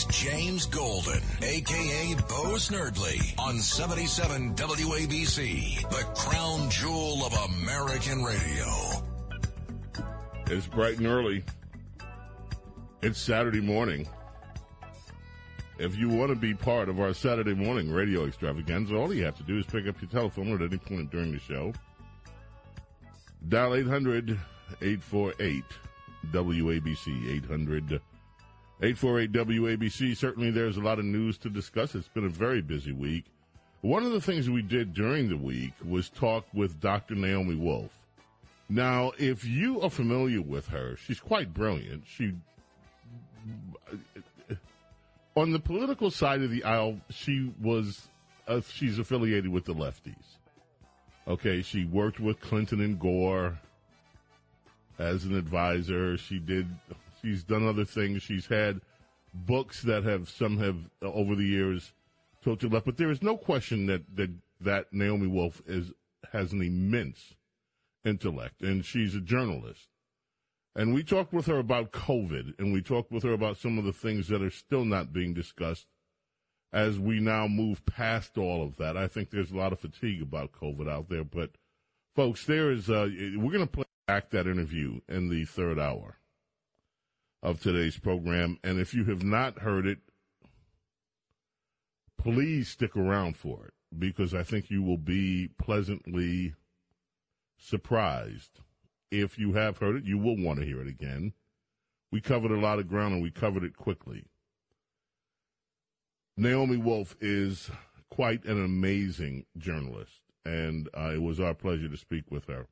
It's James Golden, aka Bo Snerdley, on 77 WABC, the crown jewel of American radio. It's bright and early. It's Saturday morning. If you want to be part of our Saturday morning radio extravaganza, all you have to do is pick up your telephone at any point during the show. Dial 800 848 WABC 800 848 WABC. Certainly, there's a lot of news to discuss. It's been a very busy week. One of the things we did during the week was talk with Dr. Naomi Wolf. Now, if you are familiar with her, she's quite brilliant. She, on the political side of the aisle, she was, uh, she's affiliated with the lefties. Okay, she worked with Clinton and Gore as an advisor. She did She's done other things. She's had books that have some have uh, over the years tilted left, but there is no question that that that Naomi Wolf is has an immense intellect, and she's a journalist. And we talked with her about COVID, and we talked with her about some of the things that are still not being discussed as we now move past all of that. I think there's a lot of fatigue about COVID out there, but folks, there is. Uh, we're going to play back that interview in the third hour of today's program. And if you have not heard it, please stick around for it because I think you will be pleasantly surprised. If you have heard it, you will want to hear it again. We covered a lot of ground and we covered it quickly. Naomi Wolf is quite an amazing journalist, and uh, it was our pleasure to speak with her.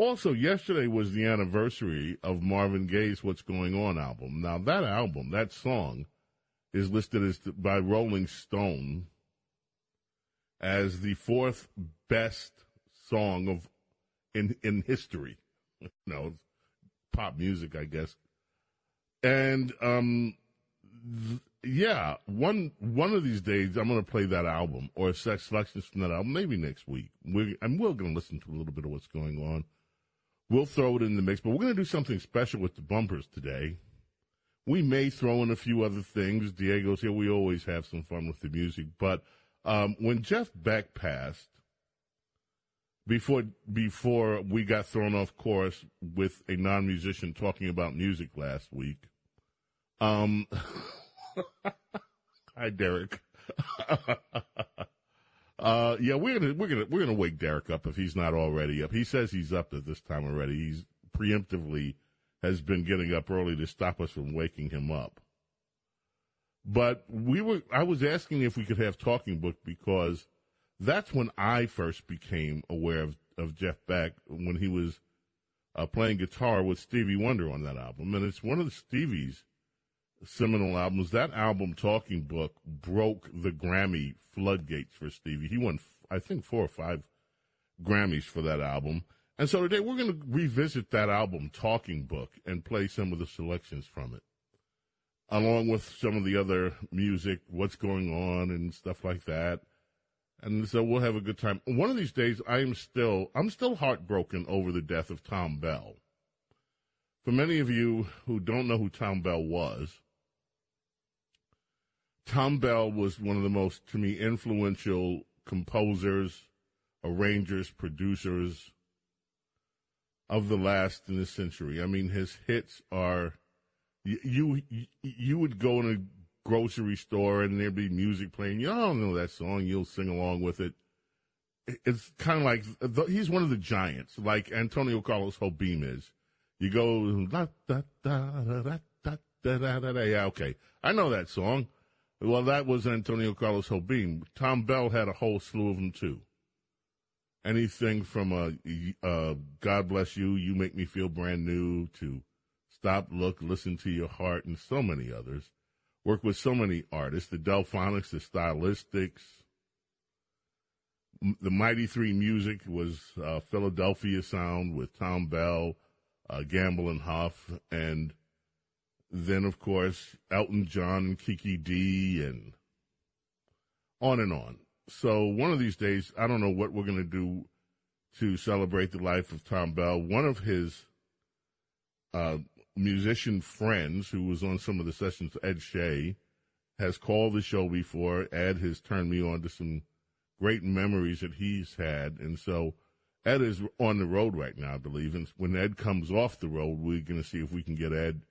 Also, yesterday was the anniversary of Marvin Gaye's What's Going On album. Now, that album, that song, is listed as by Rolling Stone as the fourth best song of in in history. you know, pop music, I guess. And um, th- yeah, one one of these days I'm to play that album or sex selections from that album. Maybe next week. We're, and we're to listen to a little bit of what's going on. We'll throw it in the mix, but we're going to do something special with the bumpers today. We may throw in a few other things. Diego's here. We always have some fun with the music. But um, when Jeff Beck passed, before before we got thrown off course with a non musician talking about music last week, um, hi Derek. Uh, yeah, we're gonna we're gonna we're gonna wake Derek up if he's not already up. He says he's up at this time already. He's preemptively has been getting up early to stop us from waking him up. But we were I was asking if we could have talking book because that's when I first became aware of, of Jeff Beck when he was uh, playing guitar with Stevie Wonder on that album, and it's one of the Stevie's seminal albums. That album, Talking Book, broke the Grammy floodgates for Stevie. He won, I think, four or five Grammys for that album. And so today we're going to revisit that album, Talking Book, and play some of the selections from it, along with some of the other music, what's going on, and stuff like that. And so we'll have a good time. One of these days, I am still, I'm still heartbroken over the death of Thom Bell. For many of you who don't know who Thom Bell was, Thom Bell was one of the most, to me, influential composers, arrangers, producers of the last in the century. I mean, his hits are you you, you would go in a grocery store and there'd be music playing. You don't know that song. You'll sing along with it. It's kind of like he's one of the giants, like Antonio Carlos Jobim is. You go da da da da da da da da. Yeah, okay, I know that song. Well, that was Antonio Carlos Jobim. Thom Bell had a whole slew of them too. anything from a, uh, God bless you, you make me feel brand new to stop, look, listen to your heart, and so many others. Work with so many artists, the Delfonics, the Stylistics. The Mighty Three music was uh, Philadelphia sound with Tom Bell, uh, Gamble and Huff, and then of course Elton John and Kiki Dee and on and on. So one of these days, I don't know what we're going to do to celebrate the life of Thom Bell. One of his uh, musician friends, who was on some of the sessions, Ed Shea, has called the show before. Ed has turned me on to some great memories that he's had, and so Ed is on the road right now, I believe. And when Ed comes off the road, we're going to see if we can get Ed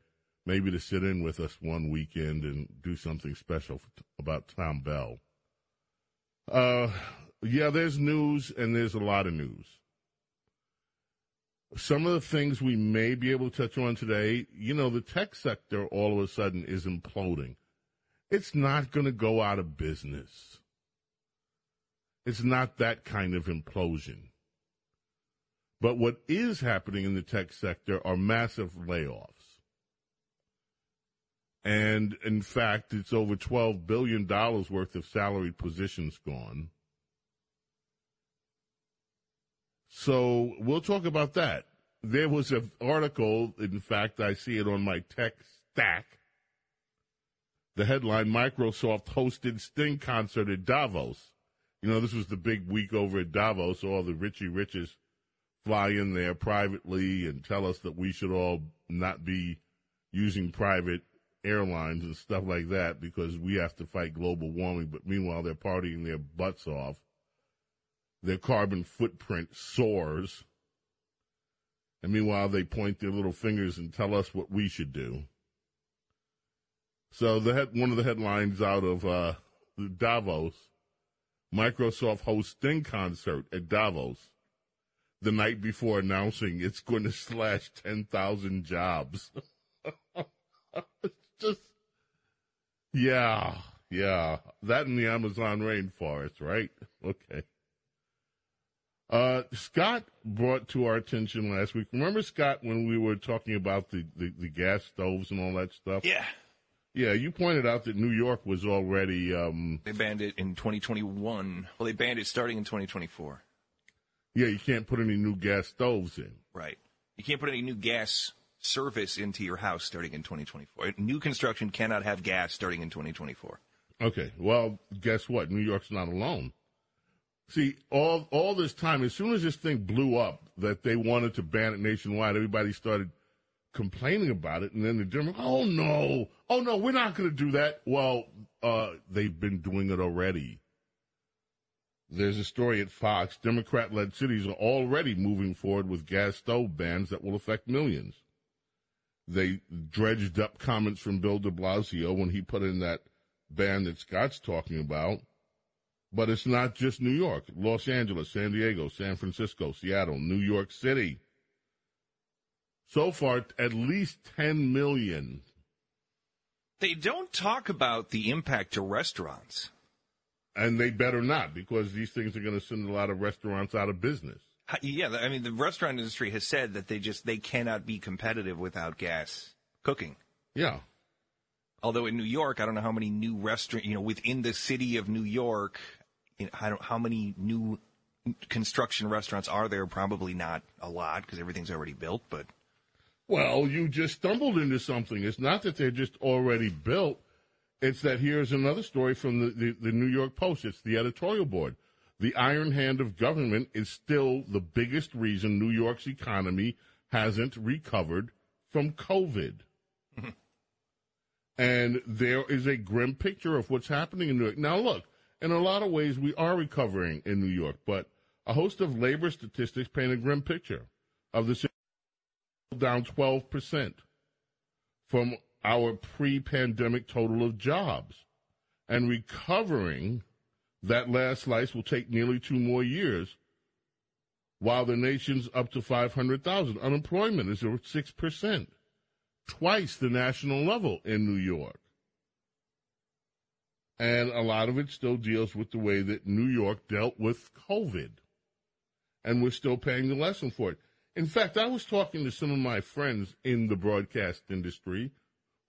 maybe to sit in with us one weekend and do something special about Thom Bell. Uh, yeah, there's news and there's a lot of news. Some of the things we may be able to touch on today, you know, the tech sector all of a sudden is imploding. It's not going to go out of business. It's not that kind of implosion. But what is happening in the tech sector are massive layoffs. And in fact, it's over $12 billion worth of salaried positions gone. So we'll talk about that. There was an article, in fact, I see it on my tech stack. The headline Microsoft hosted Sting concert at Davos. You know, this was the big week over at Davos. All the Richie Riches fly in there privately and tell us that we should all not be using private airlines and stuff like that because we have to fight global warming. But meanwhile, they're partying their butts off. Their carbon footprint soars. And meanwhile, they point their little fingers and tell us what we should do. So the head, one of the headlines out of uh, Davos, Microsoft hosts Sting concert at Davos the night before announcing it's going to slash 10,000 jobs. it's just, yeah, yeah. That in the Amazon rainforest, right? Okay. Uh, Scott brought to our attention last week. Remember, Scott, when we were talking about the, the, the gas stoves and all that stuff? Yeah. Yeah, you pointed out that New York was already. Um, they banned it in 2021. Well, they banned it starting in 2024. Yeah, you can't put any new gas stoves in. Right. You can't put any new gas service into your house starting in 2024. New construction cannot have gas starting in 2024. Okay. Well, guess what? New York's not alone. See, all all this time, as soon as this thing blew up, that they wanted to ban it nationwide, everybody started complaining about it, and then the Democrats, oh no, oh no, we're not going to do that. Well, uh, they've been doing it already. There's a story at Fox. Democrat led cities are already moving forward with gas stove bans that will affect millions. They dredged up comments from Bill de Blasio when he put in that ban that Scott's talking about. But it's not just New York. Los Angeles, San Diego, San Francisco, Seattle, New York City. So far, at least 10 million. They don't talk about the impact to restaurants. And they better not, because these things are going to send a lot of restaurants out of business. Yeah, I mean, the restaurant industry has said that they just they cannot be competitive without gas cooking. Yeah. Although in New York, I don't know how many new restaurant, you know, within the city of New York, you know, I don't how many new construction restaurants are there? Probably not a lot because everything's already built. But well, you just stumbled into something. It's not that they're just already built. It's that here's another story from the, the, the New York Post. It's the editorial board. The iron hand of government is still the biggest reason New York's economy hasn't recovered from COVID. and there is a grim picture of what's happening in New York. Now, look, in a lot of ways, we are recovering in New York, but a host of labor statistics paint a grim picture of the city down 12% from our pre pandemic total of jobs. And recovering that last slice will take nearly two more years, while the nation's up to 500,000. Unemployment is over 6%, twice the national level in New York. And a lot of it still deals with the way that New York dealt with COVID. and we're still paying the lesson for it. In fact, I was talking to some of my friends in the broadcast industry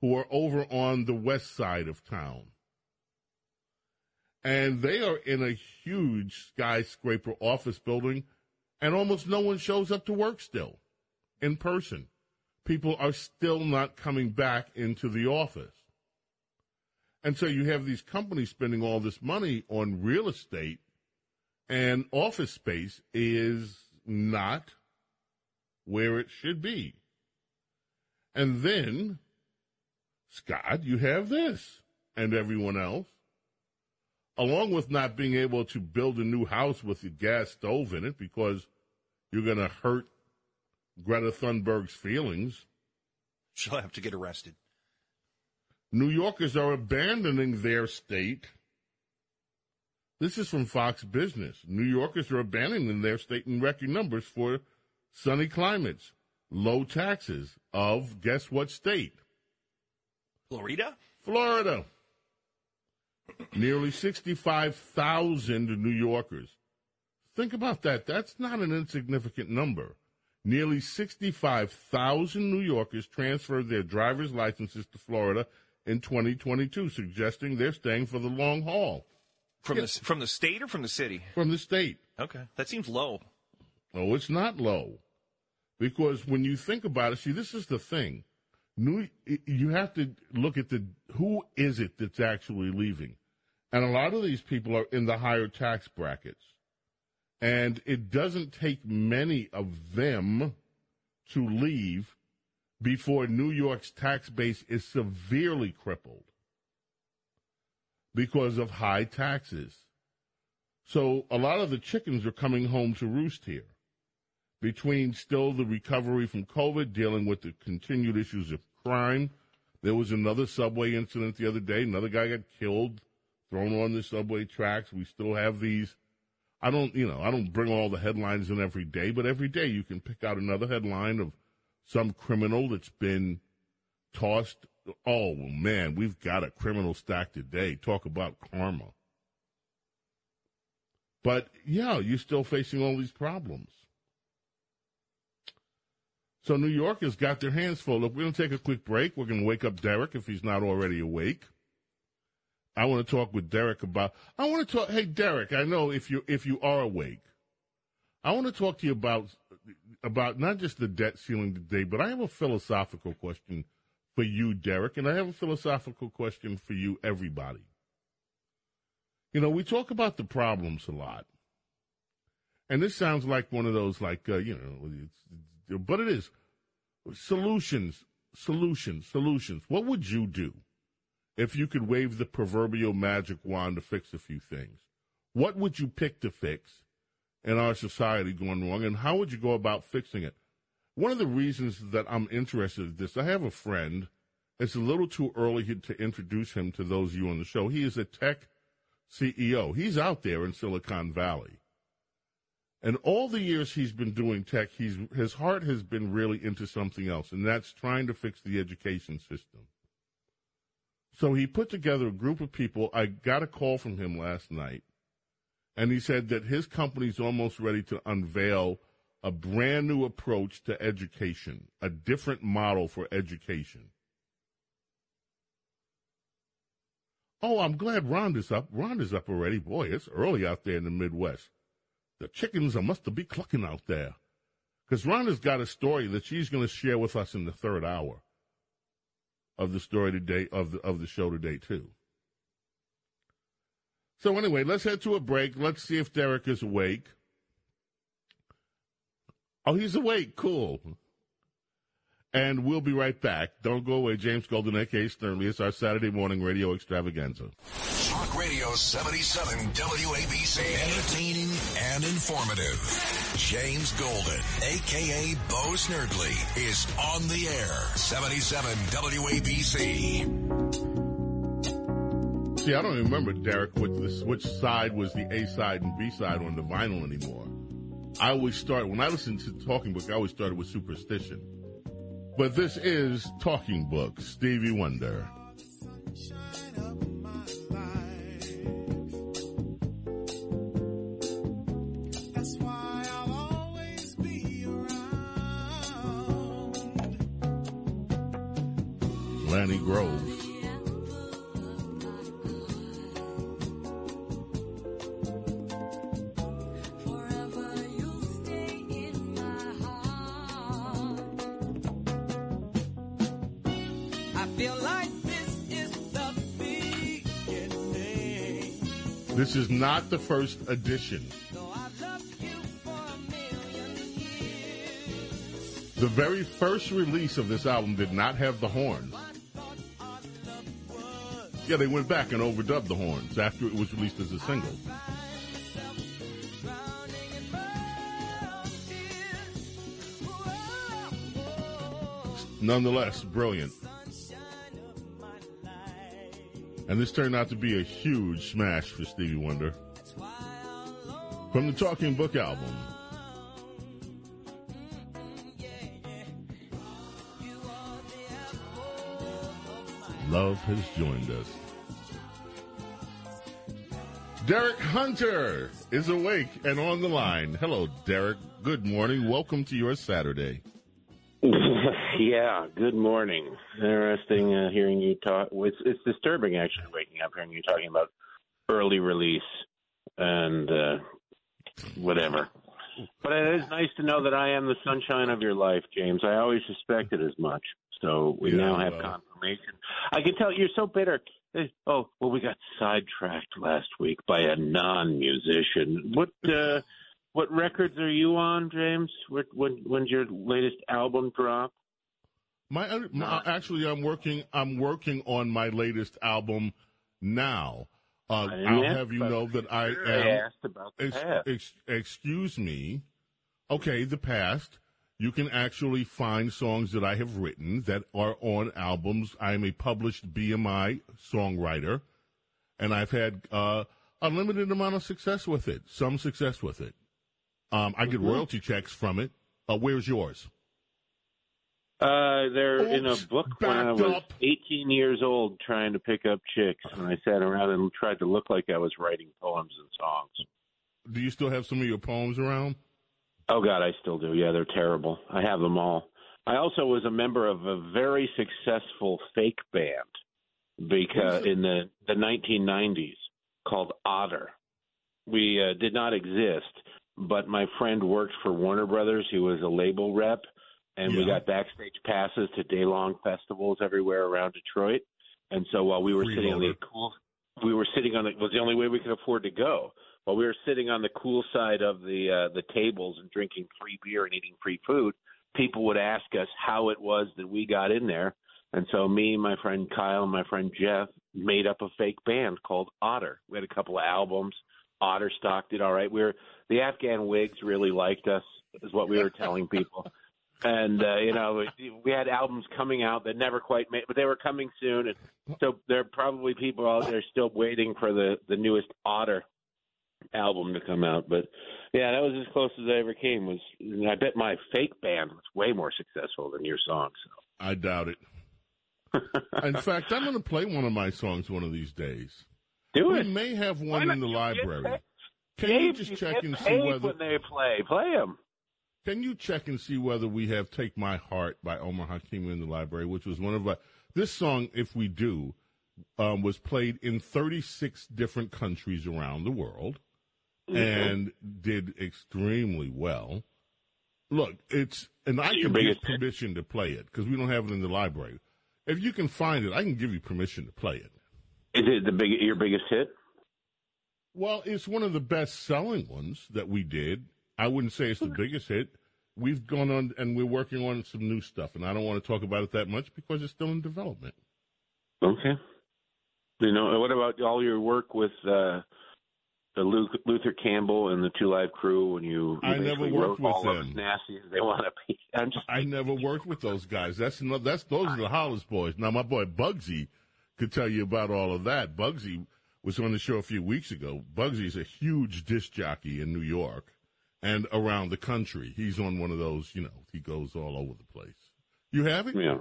who are over on the west side of town. And they are in a huge skyscraper office building, and almost no one shows up to work still in person. People are still not coming back into the office. And so you have these companies spending all this money on real estate, and office space is not where it should be. And then, Scott, you have this and everyone else, along with not being able to build a new house with a gas stove in it because you're going to hurt Greta Thunberg's feelings. She'll have to get arrested. New Yorkers are abandoning their state. This is from Fox Business. New Yorkers are abandoning their state in record numbers for sunny climates, low taxes of guess what state? Florida? Florida. Nearly 65,000 New Yorkers. Think about that. That's not an insignificant number. Nearly 65,000 New Yorkers transferred their driver's licenses to Florida in 2022, suggesting they're staying for the long haul. From the from the state or from the city? From the state. Okay, that seems low. Oh, it's not low. Because when you think about it, see, this is the thing. New, you have to look at the who is it that's actually leaving, and a lot of these people are in the higher tax brackets, and it doesn't take many of them to leave before New York's tax base is severely crippled because of high taxes. So a lot of the chickens are coming home to roost here. Between still the recovery from COVID, dealing with the continued issues of crime. There was another subway incident the other day. Another guy got killed, thrown on the subway tracks. We still have these. I don't, you know, I don't bring all the headlines in every day, but every day you can pick out another headline of some criminal that's been tossed. Oh man, we've got a criminal stack today. Talk about karma. But yeah, you're still facing all these problems. So New York has got their hands full. Look, we're going to take a quick break. We're going to wake up Derek if he's not already awake. I want to talk with Derek about. I want to talk. Hey, Derek, I know if you if you are awake, I want to talk to you about about not just the debt ceiling today, but I have a philosophical question for you, Derek, and I have a philosophical question for you, everybody. You know, we talk about the problems a lot, and this sounds like one of those, like uh, you know, but it is solutions, solutions, solutions. What would you do if you could wave the proverbial magic wand to fix a few things? What would you pick to fix in our society going wrong, and how would you go about fixing it? One of the reasons that I'm interested in this, I have a friend. It's a little too early to introduce him to those of you on the show. He is a tech CEO. He's out there in Silicon Valley. And all the years he's been doing tech, he's, his heart has been really into something else, and that's trying to fix the education system. So he put together a group of people. I got a call from him last night, and he said that his company's almost ready to unveil a brand new approach to education, a different model for education. Oh, I'm glad Rhonda's up. Rhonda's up already. Boy, it's early out there in the Midwest. The chickens are must be clucking out there. Because Rhonda's got a story that she's going to share with us in the third hour of the story today, of the, of the show today, too. So anyway, let's head to a break. Let's see if Derek is awake. Oh, he's awake. Cool. And we'll be right back. Don't go away. James Golden, a.k.a. Snerdley. It's our Saturday morning radio extravaganza. Talk Radio 77 WABC. Entertaining and informative. James Golden, a.k.a. Bo Snerdley, is on the air. 77 WABC. See, I don't remember, Derek, which, which side was the A side and B side on the vinyl anymore. I always start, when I listen to Talking Book, I always started with Superstition. But this is Talking book. Stevie Wonder. Lanny Grove. This is not the first edition. The very first release of this album did not have the horns. Yeah, they went back and overdubbed the horns after it was released as a single. Nonetheless, brilliant. And this turned out to be a huge smash for Stevie Wonder. From the Talking Book album. Love has joined us. Derek Hunter is awake and on the line. Hello, Derek. Good morning. Welcome to your Saturday. yeah, good morning. Interesting uh, hearing you talk. It's, it's disturbing actually waking up hearing you talking about early release and uh, whatever. But it is nice to know that I am the sunshine of your life, James. I always suspected as much. So we Yeah, now have well. confirmation. I can tell you're so bitter. Oh, well, we got sidetracked last week by a non-musician. What uh, what records are you on, James? What, when, when's your latest album drop? My, my actually, I'm working. I'm working on my latest album now. Uh, I'll have you know that I. Am. asked about the Ex- ex- excuse me. Okay, the past. You can actually find songs that I have written that are on albums. I am a published BMI songwriter, and I've had uh, a limited amount of success with it. Some success with it. Um, I Mm-hmm. get royalty checks from it. Uh, where's yours? Uh, they're in a book when I was up. 18 years old trying to pick up chicks, and I sat around and tried to look like I was writing poems and songs. Do you still have some of your poems around? Oh God, I still do. Yeah, they're terrible. I have them all. I also was a member of a very successful fake band because in the the 1990s called Otter. We uh, did not exist, but my friend worked for Warner Brothers. He was a label rep, and we got backstage passes to day long festivals everywhere around Detroit. And so while we were sitting on the cool, we were sitting on the was the only way we could afford to go. While we were sitting on the cool side of the uh, the tables and drinking free beer and eating free food, people would ask us how it was that we got in there. And so me, my friend Kyle, and my friend Jeff made up a fake band called Otter. We had a couple of albums. Otter stock did all right. We were the Afghan Whigs really liked us, is what we were telling people. And uh, you know, we- had albums coming out that never quite made, but they were coming soon. And so there are probably people out there still waiting for the the newest Otter album to come out. But yeah, that was as close as I ever came. Was and I bet my fake band was way more successful than your songs. I doubt it. In fact, I'm going to play one of my songs one of these days. Do We it. may have one in the You library. paid. Can you just you check get and see whether when they play. Play them. Can you check and see whether we have "Take My Heart" by Omar Hakim in the library, which was one of our this song, if we do, um, was played in 36 different countries around the world Mm-hmm. and did extremely well. Look, it's and I can biggest give permission to play it because we don't have it in the library. If you can find it, I can give you permission to play it. Is it the big your biggest hit? Well, it's one of the best selling ones that we did. I wouldn't say it's the biggest hit. We've gone on and we're working on some new stuff, and I don't want to talk about it that much because it's still in development. Okay. You know, what about all your work with uh, the Lu- Luther Campbell and the Two Live Crew when you, you I never worked with all them. nasty as they want to be? I'm just I never worked with those guys. That's no, that's those are the Hollis boys. Now my boy Bugsy could tell you about all of that. Bugsy was on the show a few weeks ago. Bugsy's a huge disc jockey in New York and around the country. He's on one of those, you know, he goes all over the place. You have it? yeah.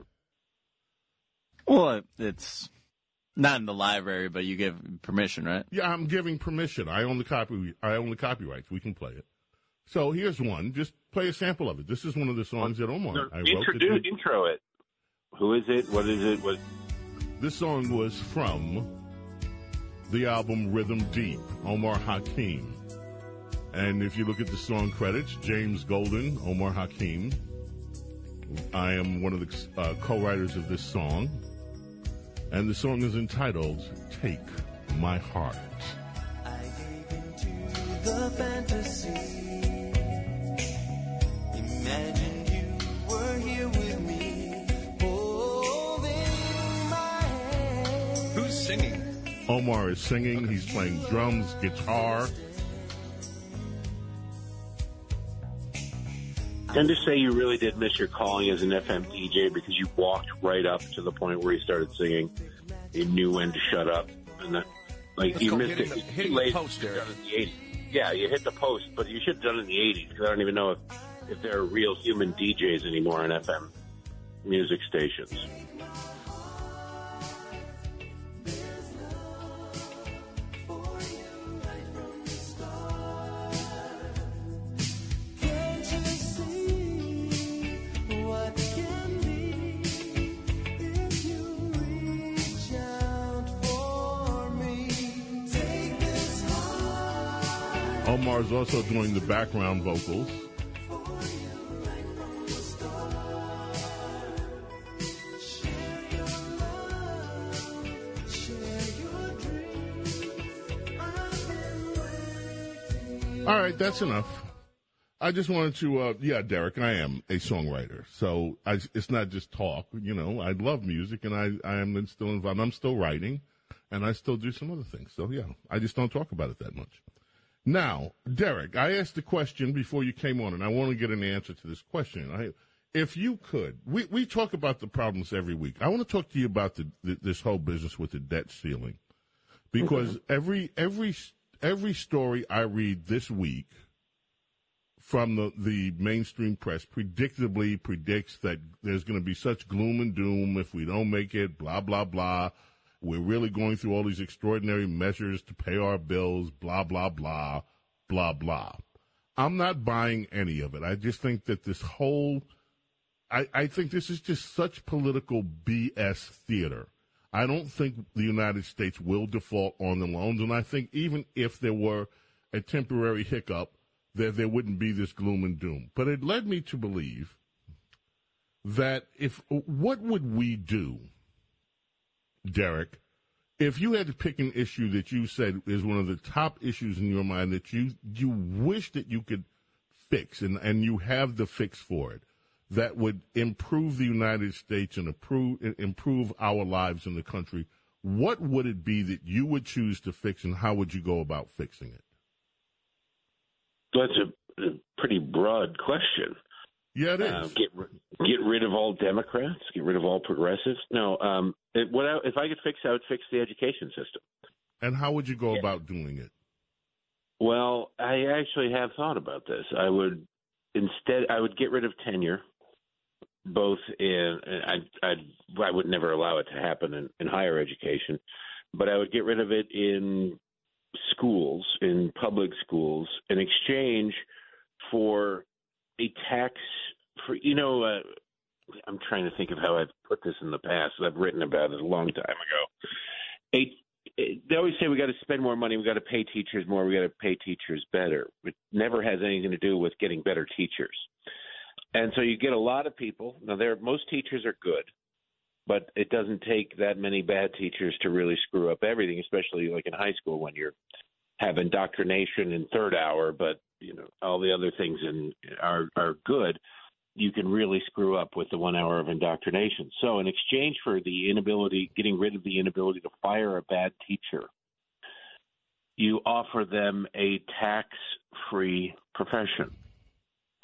Well, it's not in the library, but you give permission, right? Yeah, I'm giving permission. I own the copy. I own the copyrights. We can play it. So here's one. Just play a sample of it. This is one of the songs that Omar No, I wrote. that introduce, intro it. Who is it? What is it? What? This song was from the album Rhythm Deep, Omar Hakim. And if you look at the song credits, James Golden, Omar Hakim. I am one of the uh, co-writers of this song. And the song is entitled Take My Heart. I gave into the fantasy. Imagine you were here with Omar is singing, he's playing drums, guitar. Can just say you really did miss your calling as an FM DJ because you walked right up to the point where he started singing. You knew when to shut up, and that, like That's you missed it. the- hitting too the late. post, You Derek. done it in the 80s. Yeah, you hit the post, but you should have done it in the 80s because I don't even know if if there are real human DJs anymore on FM music stations. Heart. Omar's also doing the background vocals. All right, that's enough. I just wanted to, uh, yeah, Derek, I am a songwriter, so I, it's not just talk. You know, I love music, and I, I am still involved. I'm still writing, and I still do some other things. So yeah, I just don't talk about it that much. Now, Derek, I asked the question before you came on, and I want to get an answer to this question. I, if you could, we, we talk about the problems every week. I want to talk to you about the, the, this whole business with the debt ceiling, because every every every story I read this week from the, the mainstream press predictably predicts that there's going to be such gloom and doom if we don't make it, blah, blah, blah. We're really going through all these extraordinary measures to pay our bills, blah, blah, blah, blah, blah. I'm not buying any of it. I just think that this whole, I, I think this is just such political BS theater. I don't think the United States will default on the loans, and I think even if there were a temporary hiccup, that there wouldn't be this gloom and doom. But it led me to believe that if what would we do, Derek, if you had to pick an issue that you said is one of the top issues in your mind that you you wish that you could fix and, and you have the fix for it that would improve the United States and improve improve our lives in the country, what would it be that you would choose to fix and how would you go about fixing it? That's a, a pretty broad question. Yeah, it is. Uh, get get rid of all Democrats. Get rid of all progressives. No, um, it, what I, if I could fix, I would fix the education system. and how would you go about doing it? Well, I actually have thought about this. I would instead, I would get rid of tenure, both in. I I I would never allow it to happen in, in higher education, but I would get rid of it in schools, in public schools, in exchange for a tax for you know. Uh, I'm trying to think of how I've put this in the past. I've written about it a long time ago. A they always say we got to spend more money, we got to pay teachers more, we got to pay teachers better. It never has anything to do with getting better teachers. And so you get a lot of people. Now, there most teachers are good, but it doesn't take that many bad teachers to really screw up everything, especially like in high school when you're have indoctrination in third hour, but you know all the other things in are are good you can really screw up with the one hour of indoctrination. So, in exchange for the inability, getting rid of the inability to fire a bad teacher, you offer them a tax free profession,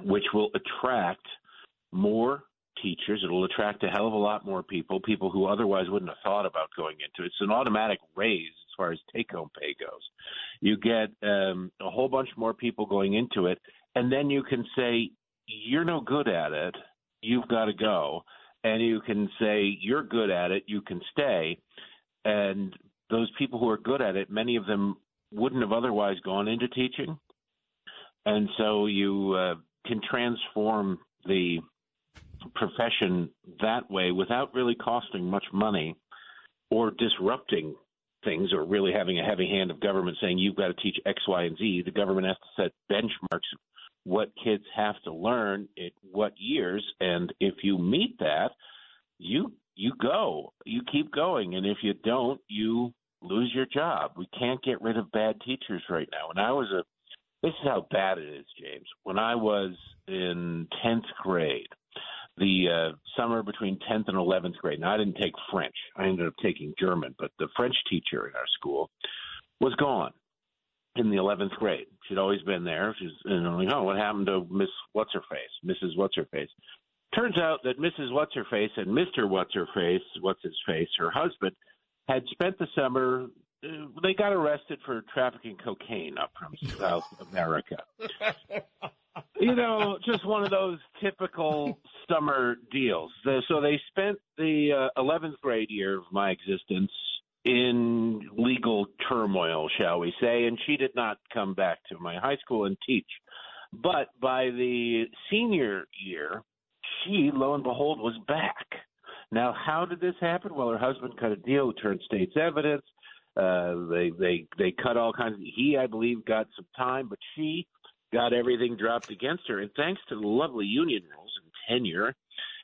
which will attract more teachers. It'll attract a hell of a lot more people, people who otherwise wouldn't have thought about going into it. It's an automatic raise far as take home pay goes. You get um, a whole bunch more people going into it, and then you can say, you're no good at it. You've got to go. And you can say, you're good at it. You can stay. And those people who are good at it, many of them wouldn't have otherwise gone into teaching. And so you uh, can transform the profession that way without really costing much money or disrupting things or really having a heavy hand of government saying you've got to teach X, Y, and Z. The government has to set benchmarks what kids have to learn at what years, and if you meet that, you you go, you keep going, and if you don't, you lose your job. We can't get rid of bad teachers right now. When I was a this is how bad it is, James. When I was in 10th grade, the uh, summer between 10th and 11th grade, and I didn't take French. I ended up taking German, but the French teacher in our school was gone in the 11th grade. She'd always been there. She's, you like, oh, what happened to Miss What's Her Face, Mrs. What's Her Face? Turns out that Mrs. What's Her Face and Mr. What's Her Face, What's His Face, her husband, had spent the summer uh, they got arrested for trafficking cocaine up from South America. you know, just one of those typical summer deals. So they spent the uh, 11th grade year of my existence in legal turmoil, shall we say, and she did not come back to my high school and teach. But by the senior year, she, lo and behold, was back. Now, how did this happen? Well, her husband cut a deal, turned state's evidence. Uh, they they they cut all kinds. Of, he, I believe, got some time, but she got everything dropped against her. And thanks to the lovely union rules and tenure,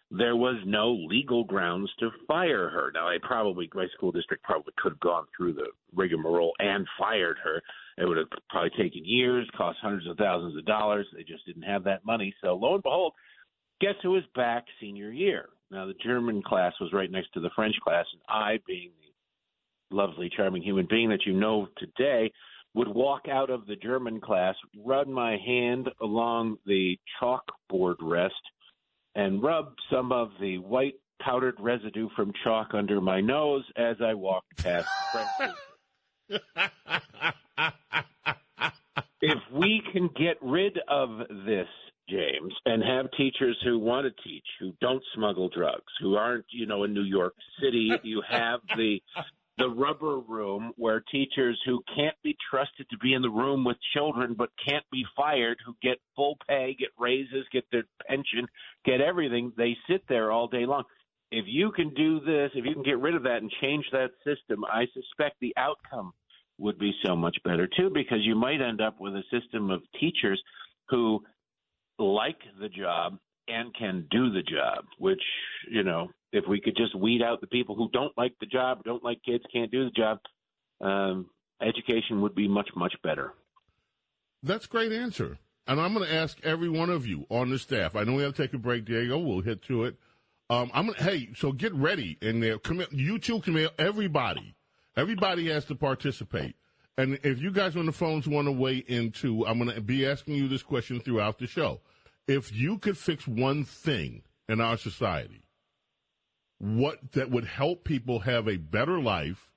there was no legal grounds to fire her. Now, I probably my school district probably could have gone through the rigmarole and fired her. It would have probably taken years, cost hundreds of thousands of dollars. They just didn't have that money. So lo and behold, guess who was back senior year? Now the German class was right next to the French class, and I, being the lovely, charming human being that you know today, would walk out of the German class, run my hand along the chalkboard rest, and rub some of the white powdered residue from chalk under my nose as I walked past French. if we can get rid of this, James, and have teachers who want to teach, who don't smuggle drugs, who aren't, you know, in New York City, you have the the rubber room where teachers who can't be trusted to be in the room with children but can't be fired, who get full pay, get raises, get their pension, get everything, they sit there all day long. If you can do this, if you can get rid of that and change that system, I suspect the outcome would be so much better too, because you might end up with a system of teachers who like the job and can do the job, which, you know, if we could just weed out the people who don't like the job, don't like kids, can't do the job, um, education would be much, much better. That's a great answer. And I'm going to ask every one of you on the staff. I know we have to take a break, Diego. We'll hit to it. Um, I'm gonna, hey, so get ready in there. You too, come everybody. Everybody has to participate. And if you guys on the phones want to weigh in too, I'm going to be asking you this question throughout the show. If you could fix one thing in our society, what that would help people have a better life,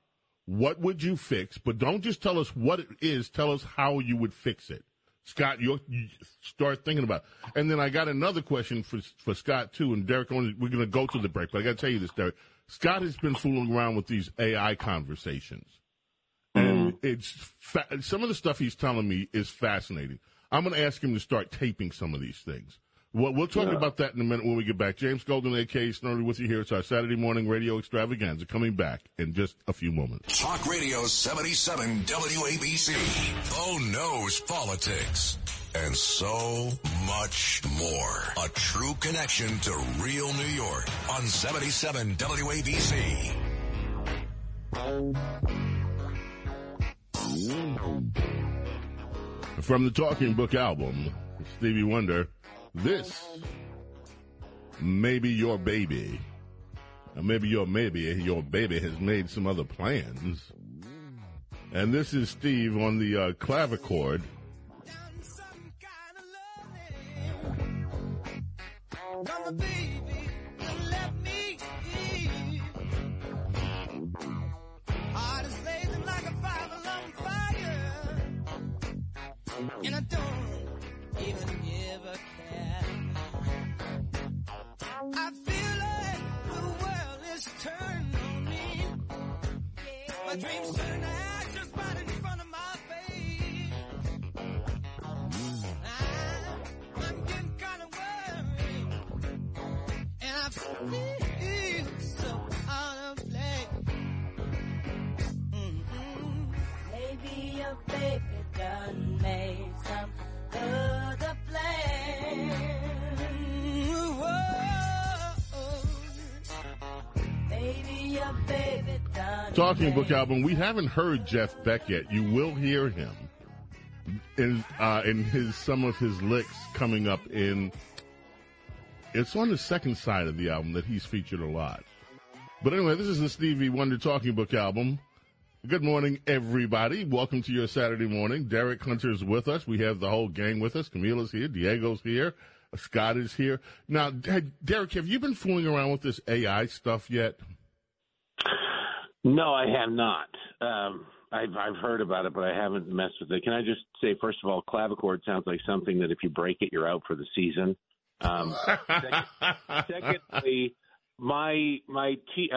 what would you fix? But don't just tell us what it is, tell us how you would fix it. Scott, you start thinking about. It. And then I got another question for for Scott too. And Derek, we're going to go to the break, but I got to tell you this, Derek. Scott has been fooling around with these AI conversations, and mm-hmm. it's fa- some of the stuff he's telling me is fascinating. I'm going to ask him to start taping some of these things. Well, we'll talk yeah. about that in a minute when we get back. James Golden, A.K. Snerdley, with you here. It's our Saturday morning radio extravaganza coming back in just a few moments. Talk Radio 77 WABC. Bo oh, knows politics and so much more. A true connection to real New York on 77 WABC. From the Talking Book album, Stevie Wonder. This may be your baby. Or maybe your maybe your baby has made some other plans. And this is Steve on the uh, clavichord. And I don't even give a care. I feel like the world is turning on me. My dreams turn to ashes right in front of my face. I, I'm getting made some other plan. Whoa. Baby, baby Talking book album. We haven't heard Jeff Beck yet. You will hear him in uh, in his some of his licks coming up in. It's on the second side of the album that he's featured a lot. But anyway, this is the Stevie Wonder Talking Book album. Good morning, everybody. Welcome to your Saturday morning. Derek Hunter's with us. We have the whole gang with us. Camila's here. Diego's here. Scott is here. Now, Derek, have you been fooling around with this AI stuff yet? No, I have not. Um, I've I've heard about it, but I haven't messed with it. Can I just say, first of all, clavichord sounds like something that if you break it, you're out for the season. Um, second, secondly, my my te-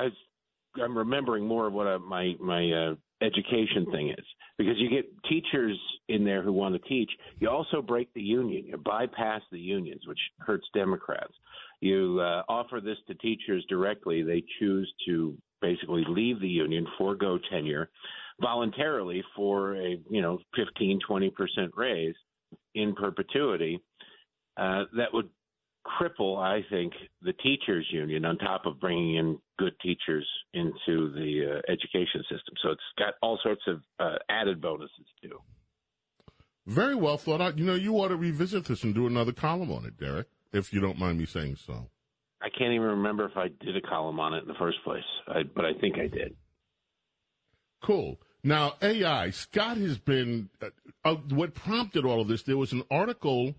I'm remembering more of what uh, my my uh, education thing is because you get teachers in there who want to teach. You also break the union. You bypass the unions, which hurts Democrats. You uh, offer this to teachers directly. They choose to basically leave the union, forego tenure voluntarily for a you know 15 20 percent raise in perpetuity. Uh, that would cripple, I think, the teachers union on top of bringing in good teachers into the uh, education system. So it's got all sorts of uh, added bonuses too. Very well thought out. You know, you ought to revisit this and do another column on it, Derek, if you don't mind me saying so. I can't even remember if I did a column on it in the first place, I, but I think I did. Cool. Now, AI, Scott has been, uh, uh, what prompted all of this, there was an article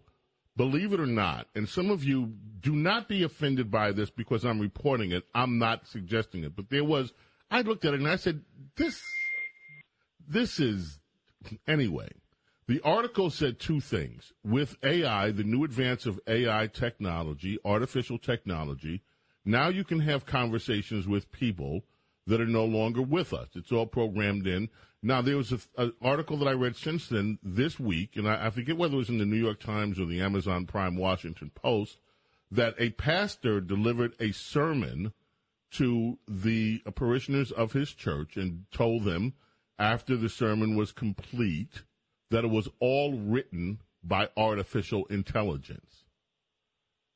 believe it or not, and some of you do not be offended by this because I'm reporting it. I'm not suggesting it, but there was. I looked at it and I said, "This, this is." Anyway, the article said two things. With AI, the new advance of AI technology, artificial technology, now you can have conversations with people that are no longer with us. It's all programmed in. Now, there was an article that I read since then this week, and I, I forget whether it was in the New York Times or the Amazon Prime Washington Post, that a pastor delivered a sermon to the parishioners of his church and told them after the sermon was complete that it was all written by artificial intelligence.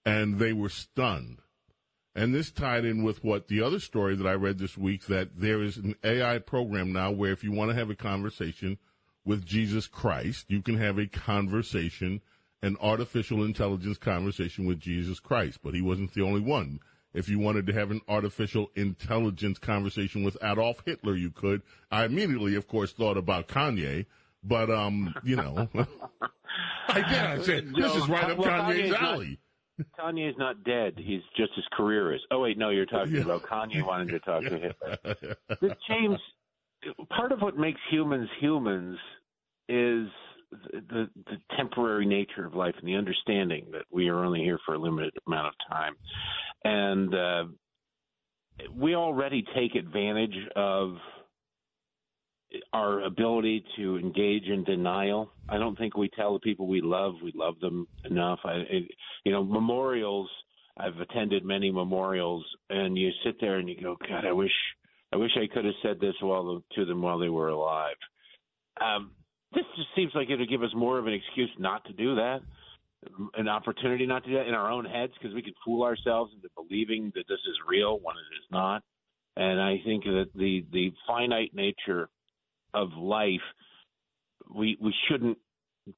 And they were stunned. And this tied in with what the other story that I read this week that there is an AI program now where if you want to have a conversation with Jesus Christ, you can have a conversation, an artificial intelligence conversation with Jesus Christ. But he wasn't the only one. If you wanted to have an artificial intelligence conversation with Adolf Hitler, you could. I immediately, of course, thought about Kanye, but um, you know, I did. I said this is right up well, Kanye's Kanye's alley. Kanye's not dead. He's just his career is. Oh wait, no, you're talking Yeah. about Kanye wanting to talk to Hitler. This James, part of what makes humans humans is the, the the temporary nature of life and the understanding that we are only here for a limited amount of time, and uh, we already take advantage of our ability to engage in denial. I don't think we tell the people we love we love them enough. I, you know, memorials. I've attended many memorials, and you sit there and you go, God, I wish, I wish I could have said this while to them while they were alive. Um, this just seems like it would give us more of an excuse not to do that, an opportunity not to do that in our own heads because we could fool ourselves into believing that this is real when it is not. And I think that the the finite nature of life, we we shouldn't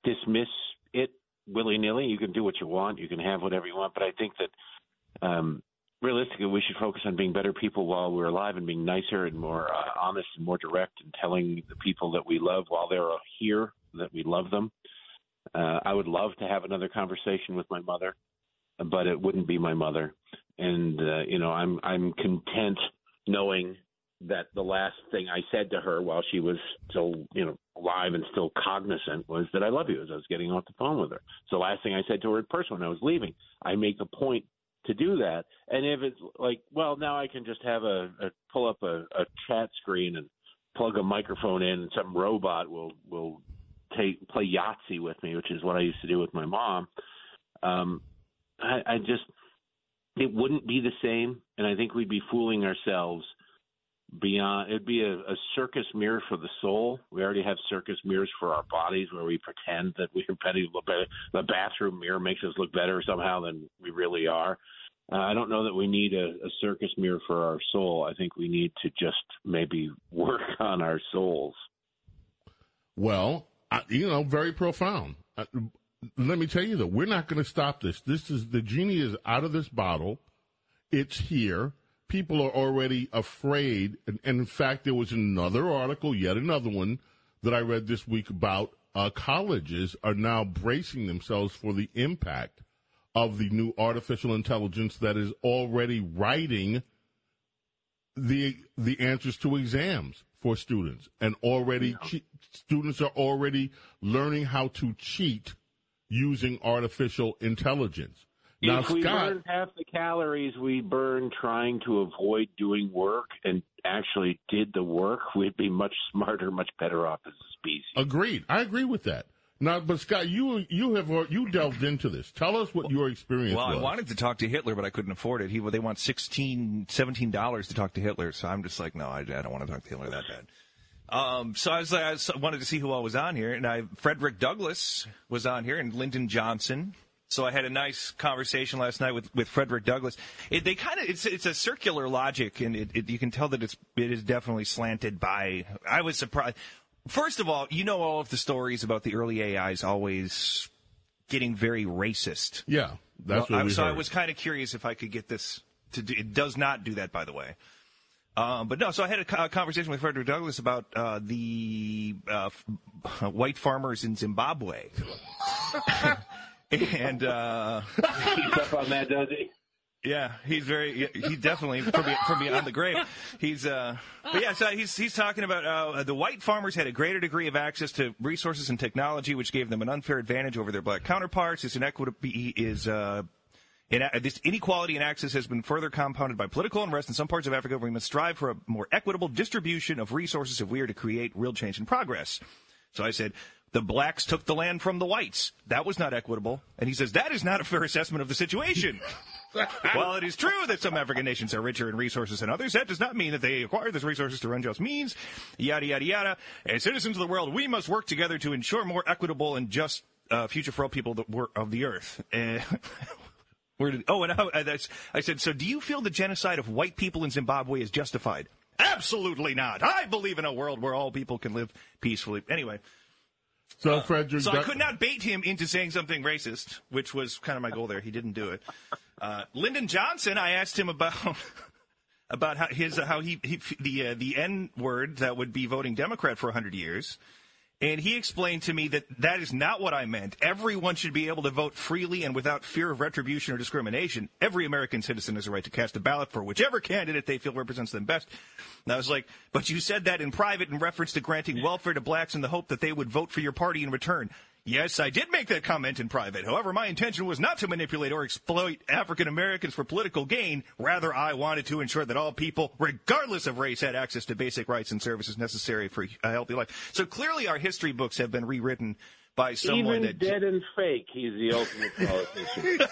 dismiss it willy nilly. You can do what you want, you can have whatever you want, but I think that um, realistically, we should focus on being better people while we're alive and being nicer and more uh, honest and more direct and telling the people that we love while they're here that we love them. Uh, I would love to have another conversation with my mother, but it wouldn't be my mother. And uh, you know, I'm I'm content knowing that the last thing I said to her while she was still, you know, alive and still cognizant was that I love you as I was getting off the phone with her. It's the last thing I said to her in person when I was leaving. I make a point to do that. And if it's like, well, now I can just have a, a pull up a, a chat screen and plug a microphone in and some robot will will take play Yahtzee with me, which is what I used to do with my mom. Um, I, I just it wouldn't be the same, and I think we'd be fooling ourselves beyond it'd be a, a circus mirror for the soul. We already have circus mirrors for our bodies where we pretend that we're better. The bathroom mirror makes us look better somehow than we really are. Uh, I don't know that we need a, a circus mirror for our soul. I think we need to just maybe work on our souls. Well, I, you know, very profound. Uh, let me tell you though, we're not going to stop this. This is the genie is out of this bottle. It's here. People are already afraid, and, and in fact, there was another article, yet another one, that I read this week about uh, colleges are now bracing themselves for the impact of the new artificial intelligence that is already writing the the answers to exams for students, and already che- students are already learning how to cheat using artificial intelligence. Now, if we Scott, burned half the calories we burn trying to avoid doing work and actually did the work, we'd be much smarter, much better off as a species. agreed. I agree with that. Now, but Scott, you you have you delved into this. Tell us what your experience was. Well, I wanted to talk to Hitler, but I couldn't afford it. He they want 16 dollars to talk to Hitler, so I'm just like, no, I, I don't want to talk to Hitler that bad. Um, so I was, like, I wanted to see who all was on here, and I Frederick Douglass was on here, and Lyndon Johnson. So I had a nice conversation last night with, with Frederick Douglass. It, they kind of it's it's a circular logic, and it, it, you can tell that it's it is definitely slanted by. I was surprised. First of all, you know all of the stories about the early AIs always getting very racist. yeah, that's Well, what I, we so I was kind of curious if I could get this to do. It does not do that, by the way. Um, but no, so I had a co- conversation with Frederick Douglass about uh, the uh, f- white farmers in Zimbabwe, and uh, Keeps up on that, does he? yeah, he's very. He definitely from, from beyond the grave. He's. Uh, but yeah, so he's he's talking about uh, the white farmers had a greater degree of access to resources and technology, which gave them an unfair advantage over their black counterparts. This inequity is. Uh, in, this inequality in access has been further compounded by political unrest in some parts of Africa. We must strive for a more equitable distribution of resources if we are to create real change and progress. So I said, the blacks took the land from the whites. That was not equitable. And he says, that is not a fair assessment of the situation. While it is true that some African nations are richer in resources than others, that does not mean that they acquire those resources through unjust means. Yada, yada, yada. As citizens of the world, we must work together to ensure more equitable and just uh, future for all people of the earth. Uh, where did, oh, and I, I- that's, I said, so do you feel the genocide of white people in Zimbabwe is justified? Absolutely not. I believe in a world where all people can live peacefully. Anyway, so, Frederick, so I could not bait him into saying something racist, which was kind of my goal there. He didn't do it. Uh, Lyndon Johnson, I asked him about about how his how he, he the uh, the N word that would be voting Democrat for hundred years. And he explained to me that that is not what I meant. Everyone should be able to vote freely and without fear of retribution or discrimination. Every American citizen has a right to cast a ballot for whichever candidate they feel represents them best. And I was like, but you said that in private in reference to granting welfare to blacks in the hope that they would vote for your party in return. Yes, I did make that comment in private. However, my intention was not to manipulate or exploit African Americans for political gain. Rather, I wanted to ensure that all people, regardless of race, had access to basic rights and services necessary for a healthy life. So clearly, our history books have been rewritten by someone Even that dead and fake, he's the ultimate politician.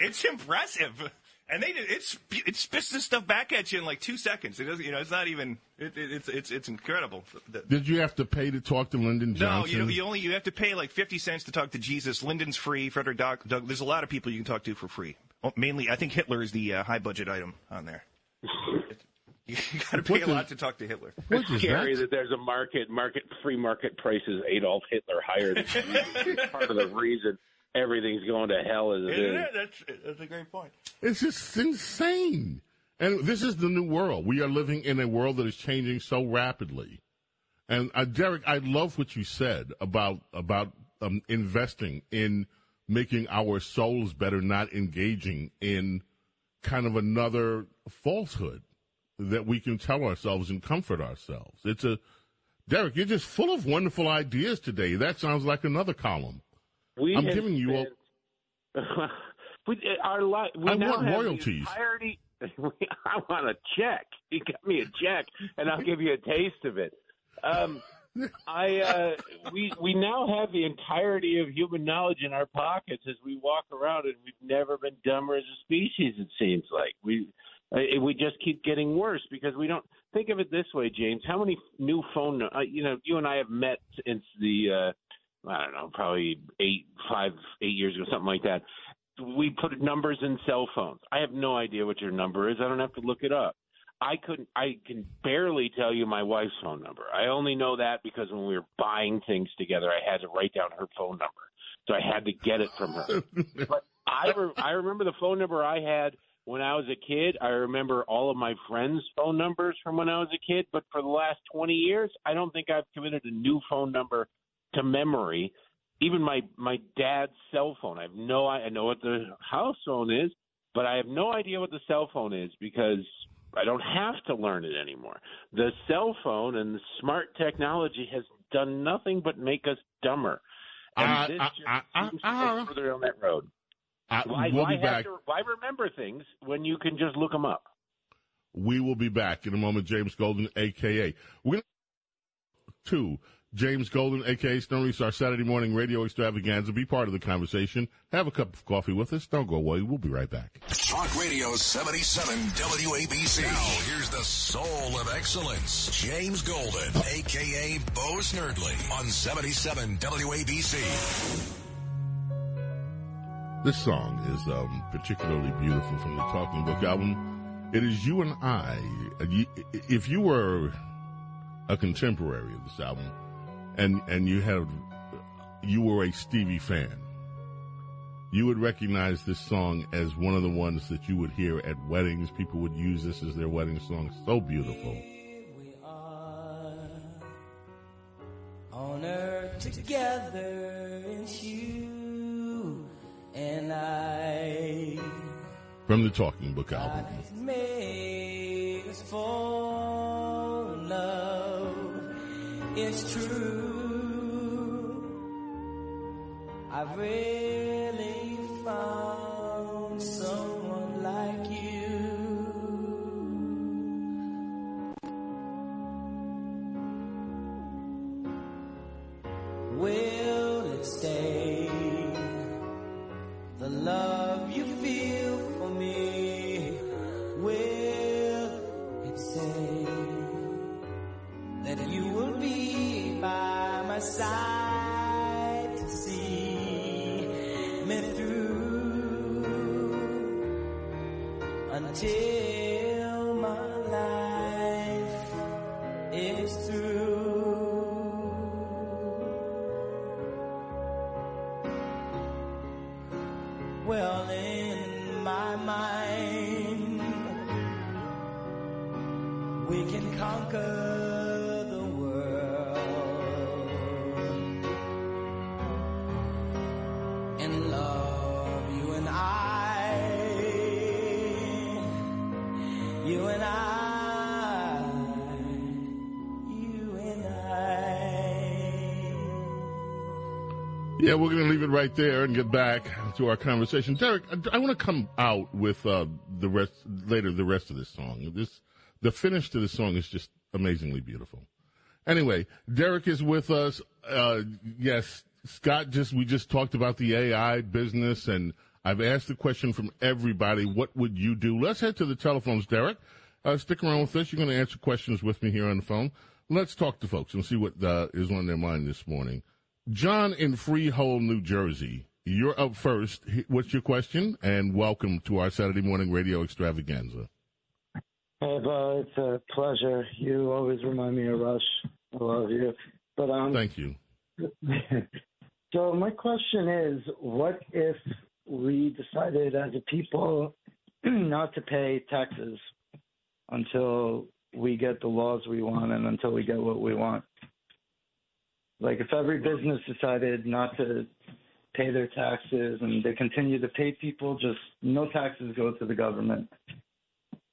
it's impressive. And they did, it's it spits this stuff back at you in like two seconds. It doesn't, you know, it's not even. It, it, it's it's it's incredible. The- did you have to pay to talk to Lyndon Johnson? No, Johnson? you, you only you have to pay like fifty cents to talk to Jesus. Lyndon's free. Frederick Doug, Doug there's a lot of people you can talk to for free. Well, mainly, I think Hitler is the uh, high budget item on there. you got to pay What a the- lot to talk to Hitler. What is Scary that? that there's a market, market free market prices Adolf Hitler hired. It's part of the reason everything's going to hell as it is. That's that's a great point. It's just insane. And this is the new world. We are living in a world that is changing so rapidly. And uh, Derek, I love what you said about about um, investing in making our souls better, not engaging in kind of another falsehood that we can tell ourselves and comfort ourselves. It's a Derek, you're just full of wonderful ideas today. That sounds like another column. We I'm giving you all- we, our li- we I now want have royalties. Entirety, I want a check. You get me a check, and I'll give you a taste of it. Um, I uh, we we now have the entirety of human knowledge in our pockets as we walk around, and we've never been dumber as a species. It seems like we uh, we just keep getting worse because we don't think of it this way, James. How many new phone? Uh, you know, you and I have met since the. I don't know, probably eight, five, eight years ago, something like that. we put numbers in cell phones. I have no idea what your number is. I don't have to look it up. I couldn't. I can barely tell you my wife's phone number. I only know that because when we were buying things together, I had to write down her phone number, so I had to get it from her. but I re- I remember the phone number I had when I was a kid. I remember all of my friends' phone numbers from when I was a kid. But for the last twenty years, I don't think I've committed a new phone number to memory. Even my my dad's cell phone. I have no. I know what the house phone is, but I have no idea what the cell phone is because I don't have to learn it anymore. The cell phone and the smart technology has done nothing but make us dumber. And Uh, this uh, just uh, uh, seems to uh, further on that road. Uh, Why, we'll why, back. to, why remember things when you can just look them up? We will be back in a moment. James Golden, aka we're gonna to James Golden, aka Stone Reese, our Saturday morning radio extravaganza. Be part of the conversation. Have a cup of coffee with us. Don't go away. We'll be right back. Talk Radio 77 WABC. Now, here's the soul of excellence, James Golden, aka Bo Snerdley, on 77 WABC. This song is um, particularly beautiful from the Talking Book album. It is you and I. If you were a contemporary of this album, and and you had you were a Stevie fan, you would recognize this song as one of the ones that you would hear at weddings. People would use this as their wedding song. So beautiful. we are on earth together, it's you and I. From the Talking Book album. It's true. I've really found someone like you. Will it stay? The love side to see me through until my life is through? Well, in my mind, we can conquer Yeah, we're going to leave it right there and get back to our conversation. Derek, I, want to come out with uh, the rest later. The rest of this song, this the finish to this song is just amazingly beautiful. Anyway, Derek is with us. Uh, yes, Scott. Just we just talked about the AI business, and I've asked the question from everybody: What would you do? Let's head to the telephones, Derek. Uh, stick around with us. You're going to answer questions with me here on the phone. Let's talk to folks and see what uh, is on their mind this morning. John in Freehold, New Jersey. You're up first. What's your question? And welcome to our Saturday morning radio extravaganza. Hey, Bo, it's a pleasure. You always remind me of Rush. I love you. But um, Thank you. so my question is, what if we decided as a people not to pay taxes until we get the laws we want and until we get what we want? Like if every business decided not to pay their taxes and they continue to pay people, just no taxes go to the government.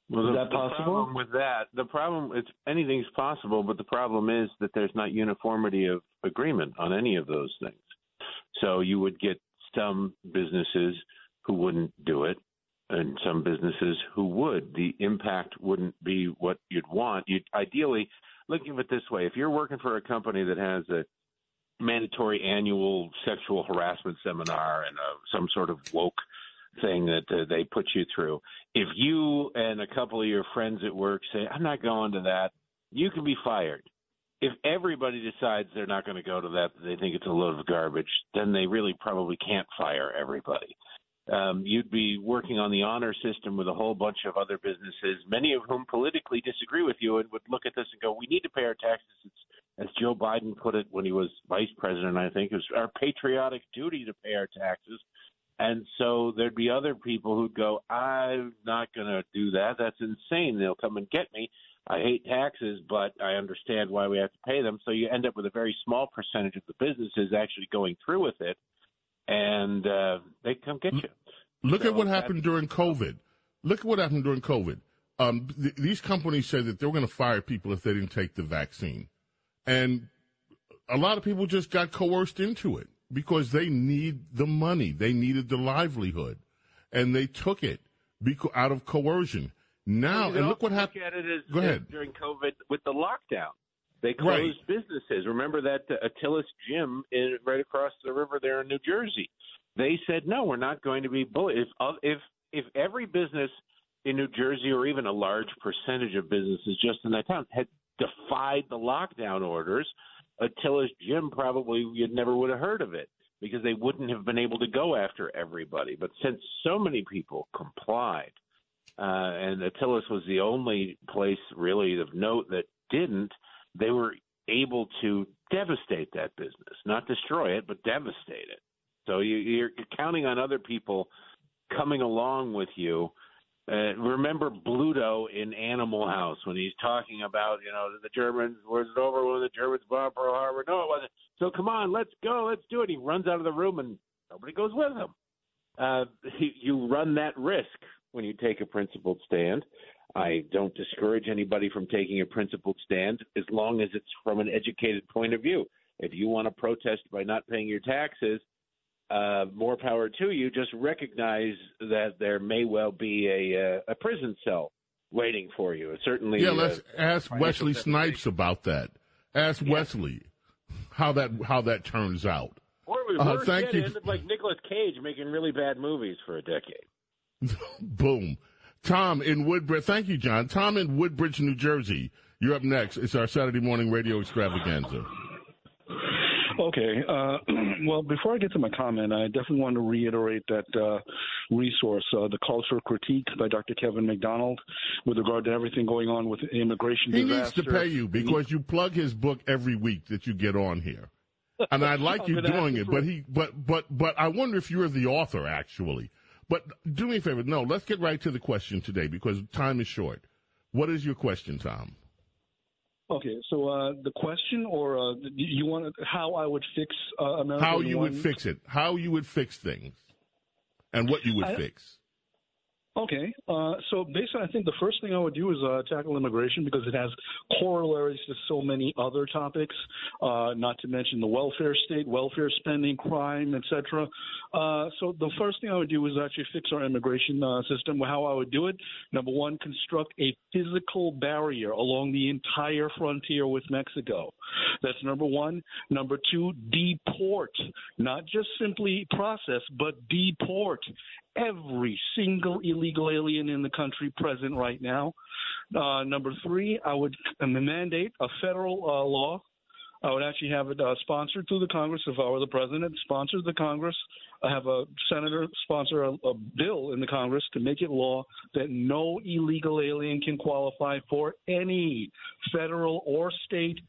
Well, Is the, that the possible? problem with that, the problem, it's anything's possible, but the problem is that there's not uniformity of agreement on any of those things. So you would get some businesses who wouldn't do it, and some businesses who would. The impact wouldn't be what you'd want. You'd ideally look at it this way: if you're working for a company that has a mandatory annual sexual harassment seminar and uh some sort of woke thing that uh, they put you through. If you and a couple of your friends at work say, I'm not going to that, you can be fired. If everybody decides they're not going to go to that, they think it's a load of garbage, then they really probably can't fire everybody. um, you'd be working on the honor system with a whole bunch of other businesses, many of whom politically disagree with you and would look at this and go, "We need to pay our taxes." It's, as Joe Biden put it when he was vice president, I think it was our patriotic duty to pay our taxes. And so there'd be other people who'd go, "I'm not going to do that. That's insane. They'll come and get me." I hate taxes, but I understand why we have to pay them. So you end up with a very small percentage of the businesses actually going through with it, and uh, they come get you. Look So at what happened during COVID. Look at what happened during COVID. Um, th- these companies said that they were going to fire people if they didn't take the vaccine, and a lot of people just got coerced into it because they need the money, they needed the livelihood, and they took it beca- out of coercion. Now, and look what happened. At it as, Go ahead. during COVID with the lockdown. They Right. closed businesses. Remember that uh, Atilis Gym in, right across the river there in New Jersey. They said no, we're not going to be bullied. If uh, if if every business in New Jersey or even a large percentage of businesses just in that town had defied the lockdown orders, Atilis Gym probably you never would have heard of it because they wouldn't have been able to go after everybody. But since so many people complied, uh, and Atilis was the only place really of note that didn't, they were able to devastate that business, not destroy it, but devastate it. So you, you're counting on other people coming along with you. Uh, remember Bluto in Animal House when he's talking about, you know, the Germans, was it over when the Germans bombed Pearl Harbor? No, it wasn't. So come on, let's go, let's do it. He runs out of the room and nobody goes with him. Uh, he, you run that risk when you take a principled stand. I don't discourage anybody from taking a principled stand as long as it's from an educated point of view. If you want to protest by not paying your taxes, uh, more power to you. Just recognize that there may well be a, uh, a prison cell waiting for you. Certainly, Yeah, uh, let's ask Wesley. Snipes about that. Ask Wesley how that how that turns out. Or we Uh, worse thank yet, you. end like Nicolas Cage making really bad movies for a decade. Boom. Tom in Woodbridge. Thank you, John. Tom in Woodbridge, New Jersey. You're up next. It's our Saturday morning radio extravaganza. Okay. Uh, well, before I get to my comment, I definitely want to reiterate that uh, resource, uh, The Culture Critique by Dr. Kevin MacDonald, with regard to everything going on with immigration He disaster. needs to pay you because you plug his book every week that you get on here. And I like you doing it, but he, but, but, but I wonder if you're the author actually. But do me a favor. No, let's get right to the question today because time is short. What is your question, Tom? Okay, so uh, the question, or uh, you want how I would fix uh, America? How you would fix it? How you would fix things, and what you would I- fix? Okay, uh, so basically, I think the first thing I would do is uh, tackle immigration because it has corollaries to so many other topics, uh, not to mention the welfare state, welfare spending, crime, etc. Uh, so the first thing I would do is actually fix our immigration uh, system. How I would do it: number one, construct a physical barrier along the entire frontier with Mexico. That's number one. Number two, deport, not just simply process, but deport every single illegal alien in the country present right now. Uh, number three, I would mandate a federal uh, law. I would actually have it uh, sponsored through the Congress if I were the president, sponsor the Congress. I have a senator sponsor a, a bill in the Congress to make it law that no illegal alien can qualify for any federal or state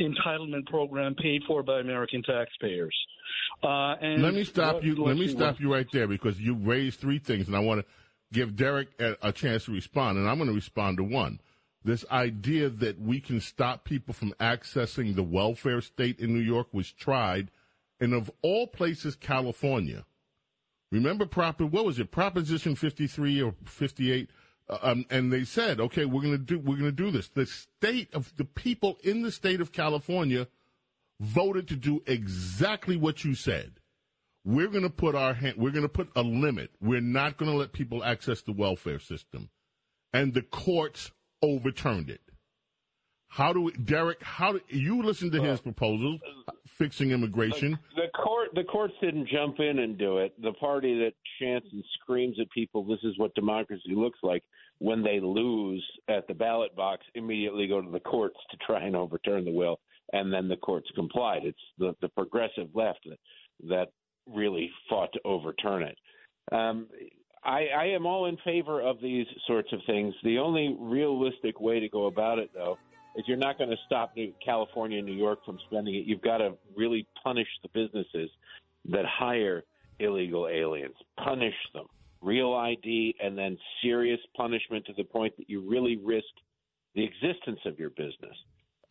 entitlement program paid for by American taxpayers. Uh, and let me stop what- you. Let me stop you right there because you raised three things, and I want to give Derek a, a chance to respond, and I'm going to respond to one. This idea that we can stop people from accessing the welfare state in New York was tried, and of all places, California. Remember, proper what was it, Proposition 53 or 58? Uh, Um, and they said, okay, we're going to do we're going to do this. The state of the people in the state of California voted to do exactly what you said. We're going to put our hand, we're going to put a limit. We're not going to let people access the welfare system. And the courts overturned it. How do we, Derek, how do you listen to his proposals, fixing immigration? The court, the courts didn't jump in and do it. The party that chants and screams at people, "This is what democracy looks like," when they lose at the ballot box, immediately go to the courts to try and overturn the will, and then the courts complied. It's the the progressive left that, that really fought to overturn it. Um, I, I am all in favor of these sorts of things. The only realistic way to go about it, though, is you're not going to stop New, California and New York from spending it. You've got to really punish the businesses that hire illegal aliens. Punish them. Real ID and then serious punishment to the point that you really risk the existence of your business.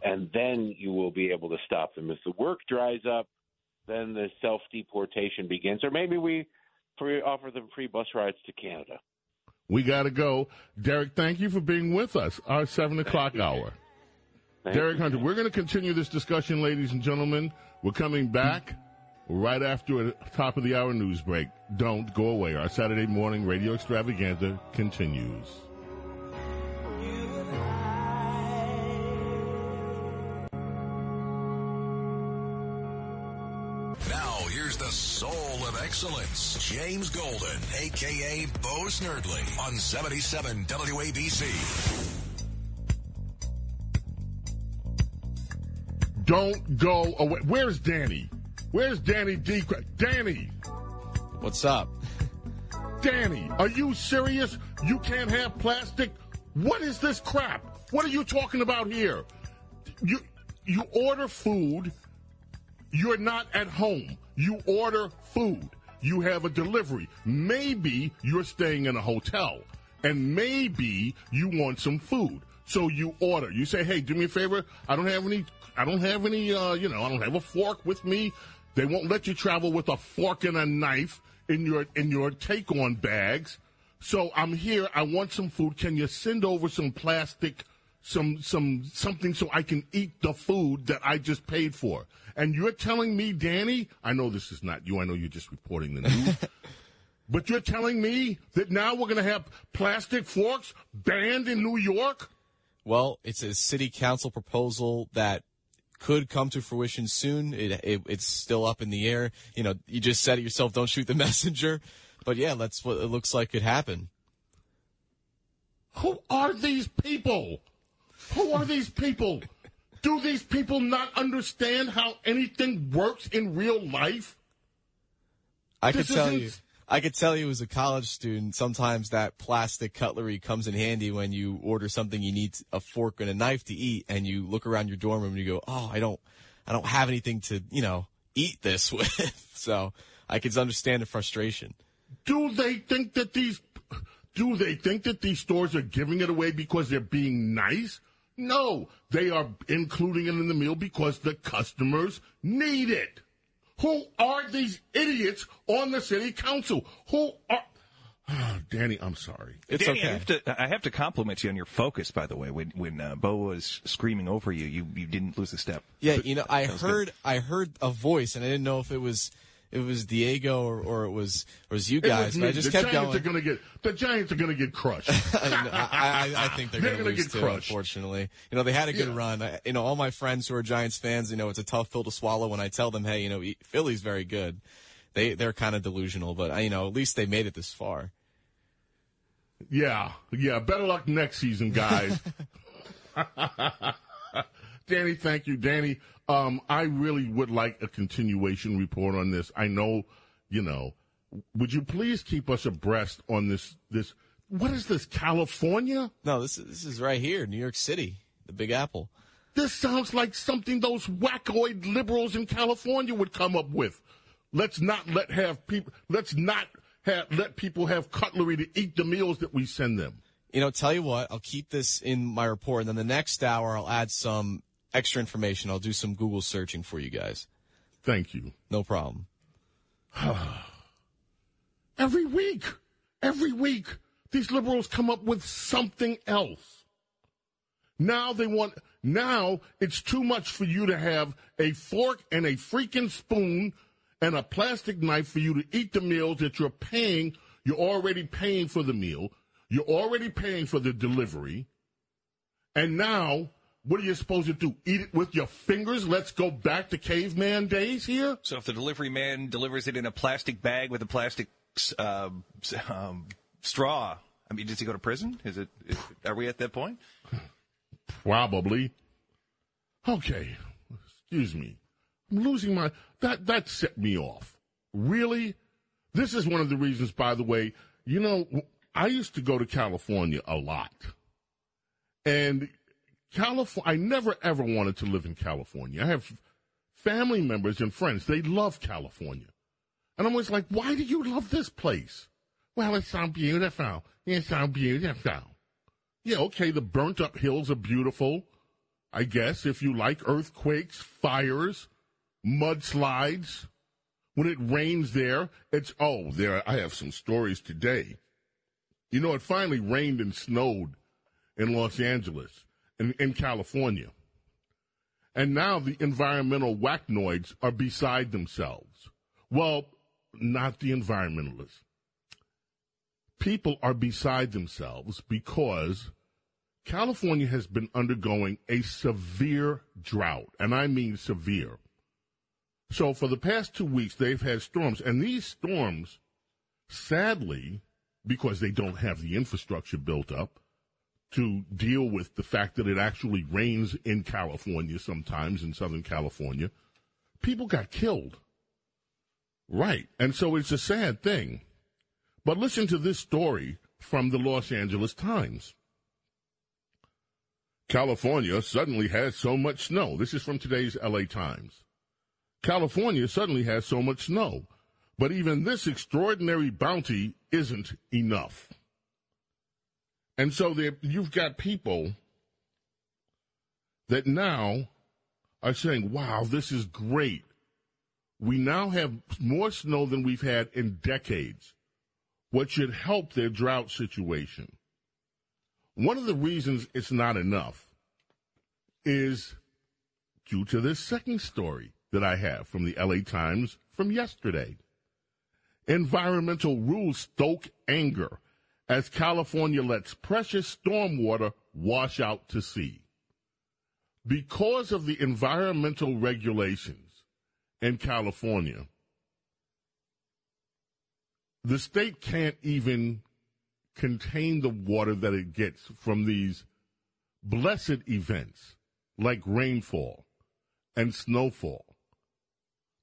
And then you will be able to stop them. If the work dries up, then the self deportation begins. Or maybe we free, offer them free bus rides to Canada. We got to go. Derek, thank you for being with us. Our 7 o'clock hour. Derek Hunter, we're going to continue this discussion, ladies and gentlemen. We're coming back right after a top of the hour news break. Don't go away. Our Saturday morning radio extravaganza continues. Now, here's the soul of excellence, James Golden, a.k.a. Bo Snerdley, on 77 WABC. Don't go away. Where's Danny? Where's Danny D? Danny! What's up? Danny, are you serious? You can't have plastic? What is this crap? What are you talking about here? You you order food, you're not at home. You order food. You have a delivery. Maybe you're staying in a hotel and maybe you want some food. So you order. You say, "Hey, do me a favor. I don't have any I don't have any uh, you know, I don't have a fork with me. They won't let you travel with a fork and a knife in your in your take-on bags. So I'm here. I want some food. Can you send over some plastic, some some something so I can eat the food that I just paid for? And you're telling me, Danny, I know this is not you. I know you're just reporting the news. but you're telling me that now we're going to have plastic forks banned in New York? Well, it's a city council proposal that could come to fruition soon. It, it, it's still up in the air. You know, you just said it yourself. Don't shoot the messenger. But yeah, that's what it looks like could happen. Who are these people? Who are these people? Do these people not understand how anything works in real life? I could This tell isn't- you. I could tell you as a college student, sometimes that plastic cutlery comes in handy when you order something you need a fork and a knife to eat and you look around your dorm room and you go, "Oh, I don't I don't have anything to, you know, eat this with." so, I could understand the frustration. Do they think that these do they think that these stores are giving it away because they're being nice? No, they are including it in the meal because the customers need it. Who are these idiots on the city council? Who are Danny, I'm sorry. Danny, I have to I have to compliment you on your focus. By the way, when when uh, Bo was screaming over you, you you didn't lose a step. Yeah, you know, I That was good. heard I heard a voice and I didn't know if it was it was Diego or, or it was or it was you was guys, but me. I just the kept Giants going. are gonna get the Giants are gonna get crushed. I, I, I think they're, They're going to lose get too. crushed. Unfortunately, you know they had a good Yeah. run. I, you know, all my friends who are Giants fans, you know, it's a tough pill to swallow when I tell them, hey, you know, Philly's very good. They they're kind of delusional, but you know, at least they made it this far. Yeah, yeah. Better luck next season, guys. Danny, thank you, Danny. Um, I really would like a continuation report on this. I know, you know. Would you please keep us abreast on this? This what is this? California? No, this is this is right here, New York City, the Big Apple. This sounds like something those wackoid liberals in California would come up with. Let's not let have people. Let's not have let people have cutlery to eat the meals that we send them. You know, tell you what, I'll keep this in my report, and then the next hour I'll add some extra information. I'll do some Google searching for you guys. Thank you. No problem. Every week, every week, these liberals come up with something else. Now they want, now it's too much for you to have a fork and a freaking spoon and a plastic knife for you to eat the meals that you're paying. You're already paying for the meal. You're already paying for the delivery. And now, what are you supposed to do? Eat it with your fingers? Let's go back to caveman days here? So if the delivery man delivers it in a plastic bag with a plastic uh, um, straw, I mean, does he go to prison? Is it? Is, are we at that point? Probably. Okay. Excuse me. I'm losing my that that set me off. Really? This is one of the reasons, by the way, you know, I used to go to California a lot. And California, I never ever wanted to live in California. I have family members and friends, they love California. And I'm always like, why do you love this place? Well, it's so beautiful. It's so beautiful. Yeah, okay, the burnt up hills are beautiful. I guess if you like earthquakes, fires, mudslides, when it rains there, it's oh, there I have some stories today. You know, it finally rained and snowed in Los Angeles, in, in California. And now the environmental whacknoids are beside themselves. Well, not the environmentalists. People are beside themselves because California has been undergoing a severe drought, and I mean severe. So for the past two weeks, they've had storms, and these storms, sadly, because they don't have the infrastructure built up to deal with the fact that it actually rains in California sometimes in Southern California, people got killed. Right. And so it's a sad thing. But listen to this story from the Los Angeles Times. California suddenly has so much snow. This is from today's LA Times. California suddenly has so much snow. But even this extraordinary bounty isn't enough. And so you've got people that now are saying, wow, this is great. We now have more snow than we've had in decades, what should help their drought situation. One of the reasons it's not enough is due to this second story that I have from the LA Times from yesterday. Environmental rules stoke anger as California lets precious stormwater wash out to sea. Because of the environmental regulations in California, the state can't even contain the water that it gets from these blessed events like rainfall and snowfall.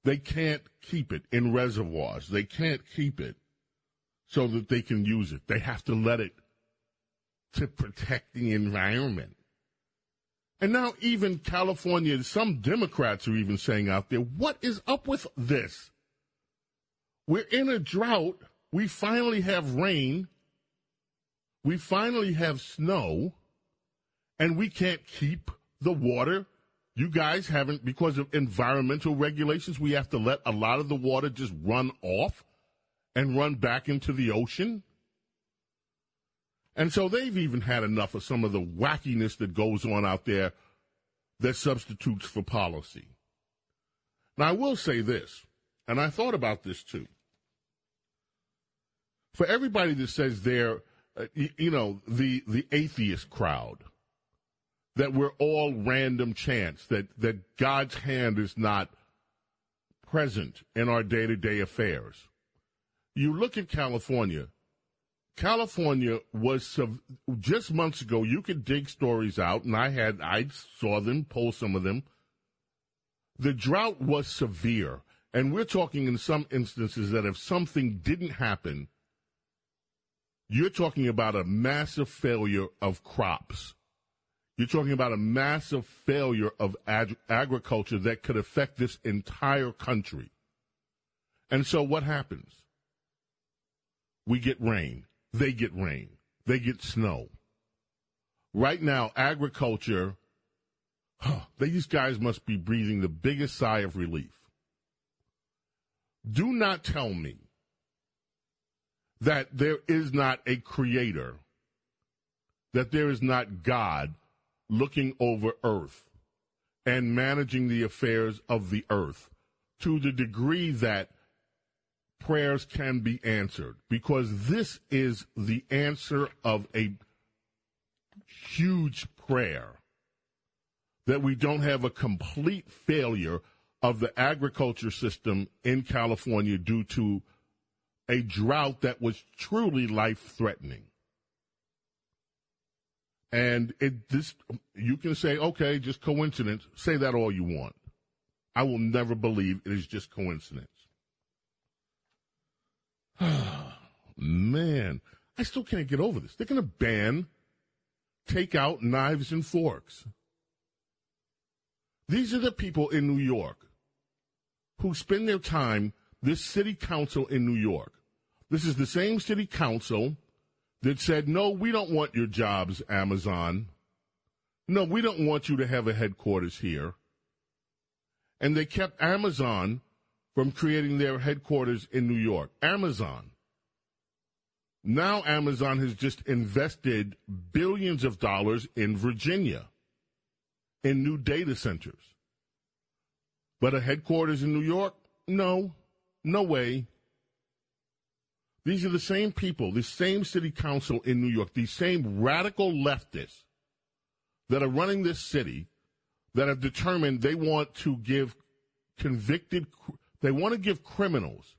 They can't keep it in reservoirs. They can't keep it so that they can use it. They have to let it to protect the environment. And now even California, some Democrats are even saying out there, what is up with this? We're in a drought. We finally have rain. We finally have snow. And we can't keep the water you guys haven't, because of environmental regulations, we have to let a lot of the water just run off and run back into the ocean. And so they've even had enough of some of the wackiness that goes on out there that substitutes for policy. Now, I will say this, and I thought about this too. For everybody that says they're, uh, you know, the, the atheist crowd, that we're all random chance, that, that God's hand is not present in our day to day affairs. You look at California. California was just months ago. You could dig stories out, and I had I saw them, pull some of them. The drought was severe, and we're talking in some instances that if something didn't happen, you're talking about a massive failure of crops. You're talking about a massive failure of ag- agriculture that could affect this entire country. And so what happens? We get rain. They get rain. They get snow. Right now, agriculture, huh, these guys must be breathing the biggest sigh of relief. Do not tell me that there is not a creator, that there is not God looking over earth and managing the affairs of the earth to the degree that prayers can be answered because this is the answer of a huge prayer that we don't have a complete failure of the agriculture system in California due to a drought that was truly life threatening. And it this you can say, okay, just coincidence. Say that all you want. I will never believe it is just coincidence. Man, I still can't get over this. They're going to ban takeout knives and forks. These are the people in New York who spend their time, this city council in New York. This is the same city council that said, no, we don't want your jobs, Amazon. No, we don't want you to have a headquarters here. And they kept Amazon from creating their headquarters in New York. Amazon. Now Amazon has just invested billions of dollars in Virginia in new data centers. But a headquarters in New York? No, no way. These are the same people, the same city council in New York, these same radical leftists that are running this city that have determined they want to give convicted, they want to give criminals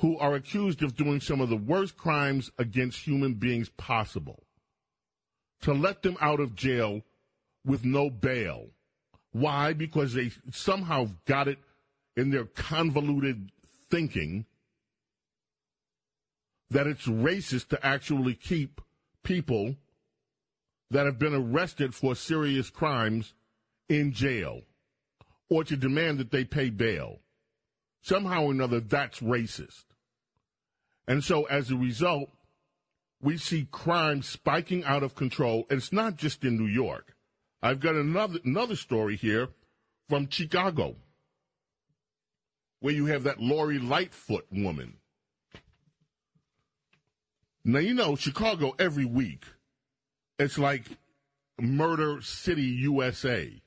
who are accused of doing some of the worst crimes against human beings possible to let them out of jail with no bail. Why? Because they somehow got it in their convoluted thinking that it's racist to actually keep people that have been arrested for serious crimes in jail or to demand that they pay bail. Somehow or another, that's racist. And so as a result, we see crime spiking out of control. And it's not just in New York. I've got another another story here from Chicago, where you have that Lori Lightfoot woman. Now you know Chicago every week. It's like Murder City, USA.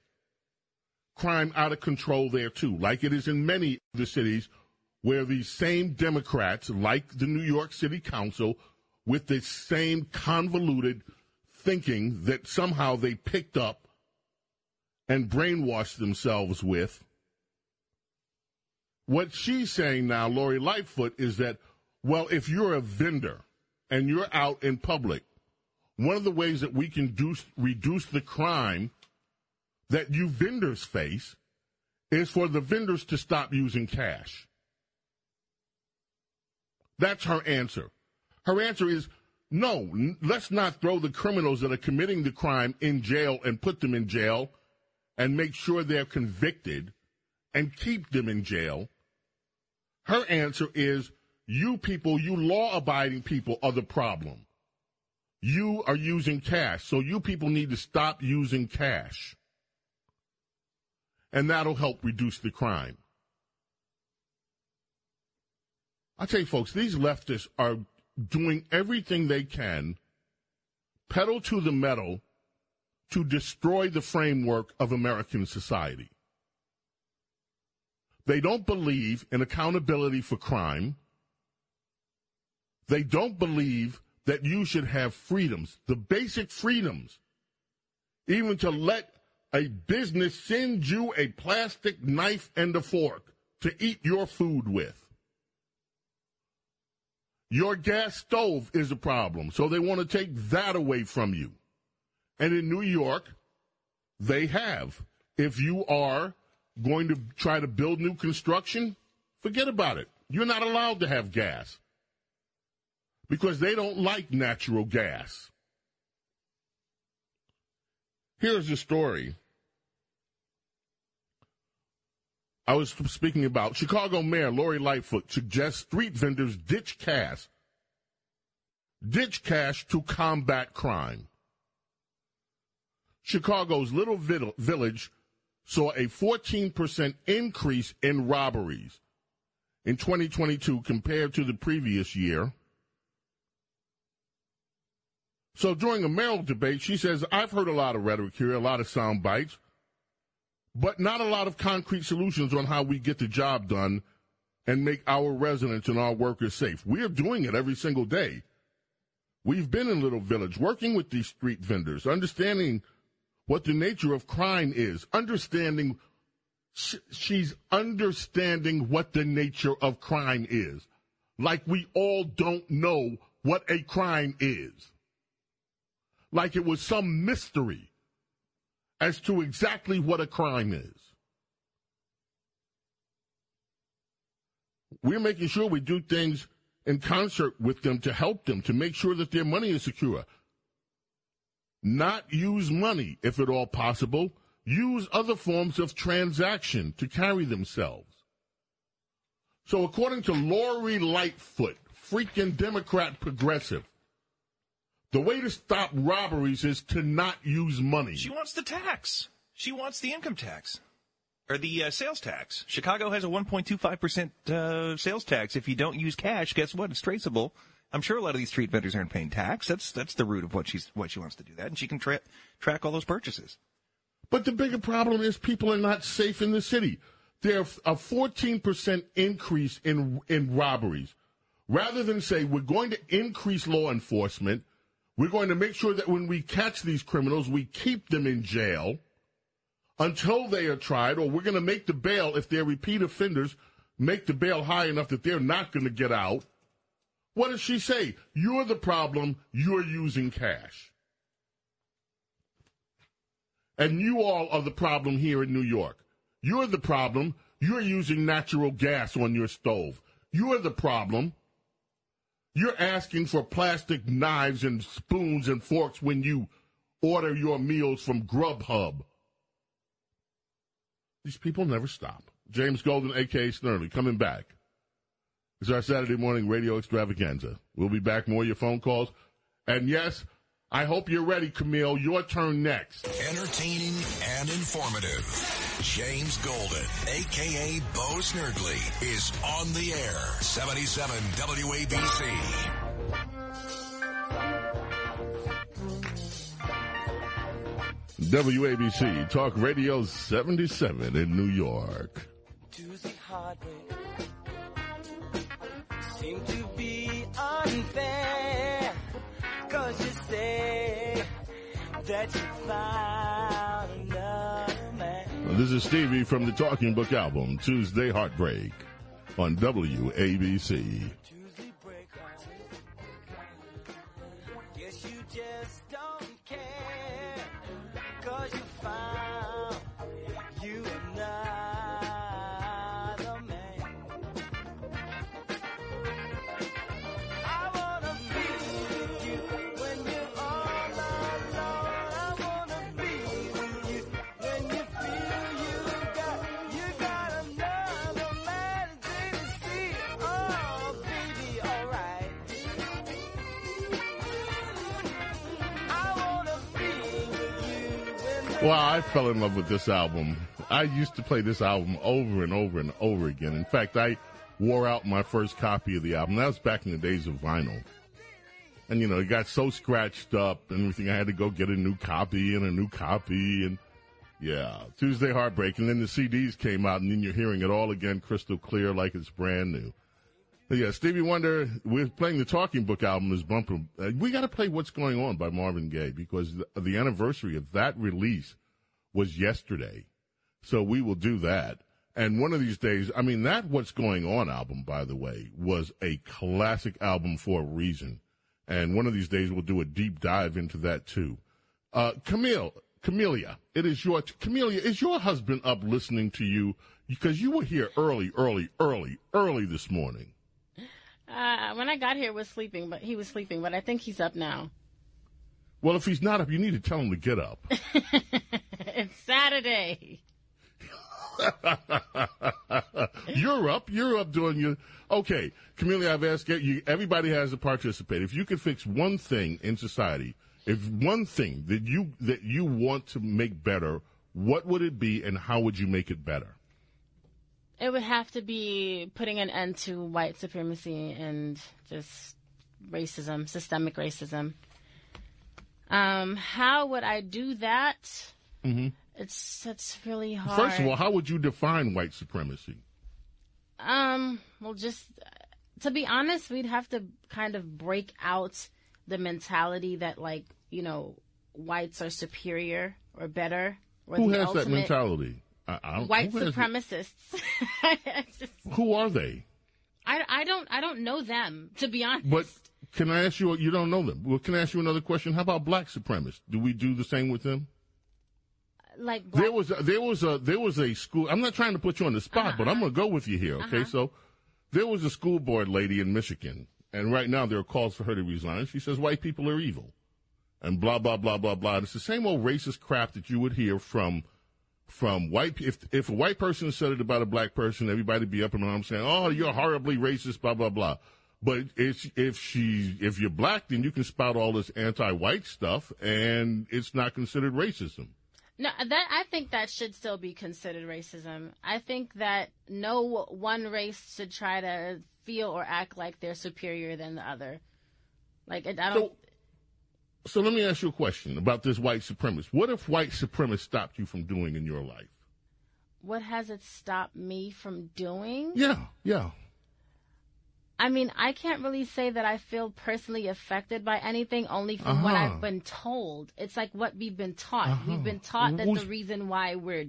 Crime out of control there too, like it is in many of the cities where these same Democrats, like the New York City Council, with the same convoluted thinking that somehow they picked up and brainwashed themselves with. What she's saying now, Lori Lightfoot, is that, well, if you're a vendor and you're out in public, one of the ways that we can do, reduce the crime that you vendors face is for the vendors to stop using cash. That's her answer. Her answer is no, let's not throw the criminals that are committing the crime in jail and put them in jail and make sure they're convicted and keep them in jail. Her answer is you people, you law abiding people are the problem. You are using cash. So you people need to stop using cash. And that'll help reduce the crime. I tell you, folks, these leftists are doing everything they can, pedal to the metal, to destroy the framework of American society. They don't believe in accountability for crime. They don't believe that you should have freedoms, the basic freedoms, even to let a business sends you a plastic knife and a fork to eat your food with. Your gas stove is a problem, so they want to take that away from you. And in New York, they have. If you are going to try to build new construction, forget about it. You're not allowed to have gas because they don't like natural gas. Here's the story. I was speaking about Chicago Mayor Lori Lightfoot suggests street vendors ditch cash, ditch cash to combat crime. Chicago's Little Village saw a 14% increase in robberies in 2022 compared to the previous year. So during a mayoral debate, she says, I've heard a lot of rhetoric here, a lot of sound bites but not a lot of concrete solutions on how we get the job done and make our residents and our workers safe. We're doing it every single day. We've been in Little Village working with these street vendors, understanding what the nature of crime is, understanding she's understanding what the nature of crime is. Like we all don't know what a crime is. Like it was some mystery as to exactly what a crime is. We're making sure we do things in concert with them to help them, to make sure that their money is secure. Not use money, if at all possible. Use other forms of transaction to carry themselves. So, according to Lori Lightfoot, freaking Democrat progressive, the way to stop robberies is to not use money. She wants the tax. She wants the income tax or the uh, sales tax. Chicago has a 1.25% uh, sales tax. If you don't use cash, guess what? It's traceable. I'm sure a lot of these street vendors aren't paying tax. That's that's the root of what she's what she wants to do that, and she can tra- track all those purchases. But the bigger problem is people are not safe in the city. There's a 14% increase in in robberies. Rather than say we're going to increase law enforcement, we're going to make sure that when we catch these criminals, we keep them in jail until they are tried, or we're going to make the bail, if they're repeat offenders, make the bail high enough that they're not going to get out. What does she say? You're the problem. You're using cash. And you all are the problem here in New York. You're the problem. You're using natural gas on your stove. You're the problem. You're asking for plastic knives and spoons and forks when you order your meals from Grubhub. These people never stop. James Golden, aka Snerdley, coming back. It's our Saturday morning radio extravaganza. We'll be back more of your phone calls. And yes, I hope you're ready, Camille. Your turn next. Entertaining and informative. James Golden, aka Bo Snerdley, is on the air. 77 WABC. WABC Talk Radio 77 in New York. Tuesday heartbreak seem to be unfair. Cause you say that you found another man. This is Stevie from the Talking Book album, Tuesday Heartbreak, on WABC. Well, I fell in love with this album. I used to play this album over and over and over again. In fact, I wore out my first copy of the album. That was back in the days of vinyl. And, you know, it got so scratched up and everything, I had to go get a new copy and a new copy. And, yeah, Tuesday Heartbreak. And then the CDs came out, and then you're hearing it all again crystal clear like it's brand new. But yeah, Stevie Wonder, we're playing the Talking Book album is bumper. Uh, we got to play What's Going On by Marvin Gaye because the anniversary of that release was yesterday. So we will do that. And one of these days, I mean, that What's Going On album, by the way, was a classic album for a reason. And one of these days, we'll do a deep dive into that too. Uh, Camille, Camelia, it is your, Camelia, is your husband up listening to you? Because you were here early, early, early, early this morning. Uh, when I got here, was sleeping, but he was sleeping. But I think he's up now. Well, if he's not up, you need to tell him to get up. it's Saturday. you're up. You're up doing your. Okay, Camelia, I've asked you. Everybody has to participate. If you could fix one thing in society, if one thing that you that you want to make better, what would it be, and how would you make it better? It would have to be putting an end to white supremacy and just racism, systemic racism. Um, how would I do that? Mm-hmm. It's that's really hard. First of all, how would you define white supremacy? Um, well, just to be honest, we'd have to kind of break out the mentality that, like, you know, whites are superior or better. Or Who the has that mentality? I, I don't, White who supremacists. Just- Who are they? I, I don't I don't know them to be honest. But can I ask you? You don't know them. Well, can I ask you another question? How about black supremacists? Do we do the same with them? Like There was a, there was a there was a school. I'm not trying to put you on the spot, but I'm going to go with you here. Okay, Uh-huh. so There was a school board lady in Michigan, and right now there are calls for her to resign. She says white people are evil, and blah blah blah blah blah. It's the same old racist crap that you would hear from from white. If if a white person said it about a black person, everybody be up in arms saying, "Oh, you're horribly racist," blah blah blah. But if if she if you're black, then you can spout all this anti-white stuff, and it's not considered racism. No, that I think that should still be considered racism. I think that no one race should try to feel or act like they're superior than the other. Like I don't. So let me ask you a question about this white supremacist. What if white supremacists stopped you from doing in your life? what has it stopped me from doing? Yeah, yeah. I mean, I can't really say that I feel personally affected by anything, only from what Uh-huh. I've been told. It's like what we've been taught. We've been taught that the reason why we're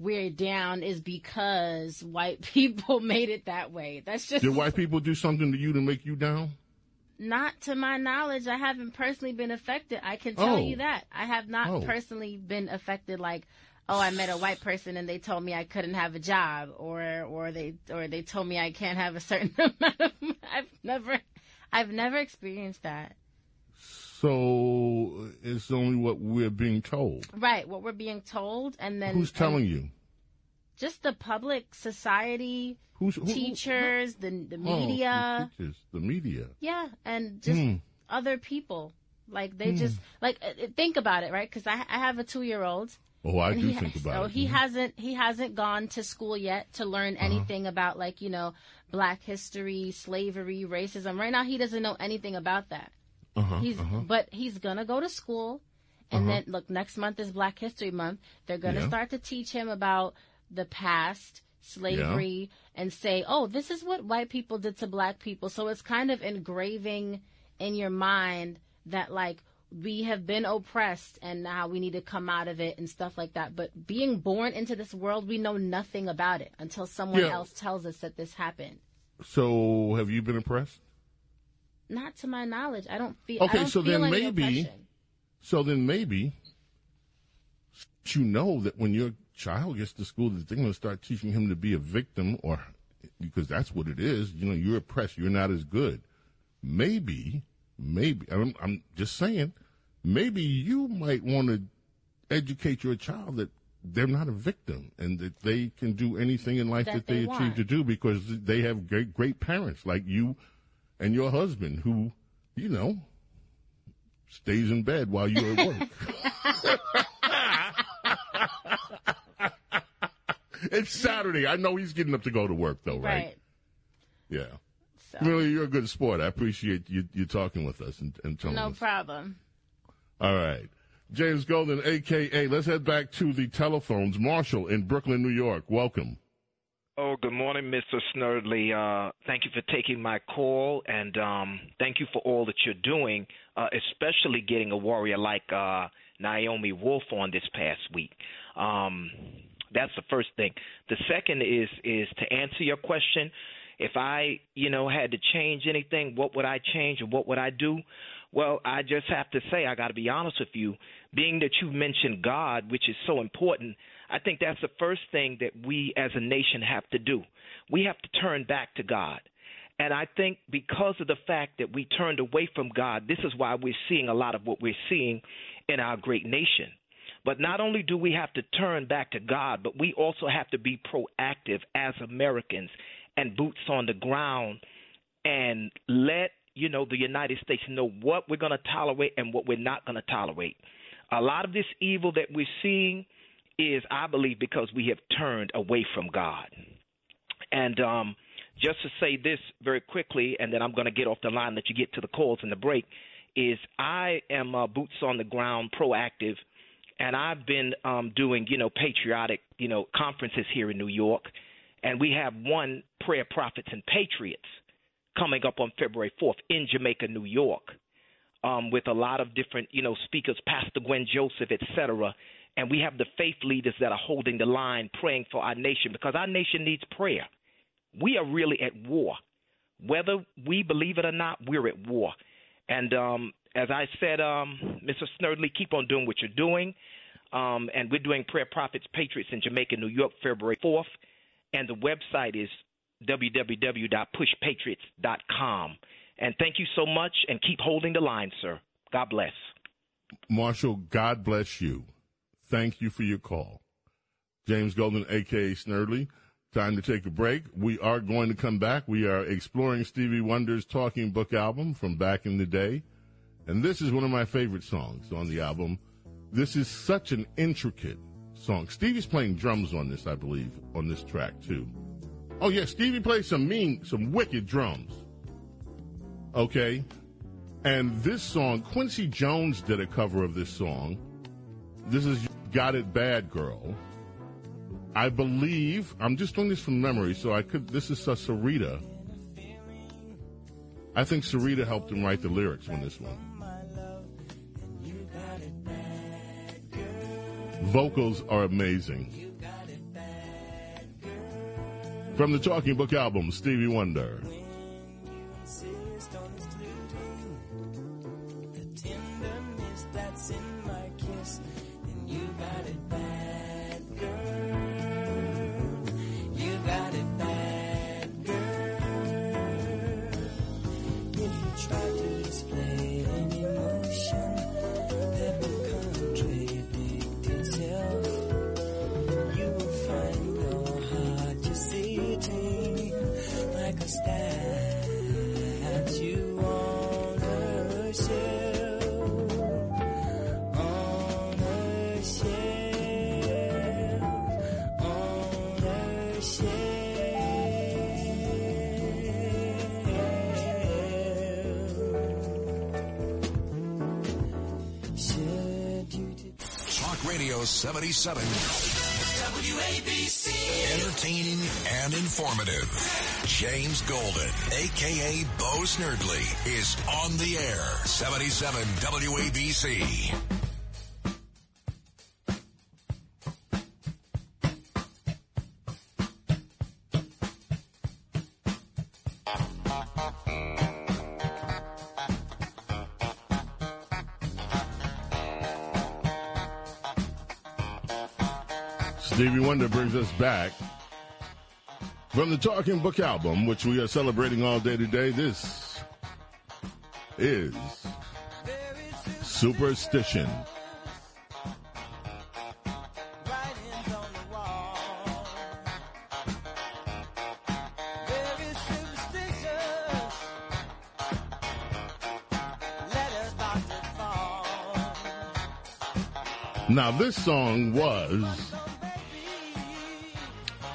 we're down is because white people made it that way. That's just Did white people do something to you to make you down? not to my knowledge. I haven't personally been affected. I can tell Oh. you that I have not Oh. personally been affected. Like, oh, I met a white person and they told me I couldn't have a job, or or they or they told me I can't have a certain amount of. I've never, I've never experienced that. So it's only what we're being told. Right, what we're being told, and then Who's telling you? Just the public, society, Who's who, who- teachers, the the Oh, media. the teachers, the media. Yeah, and just Hmm. other people. Like they Hmm. just like uh, think about it, right? Because I, I have a two year old. Oh, I do he, think about so it. So he Mhm. hasn't he hasn't gone to school yet to learn Uh-huh. anything about like you know black history, slavery, racism. Right now, he doesn't know anything about that. Uh-huh, he's uh-huh. but he's gonna go to school, and Uh-huh. then look next month is Black History Month. They're gonna Yeah. start to teach him about the past. Slavery and say, oh, this is what white people did to black people. So it's kind of engraving in your mind that, like, we have been oppressed and now we need to come out of it and stuff like that. But being born into this world, we know nothing about it until someone Yeah. else tells us that this happened. So have you been oppressed? Not to my knowledge. I don't feel. Okay, don't so feel then maybe, oppression. so then maybe, you know that when your child gets to school, that they're going to start teaching him to be a victim, or because that's what it is. You know, you're oppressed. You're not as good. Maybe, maybe I'm, I'm just saying, maybe you might want to educate your child that they're not a victim and that they can do anything in life That that, they they, achieve to do because they have great great parents like you and your husband who, you know, stays in bed while you're at work. it's Saturday. I know he's getting up to go to work though, right? Right. Yeah. So. Really, you're a good sport. I appreciate you you talking with us and, and telling No us. problem. All right. James Golden, a.k.a. Let's head back to the telephones. Marshall in Brooklyn, New York. Welcome. Oh, good morning, Mr. Snerdley. Uh, thank you for taking my call, and um, thank you for all that you're doing, uh, especially getting a warrior like uh, Naomi Wolf on this past week. Um, that's the first thing. The second is is to answer your question. If I, you know, had to change anything, what would I change and what would I do? Well, I just have to say, I got to be honest with you. Being that you mentioned God, which is so important, I think that's the first thing that we as a nation have to do. We have to turn back to God. And I think because of the fact that we turned away from God, this is why we're seeing a lot of what we're seeing in our great nation. But not only do we have to turn back to God, but we also have to be proactive as Americans and boots on the ground and let you know the United States know what we're going to tolerate and what we're not going to tolerate. A lot of this evil that we're seeing is, I believe, because we have turned away from God. And um, just to say this very quickly, and then I'm going to get off the line, let you get to the calls and the break, is I am uh, boots on the ground, proactive, and I've been um, doing, you know, patriotic, you know, conferences here in New York, and we have one prayer prophets and patriots coming up on February 4th in Jamaica, New York, um, with a lot of different, you know, speakers, Pastor Gwen Joseph, et cetera. And we have the faith leaders that are holding the line, praying for our nation, because our nation needs prayer. We are really at war. Whether we believe it or not, we're at war. And um, as I said, um, Mr. Snerdley, keep on doing what you're doing. Um, and we're doing Prayer Prophets Patriots in Jamaica, New York, February 4th. And the website is www.pushpatriots.com. And thank you so much, and keep holding the line, sir. God bless. Marshall, God bless you. Thank you for your call. James Golden, aka Snerdley. Time to take a break. We are going to come back. We are exploring Stevie Wonder's talking book album from back in the day. And this is one of my favorite songs on the album. This is such an intricate song. Stevie's playing drums on this, I believe, on this track too. Oh yeah, Stevie plays some mean, some wicked drums. Okay. And this song, Quincy Jones did a cover of this song. This is Got It Bad Girl. I believe, I'm just doing this from memory, so I could, this is uh, Syreeta. I think Syreeta helped him write the lyrics on this one. Vocals are amazing. From the Talking Book album, Stevie Wonder. Aka Bo Snerdley, is on the air. 77 WABC. Stevie Wonder brings us back from the Talking Book album, which we are celebrating all day today. This is Superstition. Now, this song was,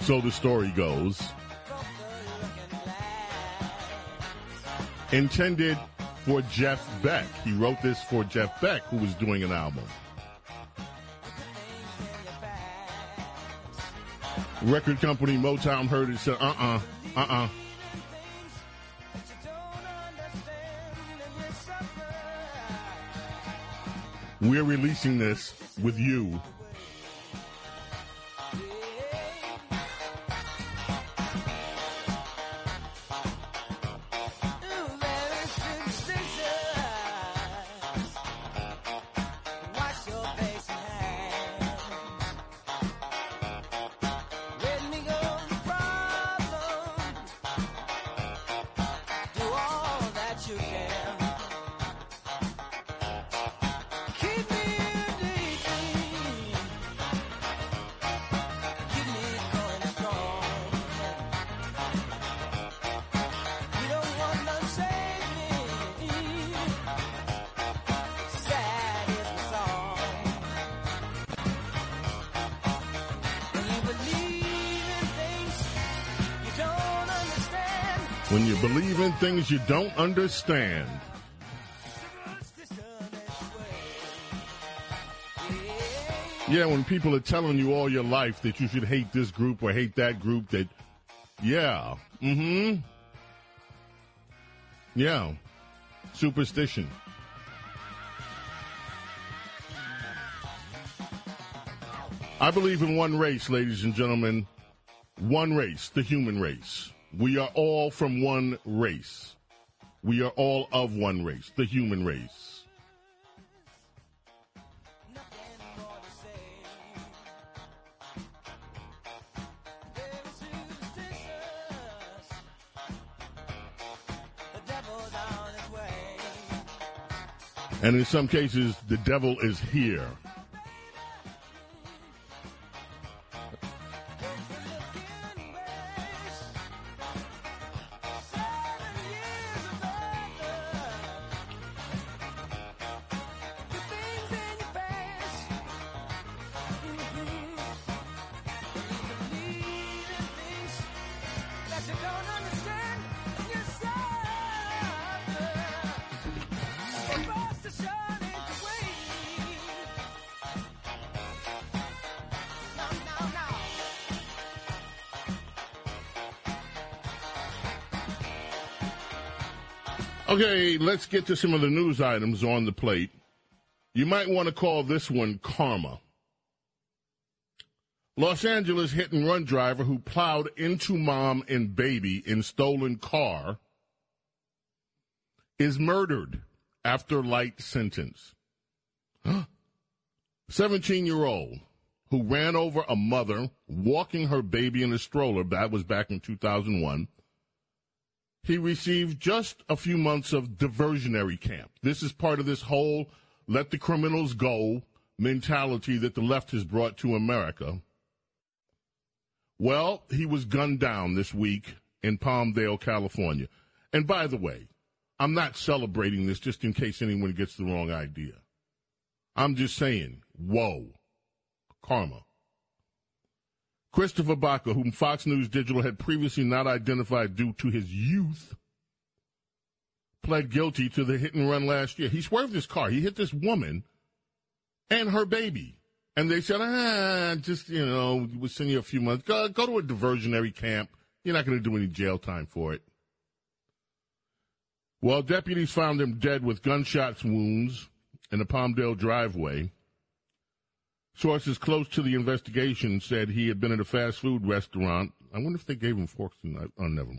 so the story goes, intended for Jeff Beck. He wrote this for Jeff Beck, who was doing an album. Record company Motown heard it said, uh uh, uh uh. We're releasing this with you. You don't understand. Yeah, when people are telling you all your life that you should hate this group or hate that group, that, yeah, mm hmm. Yeah. Superstition. I believe in one race, ladies and gentlemen. One race, the human race. We are all from one race. We are all of one race, the human race. And in some cases, the devil is here. Okay, let's get to some of the news items on the plate. You might want to call this one karma. Los Angeles hit and run driver who plowed into mom and baby in stolen car is murdered after light sentence. 17 year old who ran over a mother walking her baby in a stroller, that was back in 2001. He received just a few months of diversionary camp. This is part of this whole let the criminals go mentality that the left has brought to America. Well, he was gunned down this week in Palmdale, California. And by the way, I'm not celebrating this just in case anyone gets the wrong idea. I'm just saying, whoa, karma. Christopher Baca, whom Fox News Digital had previously not identified due to his youth, pled guilty to the hit and run last year. He swerved his car. He hit this woman and her baby. And they said, ah, just, you know, we'll send you a few months. Go, go to a diversionary camp. You're not going to do any jail time for it. Well, deputies found him dead with gunshots wounds in a Palmdale driveway. Sources close to the investigation said he had been at a fast food restaurant. I wonder if they gave him forks and knives. Oh, never.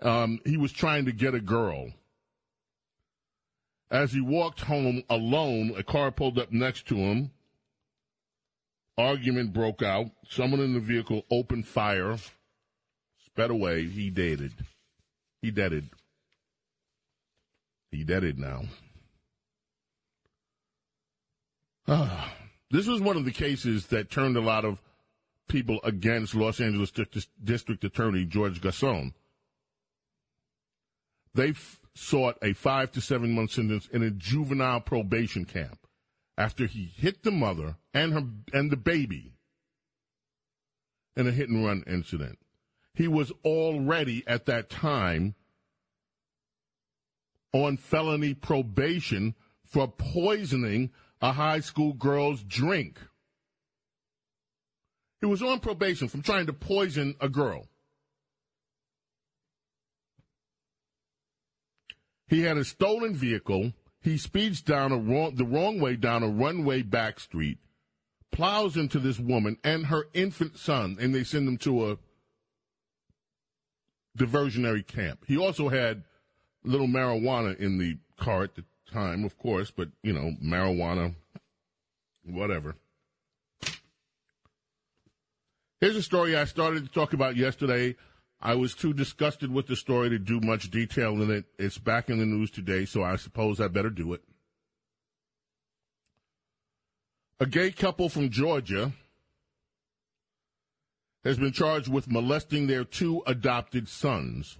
Um, he was trying to get a girl. As he walked home alone, a car pulled up next to him. Argument broke out. Someone in the vehicle opened fire, sped away. He deaded. He deaded. He deaded now. Ah. This was one of the cases that turned a lot of people against Los Angeles District, Attorney George Gascón. They f- sought a five to seven month sentence in a juvenile probation camp after he hit the mother and her and the baby in a hit and run incident. He was already at that time on felony probation for poisoning a high school girl's drink. He was on probation from trying to poison a girl. He had a stolen vehicle. He speeds down wrong, the wrong way down a runway back street, plows into this woman and her infant son, and they send them to a diversionary camp. He also had little marijuana in the car at the time, of course, but you know, marijuana, whatever. Here's a story I started to talk about yesterday. I was too disgusted with the story to do much detail in it. It's back in the news today, so I suppose I better do it. A gay couple from Georgia has been charged with molesting their two adopted sons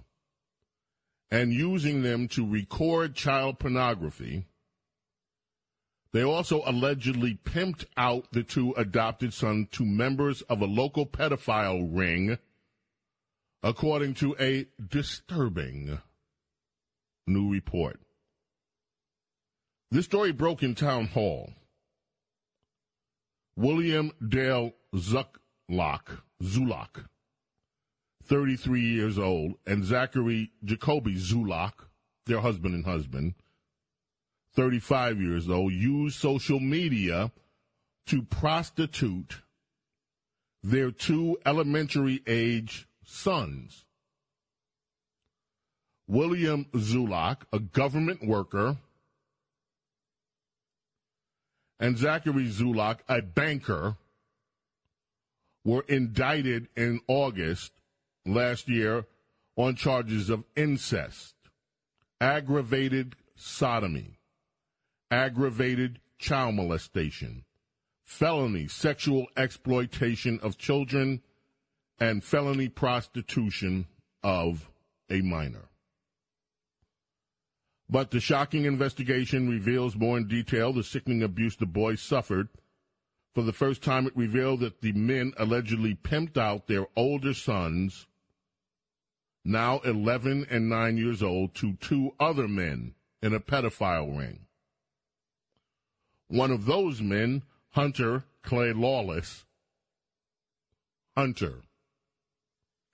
and using them to record child pornography. They also allegedly pimped out the two adopted sons to members of a local pedophile ring, according to a disturbing new report. This story broke in town hall. William Dale Zucklock, Zulock, 33 years old, and Zachary Jacoby Zulock, their husband and husband, 35 years old, used social media to prostitute their two elementary age sons. William Zulock, a government worker, and Zachary Zulock, a banker, were indicted in August last year on charges of incest, aggravated sodomy, aggravated child molestation, felony sexual exploitation of children, and felony prostitution of a minor. But the shocking investigation reveals more in detail the sickening abuse the boys suffered. For the first time, it revealed that the men allegedly pimped out their older sons, now 11 and 9 years old, to two other men in a pedophile ring. One of those men, Hunter Clay Lawless, Hunter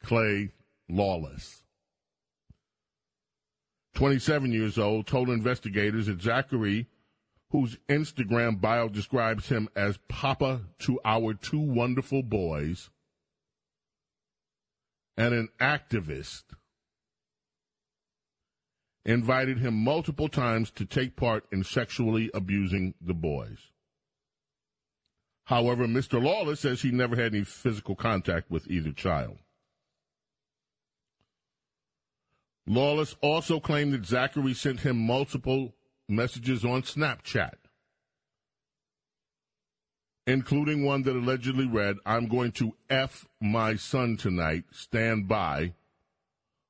Clay Lawless, 27 years old, told investigators that Zachary, whose Instagram bio describes him as Papa to our two wonderful boys, and an activist, invited him multiple times to take part in sexually abusing the boys. However, Mr. Lawless says he never had any physical contact with either child. Lawless also claimed that Zachary sent him multiple messages on Snapchat, including one that allegedly read, I'm going to F my son tonight, stand by,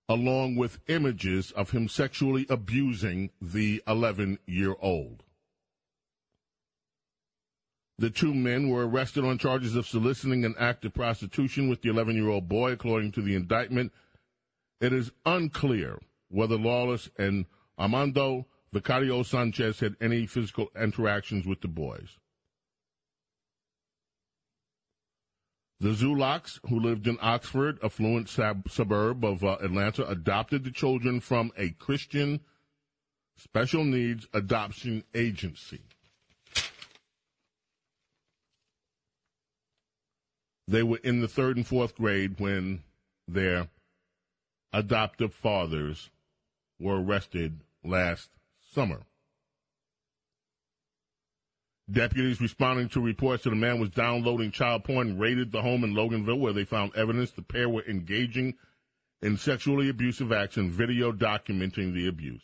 along with images of him sexually abusing the 11 year old. The two men were arrested on charges of soliciting an act of prostitution with the 11 year old boy, according to the indictment. It is unclear whether Lawless and Armando Vicario Sanchez had any physical interactions with the boys. The Zulocks, who lived in Oxford, a affluent sub- suburb of uh, Atlanta, adopted the children from a Christian special needs adoption agency. They were in the third and fourth grade when their adoptive fathers were arrested last summer. Deputies responding to reports that a man was downloading child porn raided the home in Loganville where they found evidence the pair were engaging in sexually abusive acts and video documenting the abuse.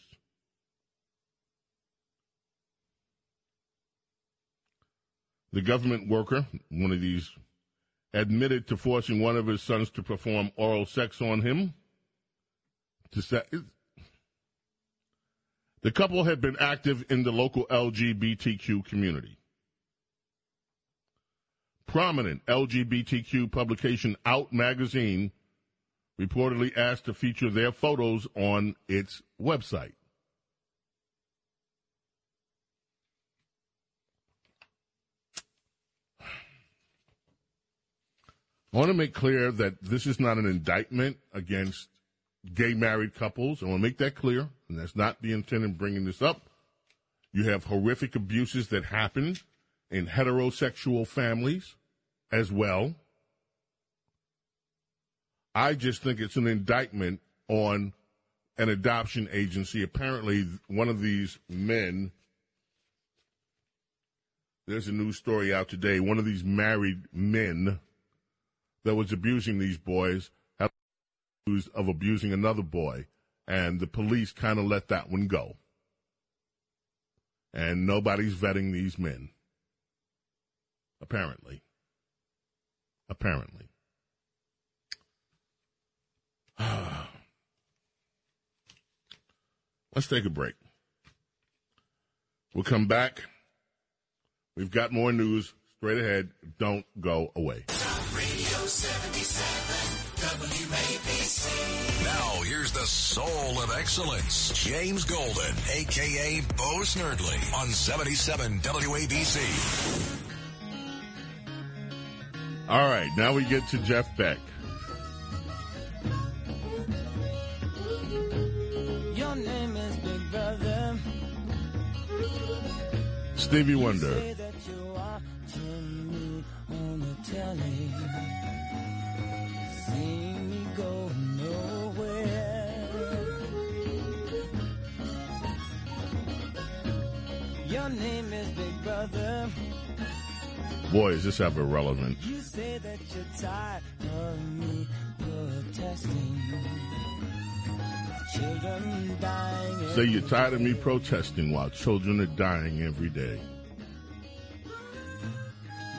The government worker, one of these, admitted to forcing one of his sons to perform oral sex on him. To say, the couple had been active in the local LGBTQ community. Prominent LGBTQ publication Out Magazine reportedly asked to feature their photos on its website. I want to make clear that this is not an indictment against gay married couples. I want to make that clear, and that's not the intent in bringing this up. You have horrific abuses that happen in heterosexual families as well. I just think it's an indictment on an adoption agency. Apparently, one of these men, there's a news story out today, one of these married men that was abusing these boys accused of abusing another boy, and the police kind of let that one go. And nobody's vetting these men. Apparently. Apparently. Let's take a break. We'll come back. We've got more news straight ahead. Don't go away. Excellence, James Golden, a.k.a. Bo Snerdley, on 77 WABC. All right, now we get to Jeff Beck. Your name is Big Brother. Stevie Wonder. Brother. Boy, is this ever relevant. You say that you're tired of me protesting. children dying. Say you're tired of me protesting while children are dying every day.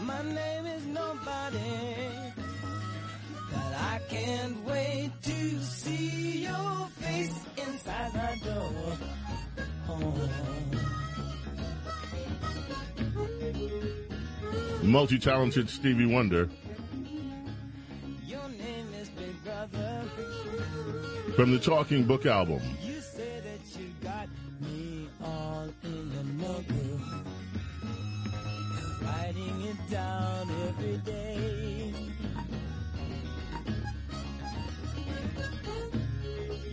My name is nobody, but I can't wait to see your face inside my door. Oh. Multi talented Stevie Wonder Your name is Big Brother. from the Talking Book album. You say that you got me all in your notebook. Writing it down every day.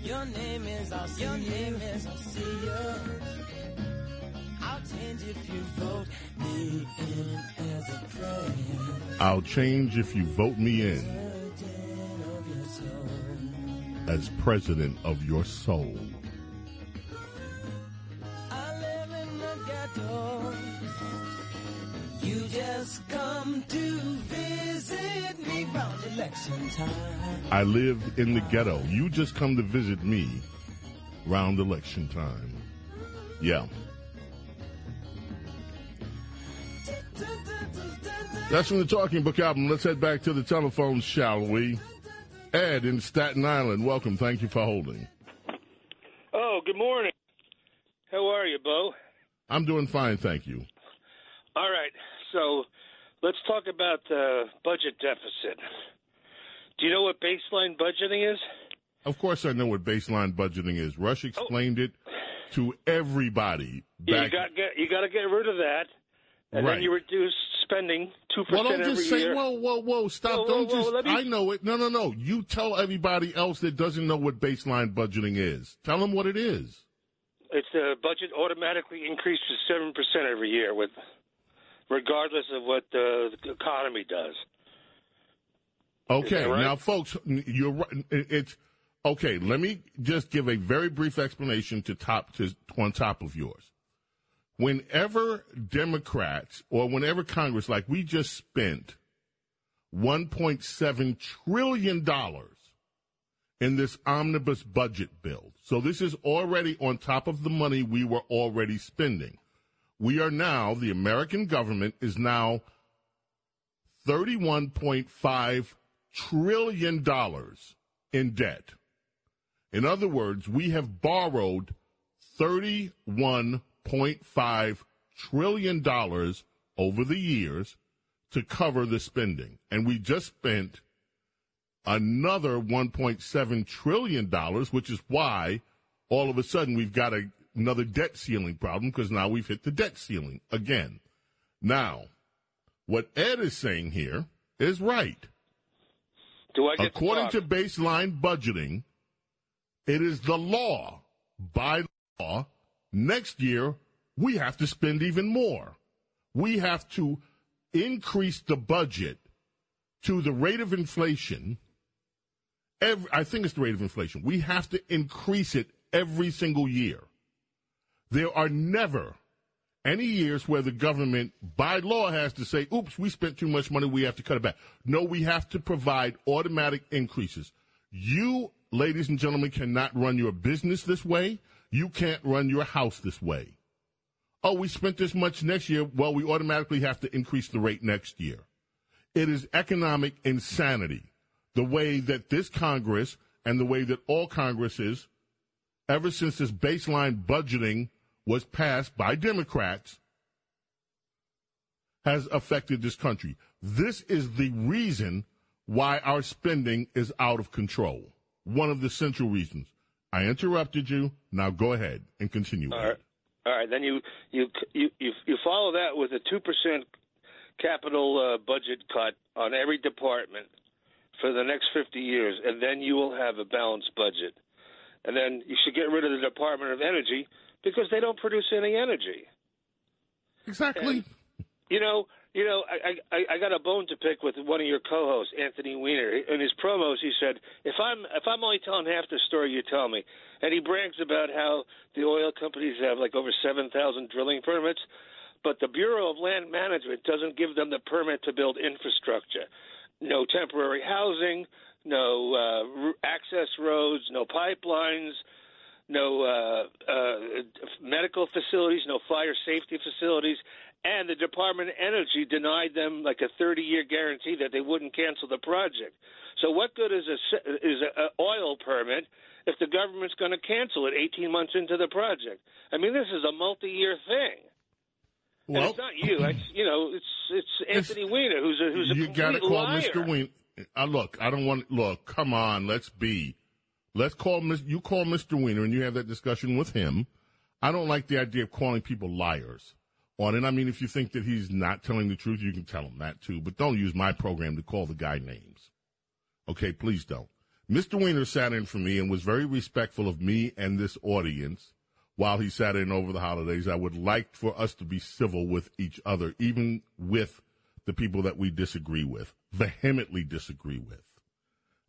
Your name is I'll see Your name is I'll see you. I'll change if you vote me in as a friend. I'll change if you vote me in Of your soul. as president of your soul. I live in the ghetto. You just come to visit me round election time. I That's from the Talking Book album. Let's head back to the telephone, shall we? Ed in Staten Island, welcome. Thank you for holding. Oh, good morning. How are you, Bo? I'm doing fine, thank you. All right. So let's talk about the budget deficit. Do you know what baseline budgeting is? Of course, I know what baseline budgeting is. Rush explained it to everybody. Yeah, you got get, you got to get rid of that, and Right. then you reduce spending two Well, percent Well, don't every just say, year. whoa, whoa, whoa, stop. Whoa, whoa, don't whoa, just, let me- I know it. No, no, no. You tell everybody else that doesn't know what baseline budgeting is. Tell them what it is. It's the budget automatically increases seven percent every year, with regardless of what the, the economy does. Okay, right? now, folks, you're right. It's okay. Let me just give a very brief explanation to top to on top of yours. Whenever Democrats or whenever Congress, like we just spent, one point seven trillion dollars in this omnibus budget bill. So this is already on top of the money we were already spending. We are now, the American government is now $31.5 trillion in debt. In other words, we have borrowed $31.5 trillion over the years to cover the spending. And we just spent another $1.7 trillion, which is why all of a sudden we've got a, another debt ceiling problem because now we've hit the debt ceiling again. Now, what Ed is saying here is right. Do I get According to to baseline budgeting, it is the law. By law, next year we have to spend even more. We have to increase the budget to the rate of inflation. Every, I think it's the rate of inflation. We have to increase it every single year. There are never any years where the government, by law, has to say, oops, we spent too much money, we have to cut it back. No, we have to provide automatic increases. You, ladies and gentlemen, cannot run your business this way. You can't run your house this way. Oh, we spent this much next year. Well, we automatically have to increase the rate next year. It is economic insanity. The way that this Congress and the way that all Congresses, ever since this baseline budgeting was passed by Democrats, has affected this country. This is the reason why our spending is out of control. One of the central reasons. I interrupted you. Now go ahead and continue. All right. All right. Then you you you you, you follow that with a two percent capital uh, budget cut on every department for the next fifty years, and then you will have a balanced budget. And then you should get rid of the Department of Energy because they don't produce any energy. Exactly. You know, you know, I, I I got a bone to pick with one of your co-hosts, Anthony Weiner. In his promos, he said, "If I'm if I'm only telling half the story, you tell me." And he brags about how the oil companies have like over seven thousand drilling permits, but the Bureau of Land Management doesn't give them the permit to build infrastructure. No temporary housing, no uh, access roads, no pipelines. no uh, uh, medical facilities, no fire safety facilities, and the Department of Energy denied them like a 30-year guarantee that they wouldn't cancel the project. So, what good is a is a, a oil permit if the government's going to cancel it 18 months into the project? I mean, this is a multi-year thing. and Well- it's not you. It's you know, it's it's Anthony Weiner who's a who's a you got to call liar. Mr. Weiner. Uh, look, I don't want. Look, come on, let's be. Let's call you call Mr. Weiner and you have that discussion with him. I don't like the idea of calling people liars on it. I mean, if you think that he's not telling the truth, you can tell him that too. But don't use my program to call the guy names. Okay, please don't. Mr. Weiner sat in for me and was very respectful of me and this audience while he sat in over the holidays. I would like for us to be civil with each other, even with the people that we disagree with, vehemently disagree with.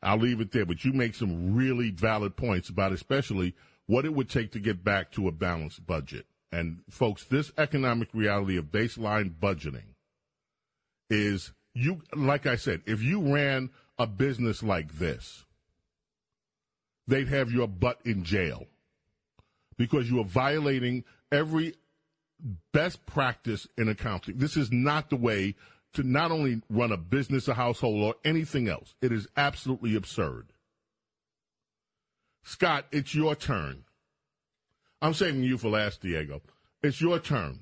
I'll leave it there, but you make some really valid points about especially what it would take to get back to a balanced budget. And folks, this economic reality of baseline budgeting is you, like I said, if you ran a business like this, they'd have your butt in jail because you are violating every best practice in accounting. This is not the way to not only run a business, a household, or anything else. It is absolutely absurd. Scott, it's your turn. I'm saving you for last, Diego. It's your turn.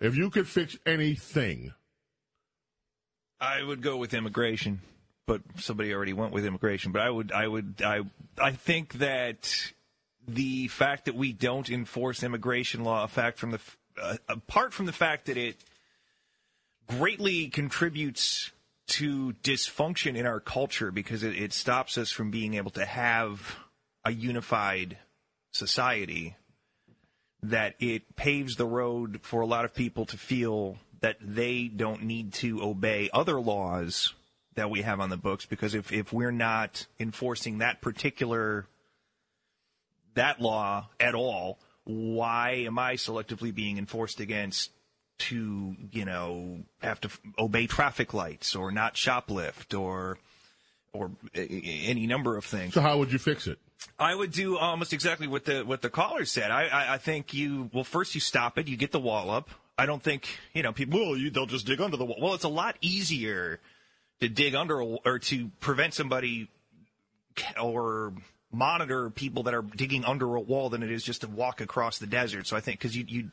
If you could fix anything, I would go with immigration, but somebody already went with immigration. But I would, I would, I, I think that the fact that we don't enforce immigration law, a fact from the, uh, apart from the fact that it greatly contributes to dysfunction in our culture because it, it stops us from being able to have a unified society that it paves the road for a lot of people to feel that they don't need to obey other laws that we have on the books because if, if we're not enforcing that particular that law at all, why am I selectively being enforced against to, you know, have to obey traffic lights or not shoplift or or any number of things. so how would you fix it? I would do almost exactly what the what the caller said. I, I I think you well first you stop it, you get the wall up. I don't think you know people. Well, you, they'll just dig under the wall. Well, it's a lot easier to dig under a, or to prevent somebody or monitor people that are digging under a wall than it is just to walk across the desert. So I think because you you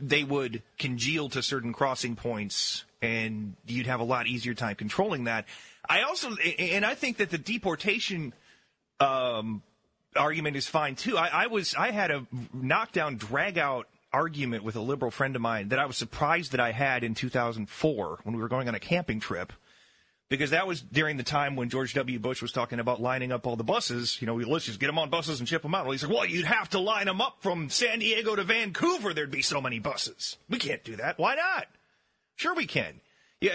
they would congeal to certain crossing points and you'd have a lot easier time controlling that. I also, and I think that the deportation um, argument is fine too. I, I was, I had a knockdown, drag out argument with a liberal friend of mine that I was surprised that I had in 2004 when we were going on a camping trip. Because that was during the time when George W. Bush was talking about lining up all the buses. You know, let's just get them on buses and ship them out. Well, he said, well, you'd have to line them up from San Diego to Vancouver. There'd be so many buses. We can't do that. Why not? Sure, we can. Yeah,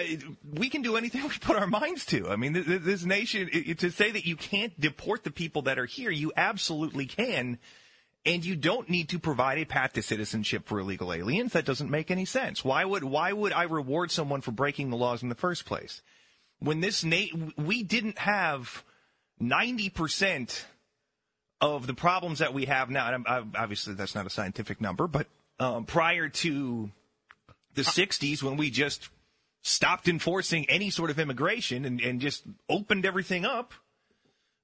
we can do anything we put our minds to. I mean, th- th- this nation, it- to say that you can't deport the people that are here, you absolutely can. And you don't need to provide a path to citizenship for illegal aliens. That doesn't make any sense. Why would, why would I reward someone for breaking the laws in the first place? When this na- we didn't have 90% of the problems that we have now, and I'm, obviously that's not a scientific number, but um, prior to the 60s when we just stopped enforcing any sort of immigration and, and just opened everything up,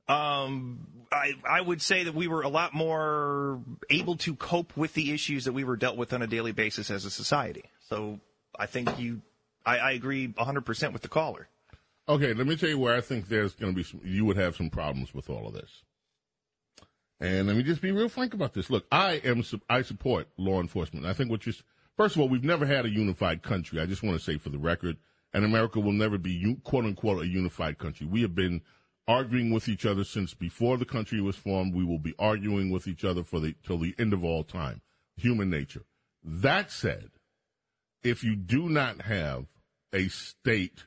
um, I, I would say that we were a lot more able to cope with the issues that we were dealt with on a daily basis as a society. So I think you, I, I agree 100% with the caller. Okay, let me tell you where I think there's going to be some, you would have some problems with all of this. And let me just be real frank about this. Look, I am I support law enforcement. I think what you first of all, we've never had a unified country. I just want to say for the record, and America will never be quote unquote a unified country. We have been arguing with each other since before the country was formed. We will be arguing with each other for the till the end of all time. Human nature. That said, if you do not have a state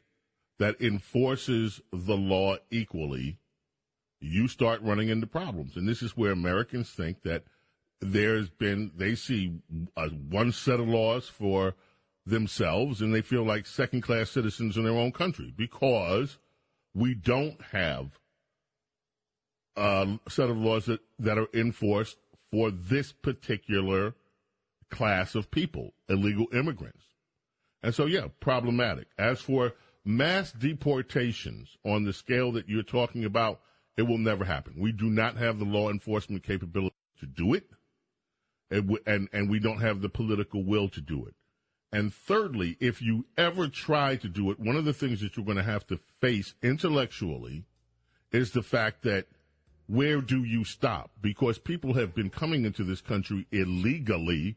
that enforces the law equally, you start running into problems. And this is where Americans think that there's been, they see a, one set of laws for themselves and they feel like second class citizens in their own country because we don't have a set of laws that, that are enforced for this particular class of people, illegal immigrants. And so, yeah, problematic. As for mass deportations on the scale that you're talking about, it will never happen. We do not have the law enforcement capability to do it, and, we- and, and we don't have the political will to do it. And thirdly, if you ever try to do it, one of the things that you're going to have to face intellectually is the fact that where do you stop? Because people have been coming into this country illegally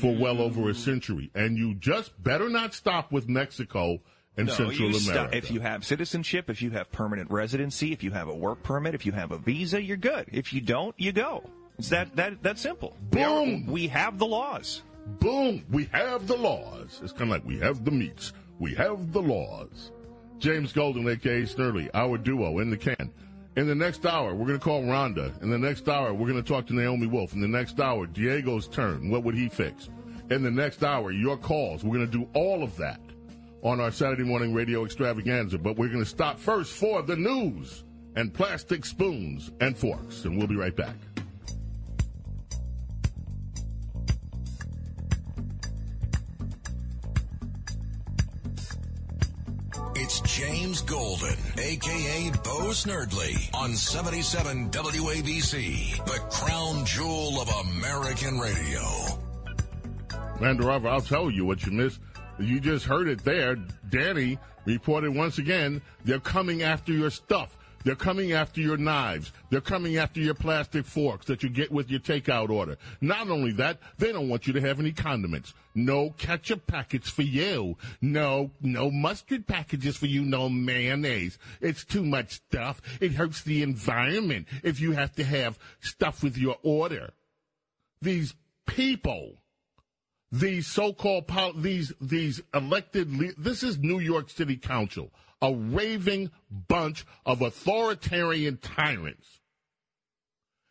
for well over a century, and you just better not stop with Mexico and no, Central you stop- America. if you have citizenship, if you have permanent residency, if you have a work permit, if you have a visa, you're good. If you don't, you go. It's that that that simple. Boom. We, are- we have the laws. Boom! We have the laws. It's kind of like we have the meats. We have the laws. James Golden, aka Snerdley, our duo in the can. In the next hour, we're going to call Rhonda. In the next hour, we're going to talk to Naomi Wolf. In the next hour, Diego's turn. What would he fix? In the next hour, your calls. We're going to do all of that on our Saturday morning radio extravaganza. But we're going to stop first for the news and plastic spoons and forks. And we'll be right back. It's James Golden, aka Bo Snerdley, on 77 WABC, the crown jewel of American radio. Rover, I'll tell you what you missed. You just heard it there. Danny reported once again they're coming after your stuff. They're coming after your knives. They're coming after your plastic forks that you get with your takeout order. Not only that, they don't want you to have any condiments. No ketchup packets for you. No, no mustard packages for you. No mayonnaise. It's too much stuff. It hurts the environment if you have to have stuff with your order. These people these so-called these these elected le- this is New York City Council, a raving bunch of authoritarian tyrants.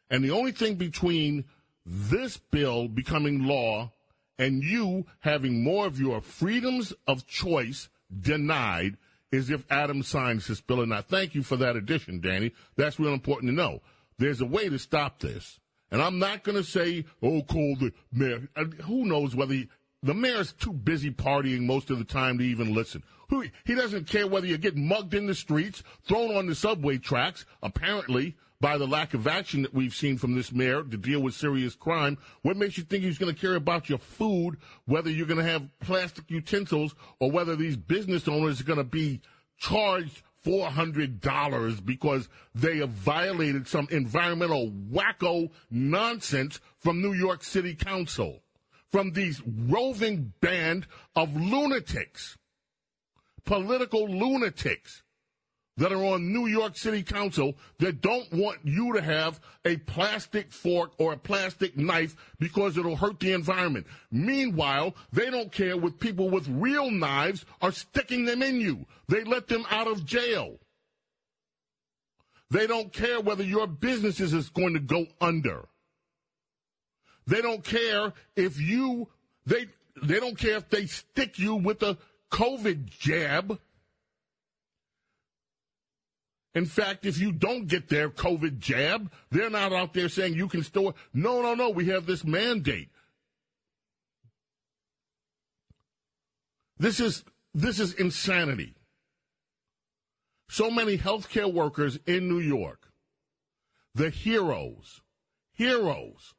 And the only thing between this bill becoming law and you having more of your freedoms of choice denied is if Adam signs this bill or not. Thank you for that addition, Danny. That's real important to know. There's a way to stop this. And I'm not going to say, oh, call the mayor. Who knows whether he, the mayor's too busy partying most of the time to even listen. Who, he doesn't care whether you get mugged in the streets, thrown on the subway tracks, apparently, by the lack of action that we've seen from this mayor to deal with serious crime. What makes you think he's going to care about your food, whether you're going to have plastic utensils, or whether these business owners are going to be charged $400 because they have violated some environmental wacko nonsense from New York City Council, from these roving band of lunatics, political lunatics that are on New York City Council that don't want you to have a plastic fork or a plastic knife because it'll hurt the environment. Meanwhile, they don't care with people with real knives are sticking them in you. They let them out of jail. They don't care whether your business is going to go under. They don't care if you they they don't care if they stick you with a COVID jab. In fact, if you don't get their COVID jab, they're not out there saying you can store. No, no, no. We have this mandate. This is this is insanity. So many healthcare workers in New York, the heroes, heroes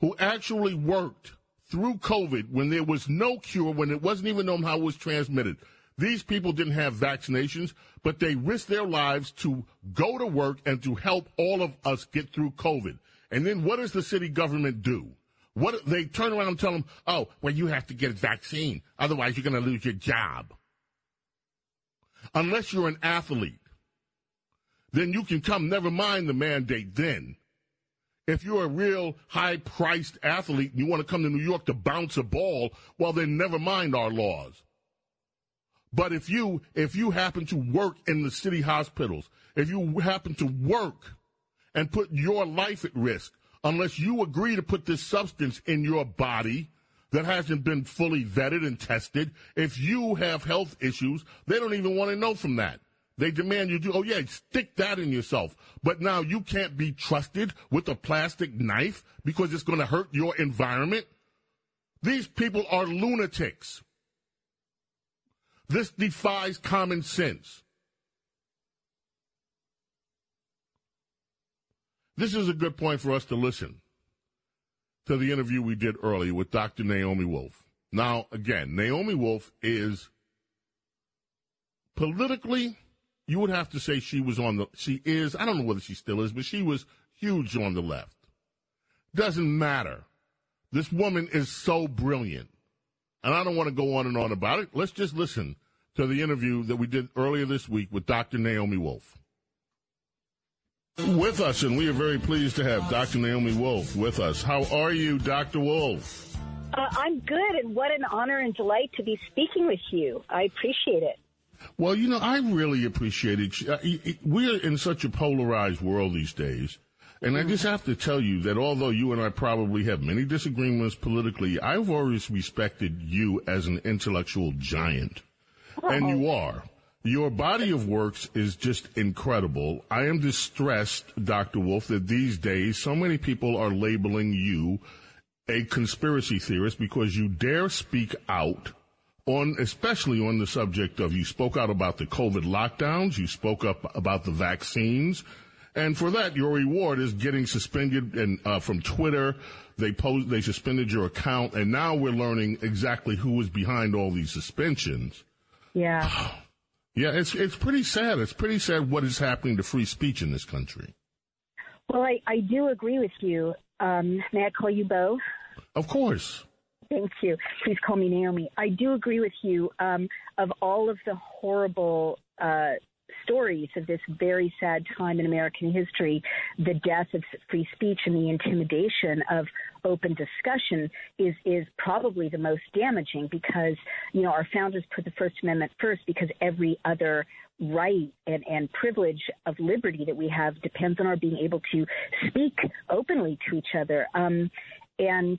who actually worked through COVID when there was no cure, when it wasn't even known how it was transmitted. These people didn't have vaccinations, but they risked their lives to go to work and to help all of us get through COVID. And then what does the city government do? What they turn around and tell them, "Oh, well, you have to get a vaccine, otherwise you're going to lose your job." Unless you're an athlete, then you can come. Never mind the mandate. Then, if you're a real high-priced athlete and you want to come to New York to bounce a ball, well, then never mind our laws. But if you if you happen to work in the city hospitals, if you happen to work and put your life at risk, unless you agree to put this substance in your body that hasn't been fully vetted and tested, if you have health issues, they don't even want to know from that. They demand you do, oh yeah, stick that in yourself. But now you can't be trusted with a plastic knife because it's going to hurt your environment. These people are lunatics. This defies common sense. This is a good point for us to listen to the interview we did earlier with Dr. Naomi Wolf. Now, again, Naomi Wolf is politically, you would have to say she was on the, she is, I don't know whether she still is, but she was huge on the left. Doesn't matter. This woman is so brilliant. And I don't want to go on and on about it. Let's just listen to the interview that we did earlier this week with Dr. Naomi Wolf. With us, and we are very pleased to have Dr. Naomi Wolf with us. How are you, Dr. Wolf? Uh, I'm good, and what an honor and delight to be speaking with you. I appreciate it. Well, you know, I really appreciate it. Uh, We're in such a polarized world these days. And I just have to tell you that although you and I probably have many disagreements politically, I've always respected you as an intellectual giant. And you are. Your body of works is just incredible. I am distressed, Dr. Wolf, that these days so many people are labeling you a conspiracy theorist because you dare speak out on, especially on the subject of you spoke out about the COVID lockdowns, you spoke up about the vaccines, and for that, your reward is getting suspended and uh, from Twitter. They post, they suspended your account, and now we're learning exactly who was behind all these suspensions. Yeah. Yeah, it's it's pretty sad. It's pretty sad what is happening to free speech in this country. Well, I, I do agree with you. Um, may I call you Bo? Of course. Thank you. Please call me Naomi. I do agree with you. Um, of all of the horrible uh, stories of this very sad time in American history, the death of free speech and the intimidation of open discussion is is probably the most damaging because you know our founders put the First Amendment first because every other right and, and privilege of liberty that we have depends on our being able to speak openly to each other. Um, and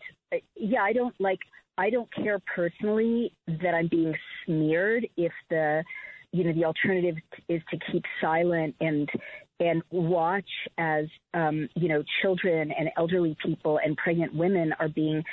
yeah, I don't like. I don't care personally that I'm being smeared if the you know the alternative is to keep silent and and watch as um, you know children and elderly people and pregnant women are being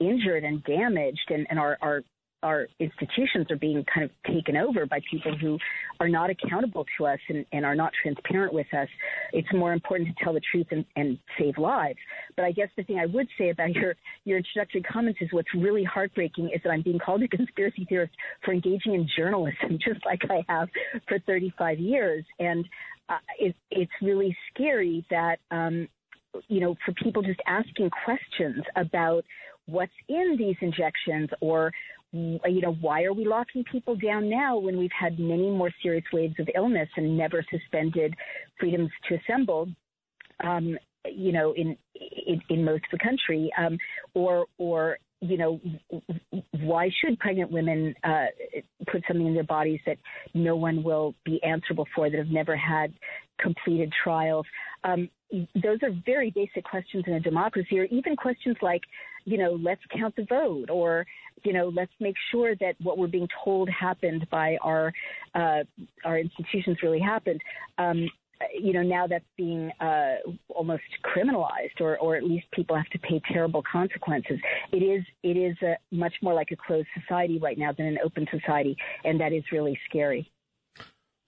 injured and damaged and, and our, our our institutions are being kind of taken over by people who are not accountable to us and, and are not transparent with us. It's more important to tell the truth and, and save lives. But I guess the thing I would say about your, your introductory comments is what's really heartbreaking is that I'm being called a conspiracy theorist for engaging in journalism, just like I have for 35 years. And uh, it, it's really scary that, um, you know, for people just asking questions about what's in these injections or you know, why are we locking people down now when we've had many more serious waves of illness and never suspended freedoms to assemble? Um, you know, in, in in most of the country, um, or or you know, why should pregnant women uh, put something in their bodies that no one will be answerable for that have never had completed trials? Um, those are very basic questions in a democracy, or even questions like, you know, let's count the vote, or you know, let's make sure that what we're being told happened by our uh, our institutions really happened. Um, you know, now that's being uh, almost criminalized, or, or at least people have to pay terrible consequences. It is it is a, much more like a closed society right now than an open society, and that is really scary.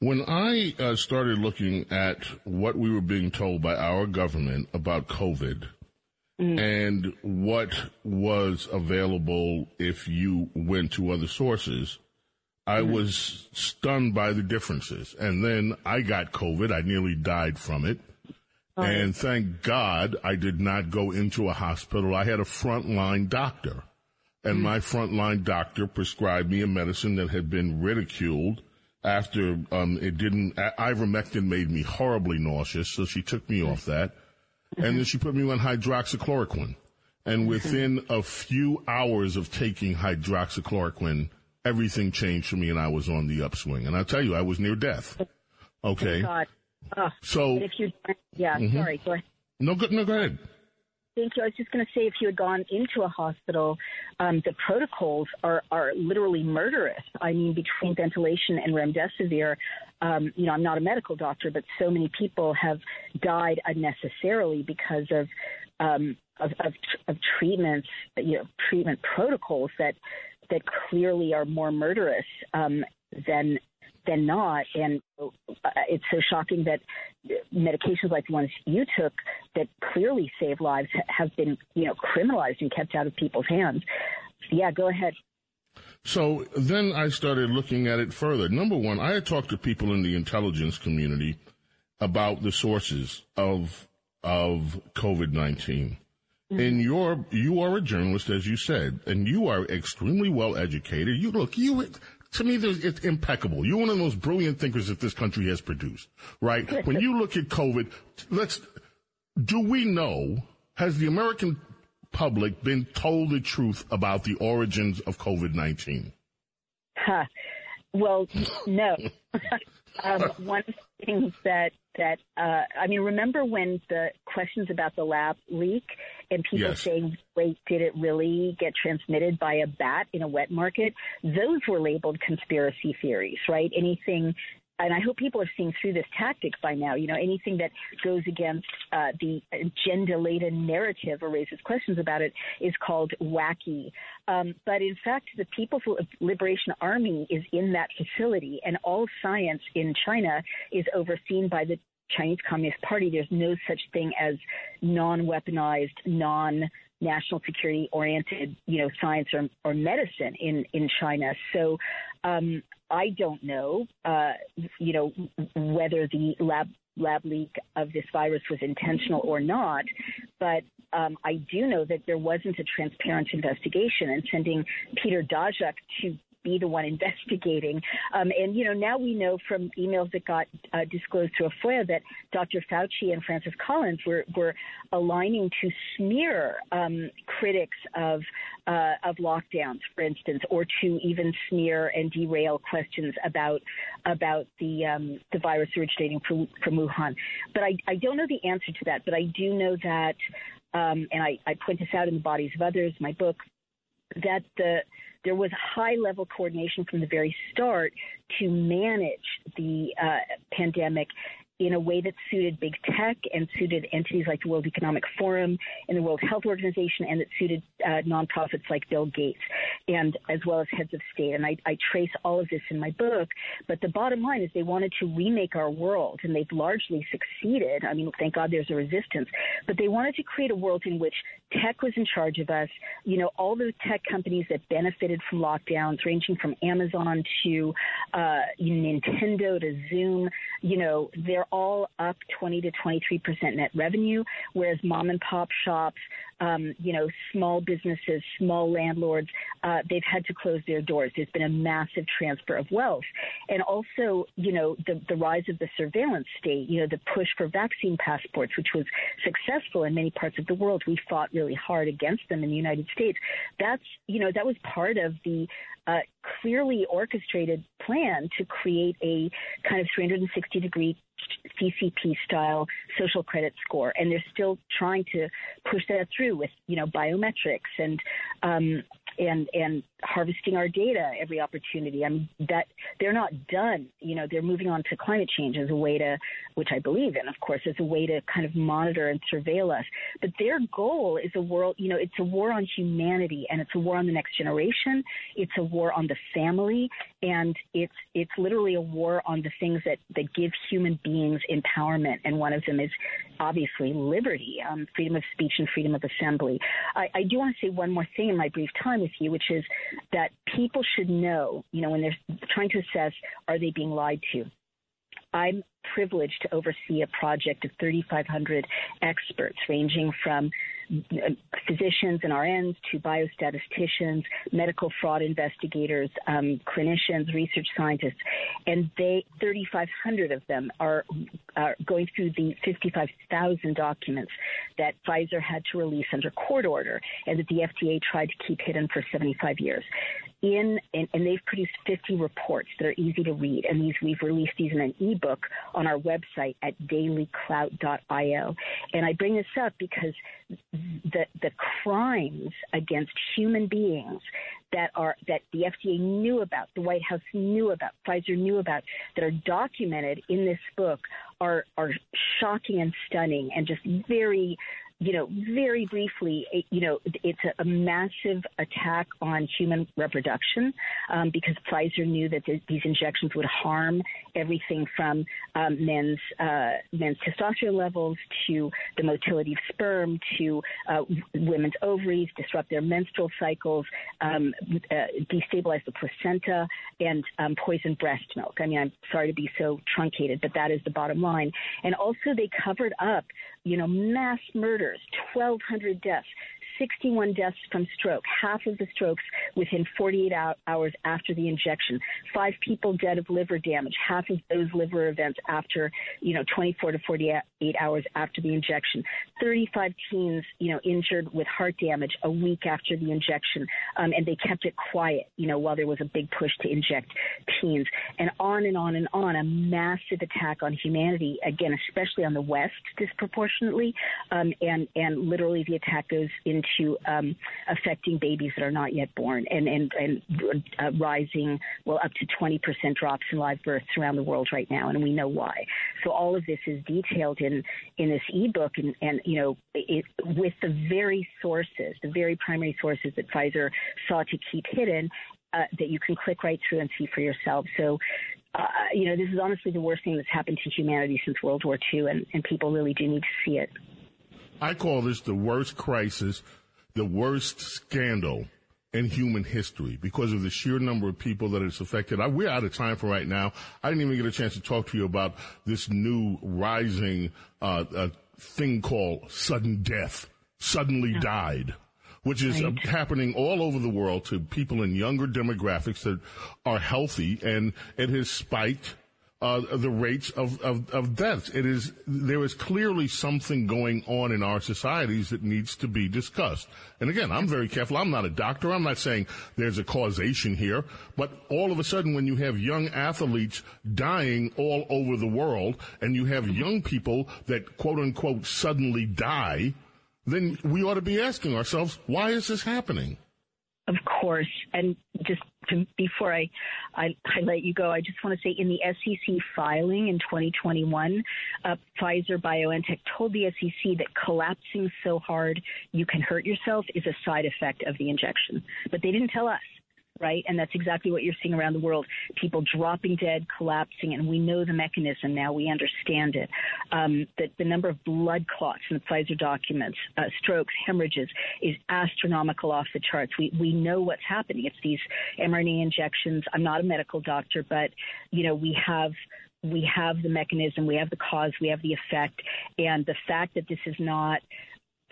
When I uh, started looking at what we were being told by our government about COVID Mm. and what was available if you went to other sources, I mm-hmm. was stunned by the differences. And then I got COVID. I nearly died from it. And thank God I did not go into a hospital. I had a frontline doctor. And mm. my frontline doctor prescribed me a medicine that had been ridiculed after um, it didn't. Ivermectin made me horribly nauseous, so she took me mm. off that. And then she put me on hydroxychloroquine. And within a few hours of taking hydroxychloroquine, everything changed for me and I was on the upswing. And I tell you, I was near death. Okay. Thank God. Oh, So- if you, yeah, Mhm. sorry, go ahead. No, go, no, go ahead. Thank you. I was just going to say, if you had gone into a hospital, um, the protocols are are literally murderous. I mean, between ventilation and remdesivir, um, you know, I'm not a medical doctor, but so many people have died unnecessarily because of um, of, of, of treatments, you know, treatment protocols that that clearly are more murderous um, than than not. And uh, it's so shocking that medications like the ones you took that clearly save lives have been, you know, criminalized and kept out of people's hands. Yeah, go ahead. So then I started looking at it further. Number one, I had talked to people in the intelligence community about the sources of of COVID 19 And you're you are a journalist, as you said, and you are extremely well educated. You look you. To me, it's impeccable. You're one of the most brilliant thinkers that this country has produced, right? when you look at COVID, let's, do we know, has the American public been told the truth about the origins of COVID-19? Huh. Well, no. um, one of the things that that uh, I mean, remember when the questions about the lab leak and people Yes. saying, "Wait, did it really get transmitted by a bat in a wet market?" Those were labeled conspiracy theories, right? Anything. And I hope people are seeing through this tactic by now. You know, anything that goes against uh, the agenda-laden narrative or raises questions about it is called wacky. Um, but in fact, the People's Liberation Army is in that facility, and all science in China is overseen by the Chinese Communist Party. There's no such thing as non-weaponized, non national security oriented, you know, science or, or medicine in, in China. So um, I don't know, uh, you know, whether the lab lab leak of this virus was intentional or not, but um, I do know that there wasn't a transparent investigation, and sending Peter Daszak to be the one investigating. Um, and, you know, now we know from emails that got uh, disclosed through a FOIA that Dr. Fauci and Francis Collins were, were aligning to smear um, critics of, uh, of lockdowns, for instance, or to even smear and derail questions about, about the, um, the virus originating from, from Wuhan. But I, I don't know the answer to that, but I do know that, um, and I, I point this out in the bodies of others, my book, that the there was high level coordination from the very start to manage the uh, pandemic in a way that suited big tech and suited entities like the World Economic Forum and the World Health Organization and that suited uh, nonprofits like Bill Gates and as well as heads of state. And I, I trace all of this in my book. But the bottom line is they wanted to remake our world and they've largely succeeded. I mean, thank God there's a resistance. But they wanted to create a world in which tech was in charge of us. You know, all the tech companies that benefited from lockdowns, ranging from Amazon to uh, Nintendo to Zoom, you know, they're all up 20 to 23 percent net revenue, whereas mom and pop shops, um, you know, small businesses, small landlords, uh, they've had to close their doors. There's been a massive transfer of wealth, and also, you know, the the rise of the surveillance state. You know, the push for vaccine passports, which was successful in many parts of the world. We fought really hard against them in the United States. That's you know that was part of the uh, clearly orchestrated plan to create a kind of 360 degree CCP style social credit score, and they're still trying to push that through with you know biometrics and um, and and harvesting our data every opportunity. I mean that they're not done. You know they're moving on to climate change as a way to, which I believe in, of course, as a way to kind of monitor and surveil us. But their goal is a world. You know, it's a war on humanity, and it's a war on the next generation. It's a war on the family, and it's it's literally a war on the things that that give human beings empowerment. And one of them is obviously liberty, um, freedom of speech, and freedom of assembly. I, I do want to say one more thing in my brief time with you, which is that people should know, you know, when they're trying to assess are they being lied to. I'm privileged to oversee a project of 3,500 experts, ranging from physicians and RNs to biostatisticians, medical fraud investigators, um, clinicians, research scientists, and they 3,500 of them are, are going through the 55,000 documents that Pfizer had to release under court order, and that the FDA tried to keep hidden for 75 years in, and, and they've produced 50 reports that are easy to read. And these we've released these in an ebook on our website at dailyclout.io. And I bring this up because the the crimes against human beings that are that the FDA knew about, the White House knew about, Pfizer knew about, that are documented in this book are are shocking and stunning and just very you know, very briefly, it, you know, it's a, a massive attack on human reproduction um, because Pfizer knew that th- these injections would harm everything from um, men's uh, men's testosterone levels to the motility of sperm to uh, women's ovaries, disrupt their menstrual cycles, um, uh, destabilize the placenta, and um, poison breast milk. I mean, I'm sorry to be so truncated, but that is the bottom line. And also, they covered up, you know, mass murders, 1,200 deaths. 61 deaths from stroke, half of the strokes within 48 hours after the injection. Five people dead of liver damage, half of those liver events after, you know, 24 to 48 hours after the injection. 35 teens, you know, injured with heart damage a week after the injection, um, and they kept it quiet, you know, while there was a big push to inject teens, and on and on and on. A massive attack on humanity, again, especially on the West, disproportionately, um, and and literally the attack goes into um, affecting babies that are not yet born, and and and uh, rising well up to 20% drops in live births around the world right now, and we know why. So all of this is detailed in in this ebook, and and you know it, with the very sources, the very primary sources that Pfizer sought to keep hidden, uh, that you can click right through and see for yourself. So. Uh, you know, this is honestly the worst thing that's happened to humanity since World War II, and, and people really do need to see it. I call this the worst crisis, the worst scandal in human history because of the sheer number of people that it's affected. I, we're out of time for right now. I didn't even get a chance to talk to you about this new rising uh, uh, thing called sudden death, suddenly died. Which is uh, happening all over the world to people in younger demographics that are healthy, and it has spiked uh, the rates of, of, of deaths. It is there is clearly something going on in our societies that needs to be discussed. And again, I'm very careful. I'm not a doctor. I'm not saying there's a causation here, but all of a sudden, when you have young athletes dying all over the world, and you have young people that quote unquote suddenly die, then we ought to be asking ourselves, why is this happening? Of course, and just to, before I, I I let you go, I just want to say in the SEC filing in 2021, uh, Pfizer BioNTech told the SEC that collapsing so hard you can hurt yourself is a side effect of the injection, but they didn't tell us. Right, and that's exactly what you're seeing around the world: people dropping dead, collapsing, and we know the mechanism now. We understand it. Um, that the number of blood clots in the Pfizer documents, uh, strokes, hemorrhages, is astronomical off the charts. We we know what's happening. It's these mRNA injections. I'm not a medical doctor, but you know we have we have the mechanism, we have the cause, we have the effect, and the fact that this is not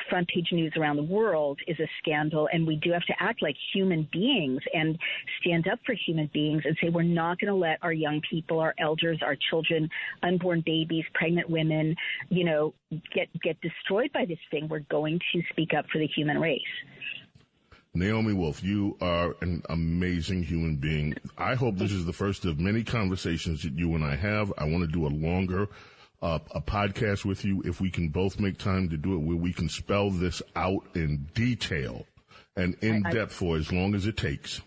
front page news around the world is a scandal and we do have to act like human beings and stand up for human beings and say we're not going to let our young people our elders our children unborn babies pregnant women you know get get destroyed by this thing we're going to speak up for the human race Naomi Wolf, you are an amazing human being. I hope this is the first of many conversations that you and I have. I want to do a longer uh, a podcast with you if we can both make time to do it where we can spell this out in detail and in I- I- depth for as long as it takes.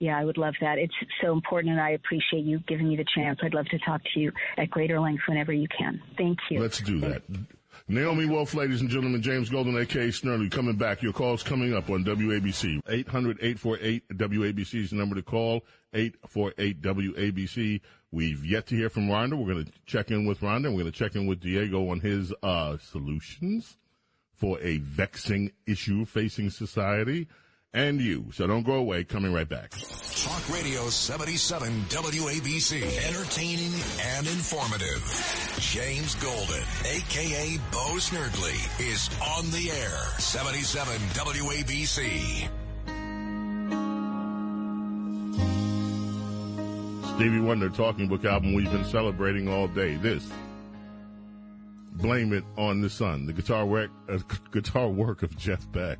yeah i would love that it's so important and i appreciate you giving me the chance i'd love to talk to you at greater length whenever you can thank you Let's do that. Naomi Wolf, ladies and gentlemen, James Golden, aka Snerdley, coming back. Your call's coming up on WABC. 800-848-WABC is the number to call. 848-WABC. We've yet to hear from Rhonda. We're going to check in with Rhonda. We're going to check in with Diego on his uh, solutions for a vexing issue facing society and you. So don't go away. Coming right back. Talk Radio 77 WABC. Entertaining and informative. James Golden, aka Bo Snerdley, is on the air. 77 WABC. Stevie Wonder talking book album we've been celebrating all day. This. Blame it on the sun. The guitar work, uh, guitar work of Jeff Beck.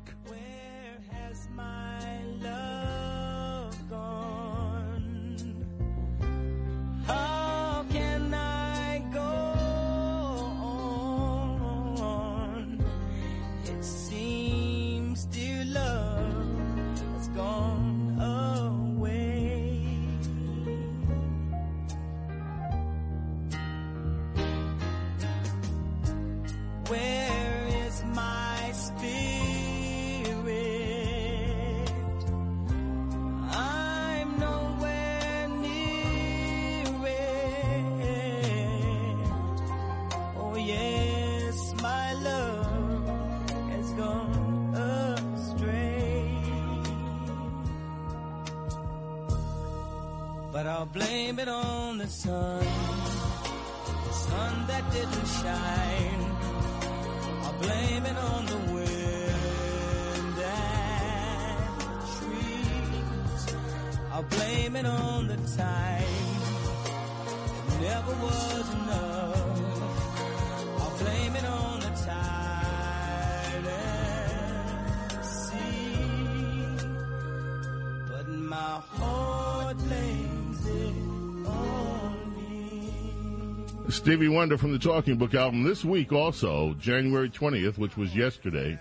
Stevie Wonder from the Talking Book album this week also, January 20th, which was yesterday,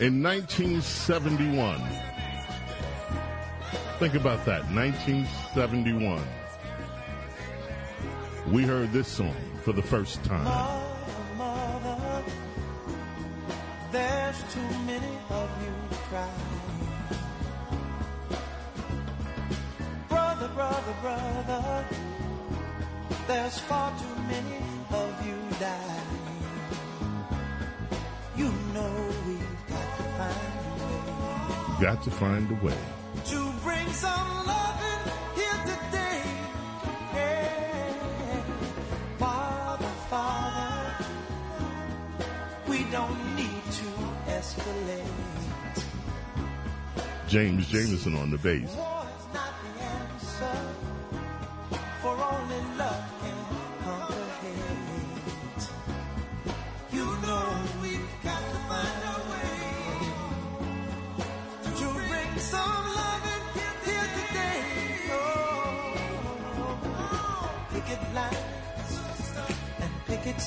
in 1971. Think about that, 1971. We heard this song for the first time. Mother, there's too many of you crying. Brother, brother, brother, there's far too many of you dying. You know we've got to find a way Got to find a way. to bring some loving here today. Yeah. Father, Father, we don't need to escalate. James Jamerson on the bass.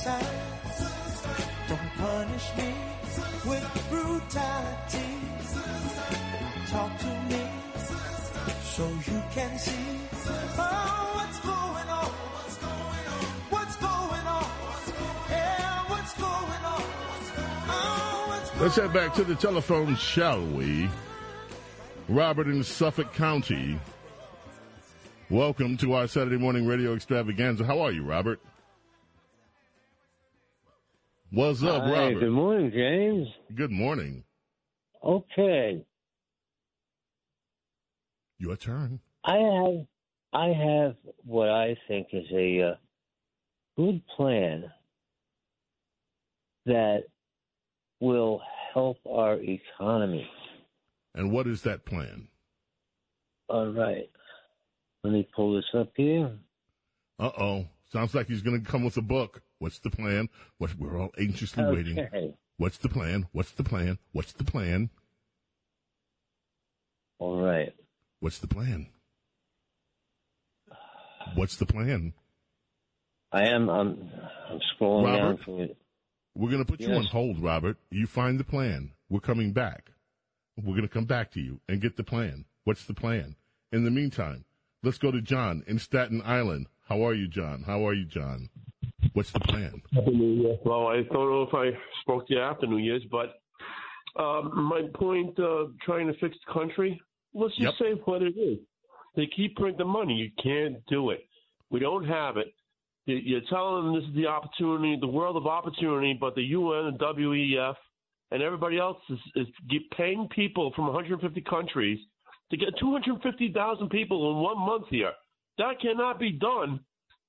Don't punish me with brutality. Talk to me so you can see oh, what's going on. What's going on? Yeah, what's going on? Oh, what's Let's head back to the telephone, shall we? Robert in Suffolk County. Welcome to our Saturday morning radio extravaganza. How are you, Robert? What's up, Hi, Robert? Good morning, James. Good morning. Okay, Your turn. I have I have what I think is a uh, good plan that will help our economy. And what is that plan? All right, let me pull this up here. Uh oh. Sounds like he's going to come with a book. What's the plan? What we're all anxiously waiting. What's the plan? What's the plan? What's the plan? All right. What's the plan? What's the plan? I am. I'm. I'm scrolling down Robert? through it. We're going to put you on hold, Robert. You find the plan. We're coming back. We're going to come back to you and get the plan. What's the plan? In the meantime, let's go to John in Staten Island. How are you, John? How are you, John? What's the plan? Happy New Year. Well, I don't know if I spoke to you after New Year's, but um, my point, uh, trying to fix the country, let's just say what it is. They keep printing money. You can't do it. We don't have it. You- You're telling them this is the opportunity, the world of opportunity, but the UN, the WEF, and everybody else is, is paying people from 150 countries to get 250,000 people in one month here. That cannot be done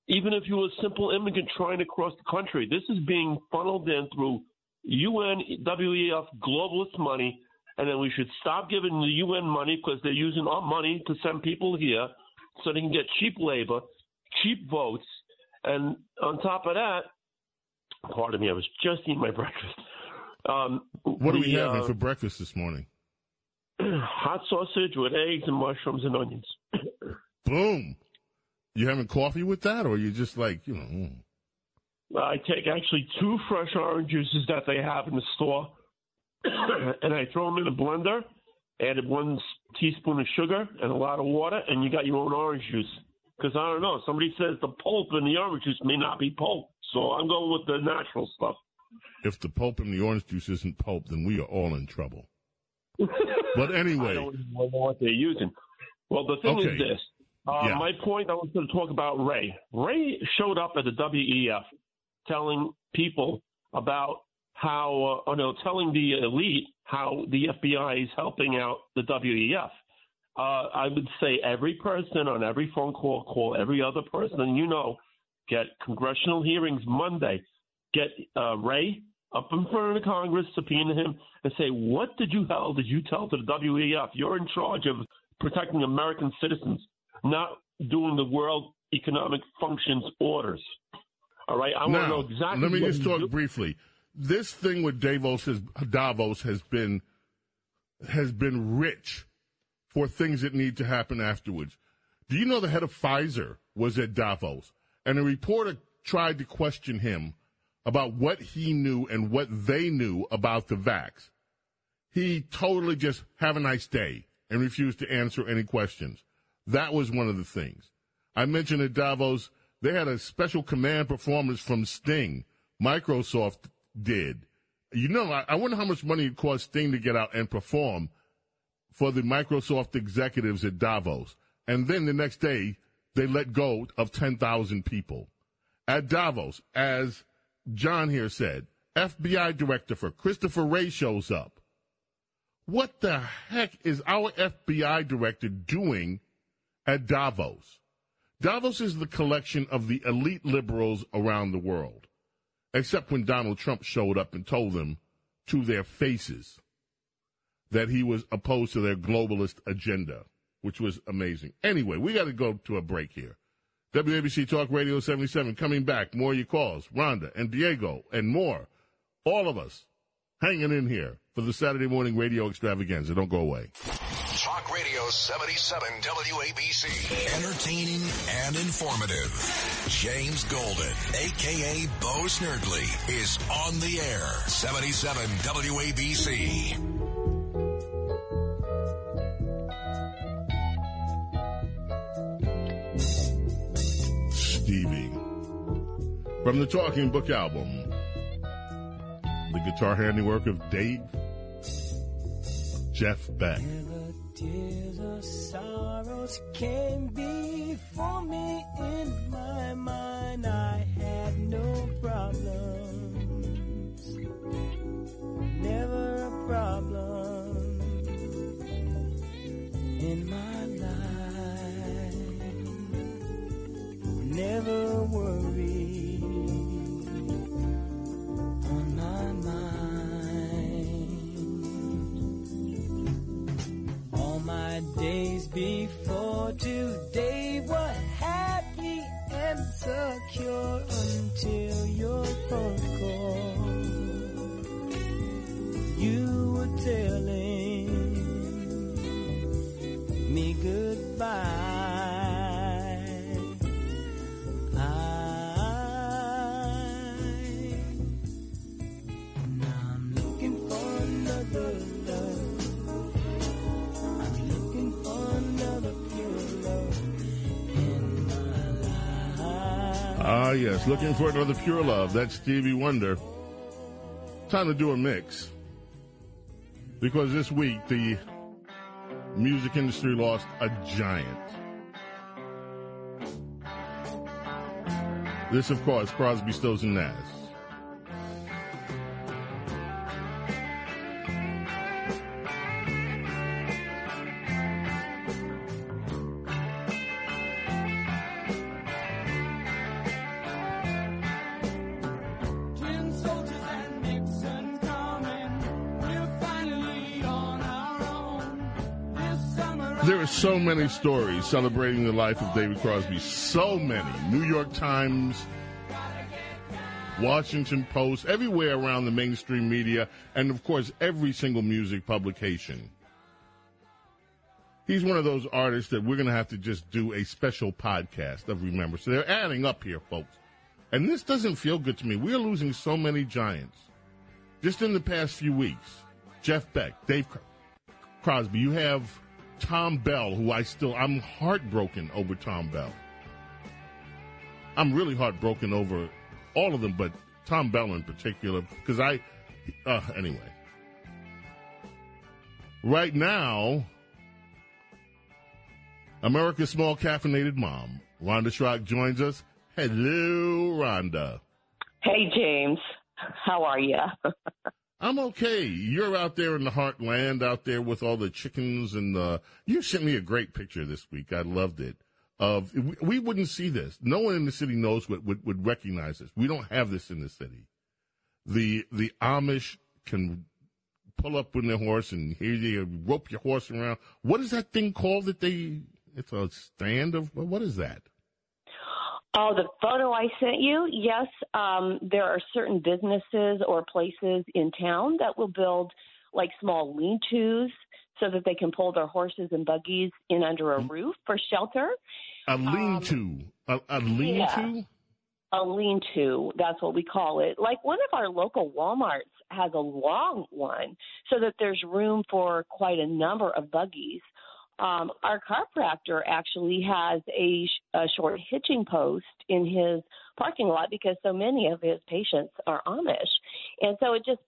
even if you were a simple immigrant trying to cross the country. This is being funneled in through UN, WEF, globalist money, and then we should stop giving the UN money because they're using our money to send people here so they can get cheap labor, cheap votes, and on top of that, pardon me, I was just eating my breakfast. Um, What are we uh, having for breakfast this morning? hot sausage with eggs and mushrooms and onions. Boom. You having coffee with that, or you just like you know? mm. I take actually two fresh orange juices that they have in the store, and I throw them in a blender, added one teaspoon of sugar and a lot of water, and you got your own orange juice. Because I don't know, somebody says the pulp in the orange juice may not be pulp, so I'm going with the natural stuff. If the pulp in the orange juice isn't pulp, then we are all in trouble. But anyway. I don't even know what they're using. Well, the thing Okay. is this. Uh, Yeah. My point, I was going to talk about Wray. Wray showed up at the WEF telling people about how, uh, oh no, telling the elite how the FBI is helping out the WEF. Uh, I would say every person on every phone call, call every other person, and you know, get congressional hearings Monday. Get uh, Wray up in front of the Congress, subpoena him, and say, what did you hell did you tell to the WEF? You're in charge of protecting American citizens, not doing the World Economic Functions orders. All right, I want to Now, know exactly. Let me just talk do. briefly. This thing with Davos has Davos has been has been rich for things that need to happen afterwards. Do you know the head of Pfizer was at Davos, and a reporter tried to question him about what he knew and what they knew about the vax. He totally just have a nice day and refused to answer any questions. That was one of the things. I mentioned at Davos, they had a special command performance from Sting. Microsoft did. You know, I, I wonder how much money it cost Sting to get out and perform for the Microsoft executives at Davos. And then the next day, they let go of 10,000 people. At Davos, as John here said, FBI director for Christopher Wray shows up. What the heck is our FBI director doing at Davos? Davos is the collection of the elite liberals around the world, except when Donald Trump showed up and told them to their faces that he was opposed to their globalist agenda, which was amazing. Anyway, we got to go to a break here. WABC Talk Radio 77 coming back. More your calls. Rhonda and Diego and more. All of us hanging in here for the Saturday morning radio extravaganza. Don't go away. Talk Radio 77 WABC. Entertaining and informative. James Golden, a.k.a. Bo Snerdley, is on the air. 77 WABC. Stevie. From the Talking Book album, the guitar handiwork of Dave Jeff Beck. Tears of sorrows came before me in my mind. I had no problems, never a problem in my life. Never worry before today. Were happy and secure looking for another pure love. That's Stevie Wonder. Time to do a mix. Because this week, the music industry lost a giant. This, of course, Crosby, Stills, and Nash. Many stories celebrating the life of David Crosby. So many. New York Times, Washington Post, everywhere around the mainstream media, and of course, every single music publication. He's one of those artists that we're going to have to just do a special podcast of Remember. So they're adding up here, folks. And this doesn't feel good to me. We're losing so many giants. Just in the past few weeks Jeff Beck, Dave Crosby. You have Thom Bell, who I still I'm heartbroken over Thom Bell. I'm really heartbroken over all of them, but Thom Bell in particular, because I, uh, anyway. Right now, America's small caffeinated mom, Rhonda Schrock, joins us. Hello, Rhonda. Hey, James. How are you? I'm okay. You're out there in the heartland, out there with all the chickens and the. You sent me a great picture this week. I loved it. Of we- wouldn't see this. No one in the city knows what would, would recognize this. We don't have this in the city. The the Amish can pull up with their horse and here you rope your horse around. What is that thing called that they? It's a stand of what is that? Oh, the photo I sent you. Yes, um, there are certain businesses or places in town that will build like small lean-tos so that they can pull their horses and buggies in under a roof for shelter. A lean-to. A, a lean-to. A lean-to, that's what we call it. Like one of our local WalMarts has a long one so that there's room for quite a number of buggies. Um, our chiropractor actually has a, sh- a short hitching post in his parking lot because so many of his patients are Amish. And so it just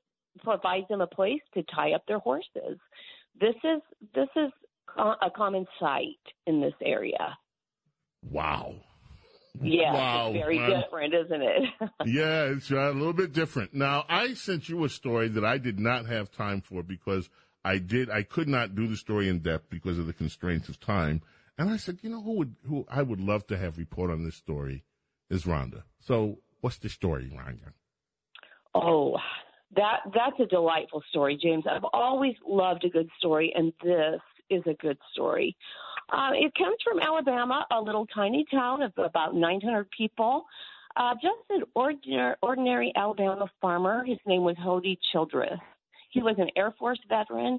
provides them a place to tie up their horses. This is this is co- a common sight in this area. Wow. Yeah, Wow, it's very man. different, isn't it? yeah, it's uh, a little bit different. Now, I sent you a story that I did not have time for because I did I could not do the story in depth because of the constraints of time. And I said, you know, who would who I would love to have report on this story is Rhonda. So, what's the story, Rhonda? Oh, that that's a delightful story, James. I've always loved a good story, and this is a good story. Uh, it comes from Alabama, a little tiny town of about 900 people. Uh, just an ordinary, ordinary Alabama farmer. His name was Hody Childress. He was an Air Force veteran.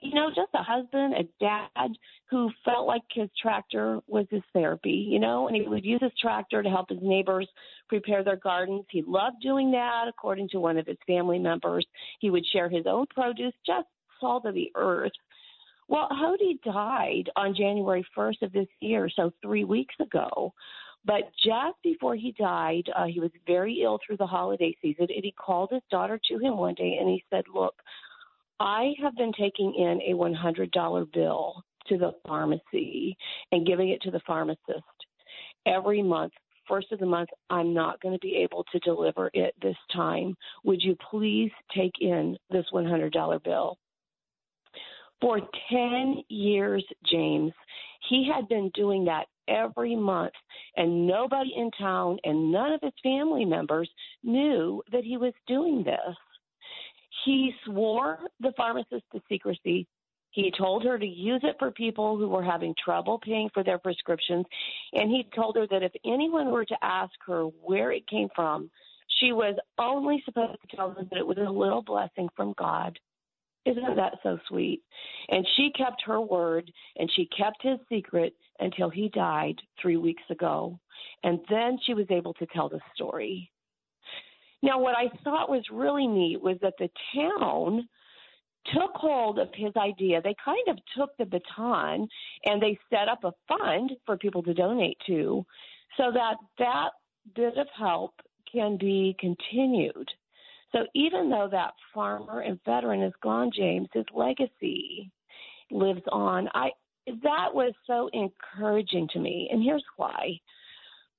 You know, just a husband, a dad who felt like his tractor was his therapy, you know, and he would use his tractor to help his neighbors prepare their gardens. He loved doing that, according to one of his family members. He would share his own produce, just salt of the earth. Well, Hody died on January 1st of this year, so three weeks ago. But just before he died, uh, he was very ill through the holiday season, and he called his daughter to him one day and he said, Look, I have been taking in a $100 bill to the pharmacy and giving it to the pharmacist every month. First of the month, I'm not going to be able to deliver it this time. Would you please take in this $100 bill? For 10 years, James, he had been doing that every month, and nobody in town and none of his family members knew that he was doing this. He swore the pharmacist to secrecy. He told her to use it for people who were having trouble paying for their prescriptions. And he told her that if anyone were to ask her where it came from, she was only supposed to tell them that it was a little blessing from God. Isn't that so sweet? And she kept her word and she kept his secret until he died three weeks ago. And then she was able to tell the story. Now, what I thought was really neat was that the town took hold of his idea. They kind of took the baton and they set up a fund for people to donate to so that that bit of help can be continued. So even though that farmer and veteran is gone, James, his legacy lives on. I that was so encouraging to me, and here's why.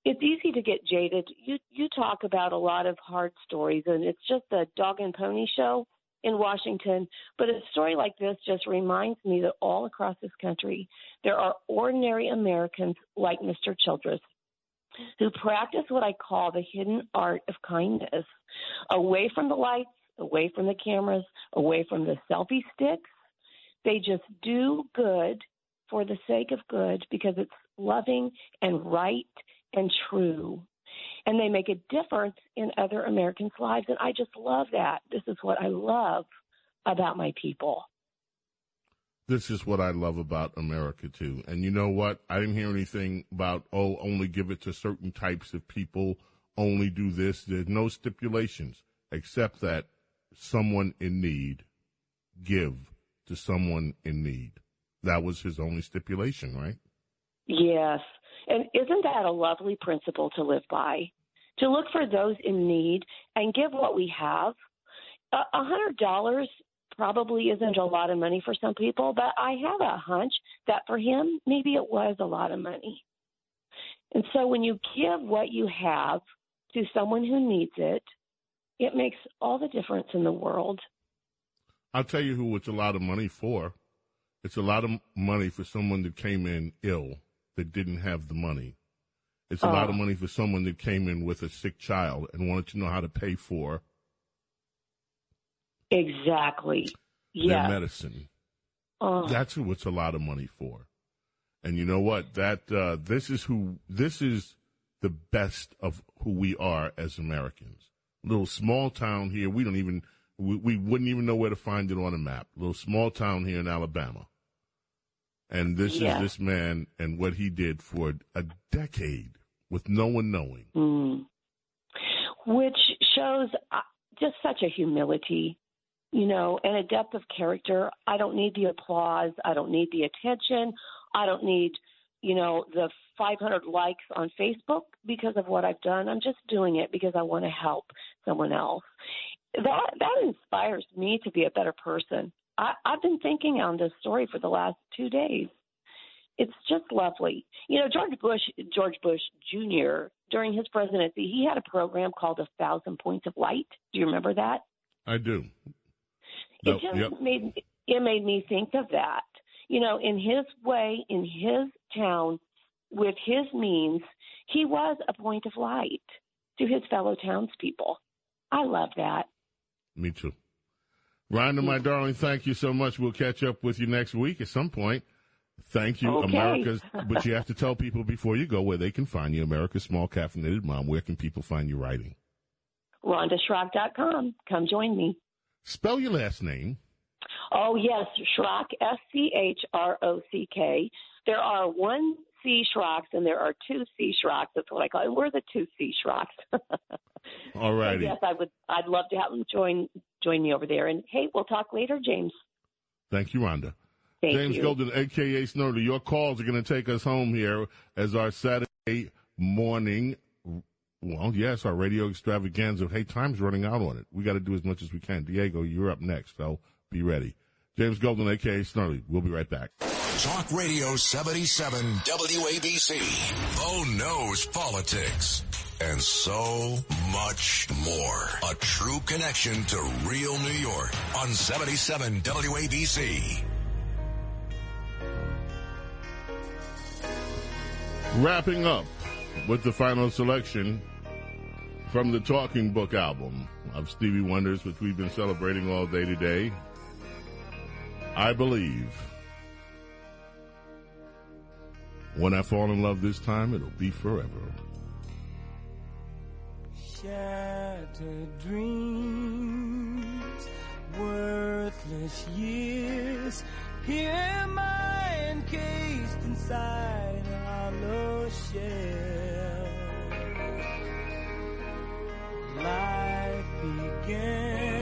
It's easy to get jaded. You you talk about a lot of hard stories, and it's just a dog and pony show in Washington. But a story like this just reminds me that all across this country, there are ordinary Americans like Mr. Childress who practice what I call the hidden art of kindness, away from the lights, away from the cameras, away from the selfie sticks. They just do good for the sake of good because it's loving and right and true. And they make a difference in other Americans' lives. And I just love that. This is what I love about my people. This is what I love about America too. And you know what? I didn't hear anything about oh, only give it to certain types of people, only do this. There's no stipulations except that someone in need give to someone in need. That was his only stipulation, right? Yes. And isn't that a lovely principle to live by? To look for those in need and give what we have. A a hundred dollars probably isn't a lot of money for some people, but I have a hunch that for him, maybe it was a lot of money. And so when you give what you have to someone who needs it, it makes all the difference in the world. I'll tell you who it's a lot of money for. It's a lot of money for someone that came in ill that didn't have the money. It's a lot of Oh. money for someone that came in with a sick child and wanted to know how to pay for Exactly. their Yes. medicine. Oh. That's who it's a lot of money for. And you know what? That uh, this is who this is the best of who we are as Americans. Little small town here, we don't even we, we wouldn't even know where to find it on a map. Little small town here in Alabama. And this Yeah. is this man and what he did for a decade with no one knowing. Mm. Which shows uh, just such a humility, you know, and a depth of character. I don't need the applause. I don't need the attention. I don't need, you know, the 500 likes on Facebook because of what I've done. I'm just doing it because I want to help someone else. That that inspires me to be a better person. I, I've been thinking on this story for the last two days it's just lovely. You know, George Bush, George Bush Jr. during his presidency, he had a program called A Thousand Points of Light. Do you remember that? I do. It No, just yep. made it made me think of that. You know, in his way, in his town, with his means, he was a point of light to his fellow townspeople. I love that. Me too. Rhonda, my darling, thank you so much. We'll catch up with you next week at some point. Thank you, Okay. America's. but you have to tell people before you go where they can find you. America's Small Caffeinated Mom. Where can people find you writing? RhondaSchrock.com. Come join me. Spell your last name. Oh yes, Schrock, S C H R O C K. There are one C Schrocks and there are two C Schrocks. That's what I call it. We're the two C Schrocks. All righty. yes, I would. I'd love to have them join join me over there. And hey, we'll talk later, James. Thank you, Rhonda. Thank James you. Golden, aka Snerdley. Your calls are going to take us home here as our Saturday morning. Well, yes, our radio extravaganza. Hey, time's running out on it. We got to do as much as we can. Diego, you're up next, so be ready. James Golden, aka Snerdley. We'll be right back. Talk Radio 77 WABC. Bo oh, knows politics and so much more. A true connection to real New York on 77 WABC. Wrapping up with the final selection from the Talking Book album of Stevie Wonder's, which we've been celebrating all day today. I believe when I fall in love this time, it'll be forever. Shattered dreams, worthless years. Here am I encased inside a hollow shell. Life began,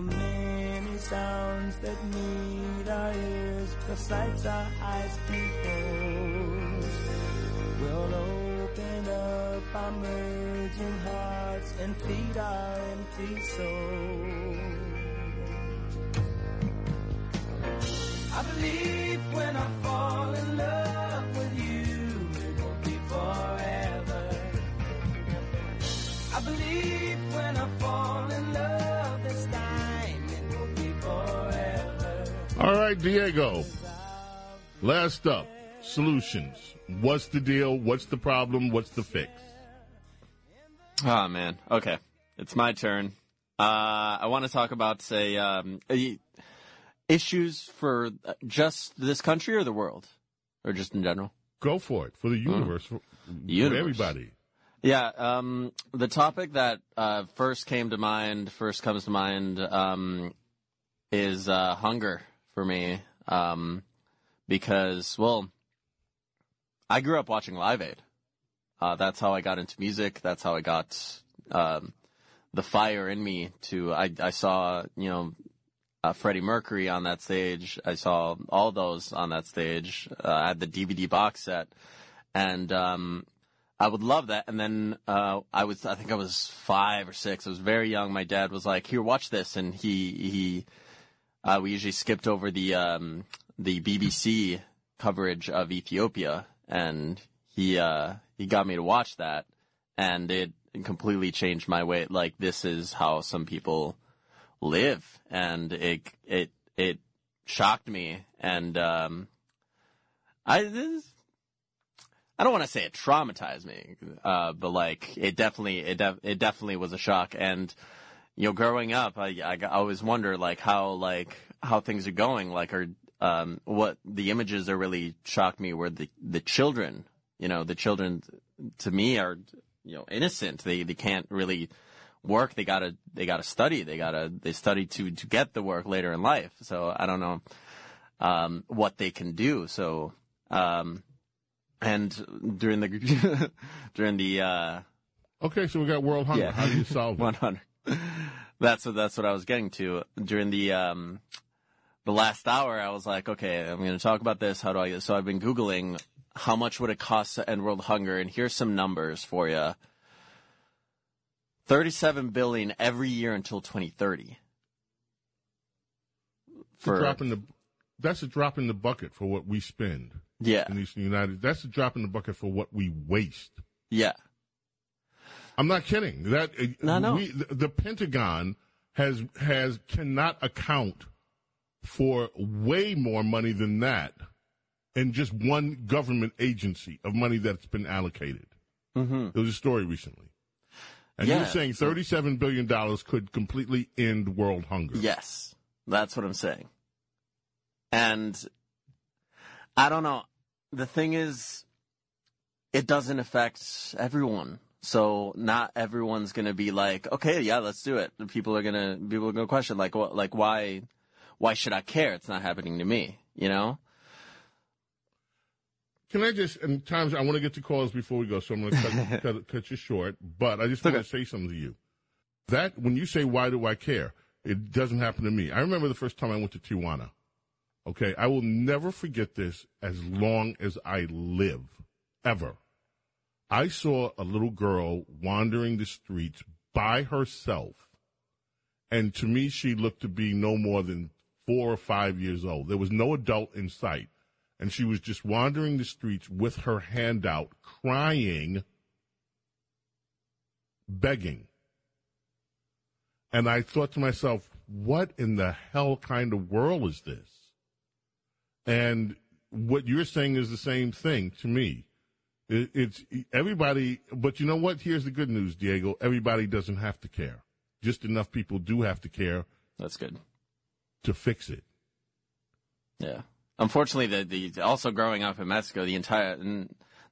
The many sounds that meet our ears, the sights our eyes behold, will open up our merging hearts and feed our empty souls. All right, Diego. Last up, solutions. What's the deal? What's the problem? What's the fix? Oh man. Okay, it's my turn. Uh, I want to talk about say um, uh, issues for uh, just this country or the world, or just in general. Go for it for the universe, for, for Universe. everybody. Yeah, um, the topic that uh, first came to mind, first comes to mind, um, is uh, hunger for me. Um, because, well, I grew up watching Live Aid. Uh, that's how I got into music. That's how I got um, the fire in me to. I, I saw, you know, uh, Freddie Mercury on that stage. I saw all those on that stage. Uh, I had the DVD box set, and um, I would love that. And then uh, I was, I think I was five or six. I was very young. My dad was like, "Here, watch this," and he he. Uh, we usually skipped over the um, the BBC coverage of Ethiopia, and he uh, he got me to watch that, and it completely changed my way. Like this is how some people live, and it it it shocked me, and um, I this, I don't want to say it traumatized me, uh, but like it definitely it def- it definitely was a shock, and you know, growing up, I, I, I always wonder like how like how things are going, like are um, what the images that really shocked me were the the children. You know, the children to me are you know innocent. They they can't really work. They gotta they gotta study. They gotta they study to to get the work later in life. So I don't know um, what they can do. So um, and during the during the uh, Okay, so we got world hunger. Yeah. How do you solve it? One hundred. That's what that's what I was getting to during the um the last hour. I was like, okay, I'm going to talk about this. How do I? So I've been googling how much would it cost to end world hunger, and here's some numbers for you. Thirty-seven billion every year until 2030. It's a drop in the, that's a drop in the bucket for what we spend. Yeah. In these United, that's a drop in the bucket for what we waste. Yeah. I'm not kidding. That uh, No, no. We, the, Pentagon has has cannot account for way more money than that in just one government agency of money that's been allocated. Mm-hmm. There was a story recently, and Yeah. you're saying 37 billion dollars could completely end world hunger. Yes, that's what I'm saying. And I don't know. The thing is, it doesn't affect everyone. So not everyone's gonna be like, okay, yeah, let's do it. People are gonna people are gonna question like, what, like why, why should I care? It's not happening to me, you know? Can I just, and times I want to get to calls before we go, so I'm going to cut, cut, cut you short, but I just want to say something to you. That, when you say, why do I care? It doesn't happen to me. I remember the first time I went to Tijuana. Okay. I will never forget this as long as I live, ever. I saw a little girl wandering the streets by herself. And to me, she looked to be no more than four or five years old. There was no adult in sight. And she was just wandering the streets with her hand out, crying, begging. And I thought to myself, what in the hell kind of world is this? And what you're saying is the same thing to me. It, it's everybody, but you know what? Here's the good news, Diego. Everybody doesn't have to care. Just enough people do have to care. That's good. To fix it. Yeah. Unfortunately, the, the also growing up in Mexico, the entire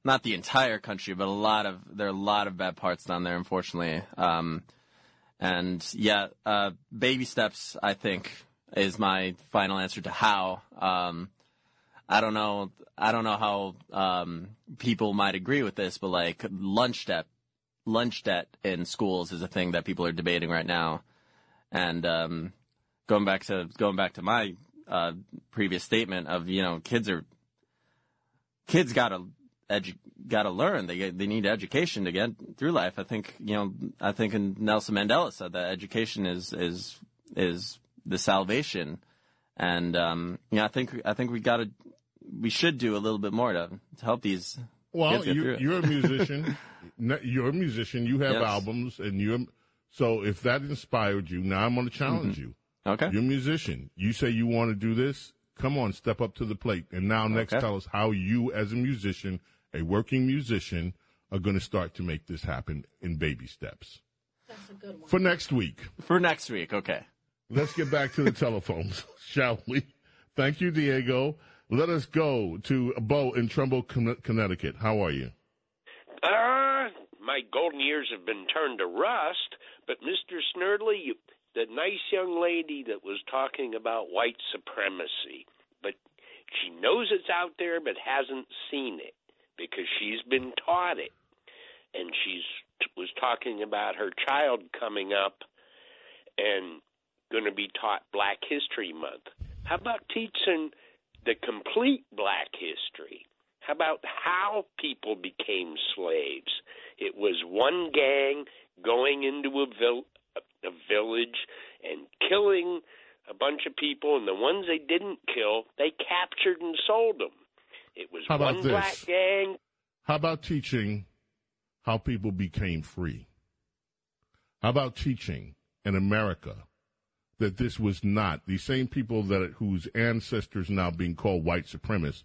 not the entire country, but a lot of there are a lot of bad parts down there. Unfortunately, um, and yeah, uh, baby steps. I think is my final answer to how. Um, I don't know. I don't know how um, people might agree with this, but like lunch debt, lunch debt in schools is a thing that people are debating right now. And um, going back to going back to my uh, previous statement of you know kids are kids gotta edu- gotta learn they they need education to get through life. I think you know I think Nelson Mandela said that education is is is the salvation, and um, you know I think I think we gotta we should do a little bit more to, to help these. Well, kids get you, you're a musician. You're a musician. You have Yes. albums, and you're so. If that inspired you, now I'm going to challenge Mhm. you. Okay. You're a musician. You say you want to do this. Come on, step up to the plate. And now, next, Okay. tell us how you, as a musician, a working musician, are going to start to make this happen in baby steps. That's a good one. For next week. For next week, okay. Let's get back to the telephones, shall we? Thank you, Diego. Let us go to Bo in Trumbull, Connecticut. How are you? Ah, my golden years have been turned to rust. But Mr. Snerdley, you, the nice young lady that was talking about white supremacy, but she knows it's out there but hasn't seen it because she's been taught it. And she's was talking about her child coming up and going to be taught Black History Month. How about teaching the complete Black history? How about how people became slaves? It was one gang going into a, vil- a village and killing a bunch of people, and the ones they didn't kill, they captured and sold them. It was How about one this? black gang. How about teaching how people became free? How about teaching in America that this was not the same people that whose ancestors now being called white supremacists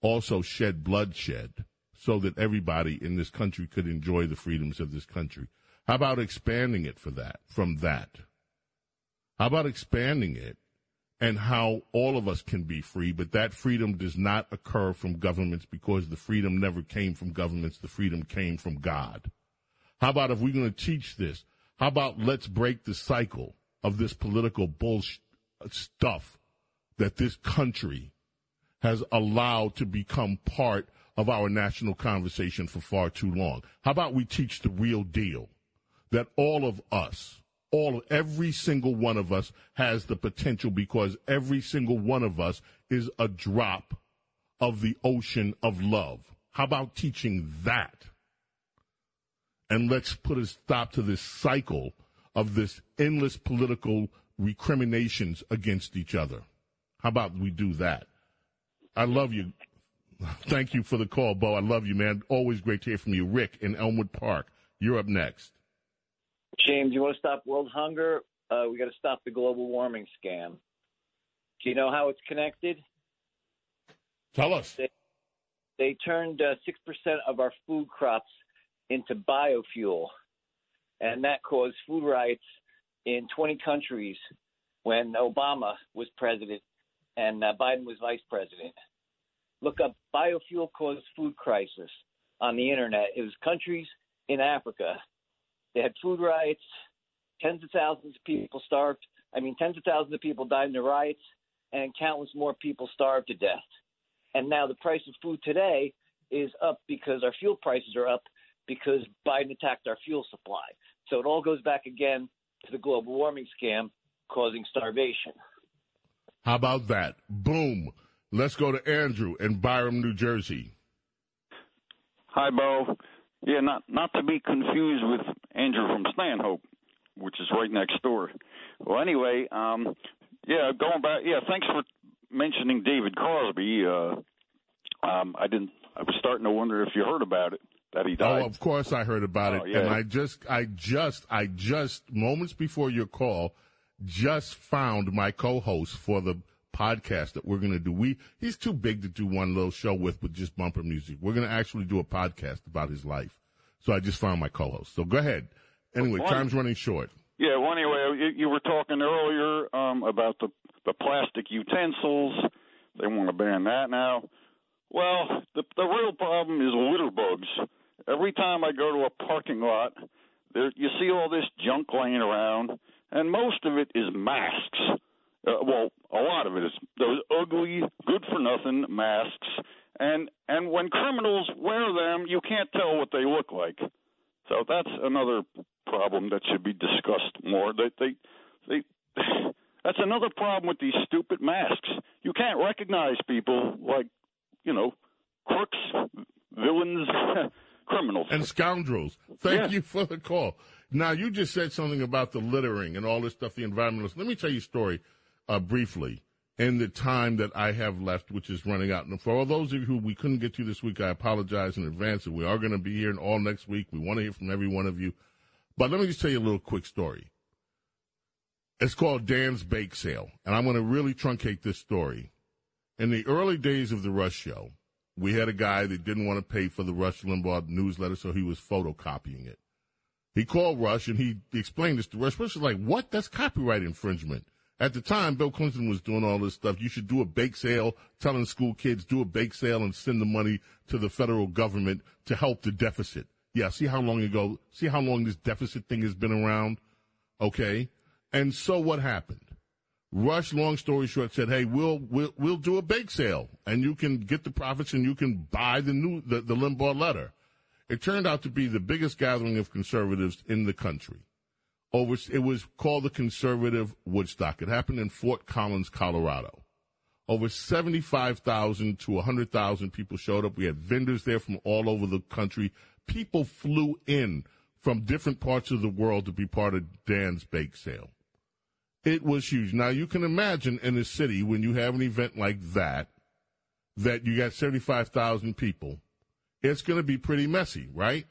also shed bloodshed so that everybody in this country could enjoy the freedoms of this country? How about expanding it for that from that? How about expanding it and how all of us can be free, but that freedom does not occur from governments because the freedom never came from governments. The freedom came from God. How about if we're going to teach this? How about let's break the cycle of this political bullshit stuff that this country has allowed to become part of our national conversation for far too long? How about we teach the real deal that all of us, all every single one of us has the potential because every single one of us is a drop of the ocean of love. How about teaching that? And let's put a stop to this cycle of this endless political recriminations against each other. How about we do that? I love you. Thank you for the call, Bo. I love you, man. Always great to hear from you. Rick in Elmwood Park. You're up next. James, you want to stop world hunger? Uh, we got to stop the global warming scam. Do you know how it's connected? Tell us. They, they turned uh, six percent of our food crops into biofuel, and that caused food riots in 20 countries when Obama was president and uh, Biden was vice president. Look up biofuel caused food crisis on the internet. It was countries in Africa. They had food riots. Tens of thousands of people starved. I mean, tens of thousands of people died in the riots, and countless more people starved to death. And now the price of food today is up because our fuel prices are up because Biden attacked our fuel supply. So it all goes back again to the global warming scam causing starvation. How about that? Boom. Let's go to Andrew in Byram, New Jersey. Hi, Bo. Yeah, not not to be confused with Andrew from Stanhope, which is right next door. Well, anyway, um, yeah, going back. Yeah, thanks for mentioning David Crosby. Uh, um, I didn't. I was starting to wonder if you heard about it that he died. Oh, of course I heard about Oh, it. yeah. And I just, I just, I just, moments before your call, just found my co-host for the podcast that we're going to do. We, he's too big to do one little show with, with just bumper music. We're going to actually do a podcast about his life. So I just found my co-host. So go ahead. Anyway, Well, time's running short. Yeah. Well, anyway, you, you were talking earlier um, about the the plastic utensils. They want to ban that now. Well, the the real problem is litter bugs. Every time I go to a parking lot, there you see all this junk laying around, and most of it is masks. Uh, well, a lot of it is those ugly, good for nothing masks. And and when criminals wear them, you can't tell what they look like. So that's another problem that should be discussed more. They they they that's another problem with these stupid masks. You can't recognize people like, you know, crooks, villains, criminals. And scoundrels. Thank you for the call. Now, you just said something about the littering and all this stuff, the environmentalists. Let me tell you a story uh, briefly in the time that I have left, which is running out. And for all those of you who we couldn't get to this week, I apologize in advance. And we are going to be here all next week. We want to hear from every one of you. But let me just tell you a little quick story. It's called Dan's Bake Sale. And I'm going to really truncate this story. In the early days of the Rush Show, we had a guy that didn't want to pay for the Rush Limbaugh newsletter, so he was photocopying it. He called Rush and he explained this to Rush. Rush was like, "What? That's copyright infringement." At the time, Bill Clinton was doing all this stuff. You should do a bake sale, telling school kids do a bake sale and send the money to the federal government to help the deficit. Yeah, see how long ago? See how long this deficit thing has been around? Okay, and so what happened? Rush, long story short, said, "Hey, we'll we'll we'll do a bake sale, and you can get the profits, and you can buy the new the, the Limbaugh letter." It turned out to be the biggest gathering of conservatives in the country. Over, it was called the Conservative Woodstock. It happened in Fort Collins, Colorado. Over 75,000 to 100,000 people showed up. We had vendors there from all over the country. People flew in from different parts of the world to be part of Dan's bake sale. It was huge. Now you can imagine in a city when you have an event like that, that you got 75,000 people, it's going to be pretty messy, right?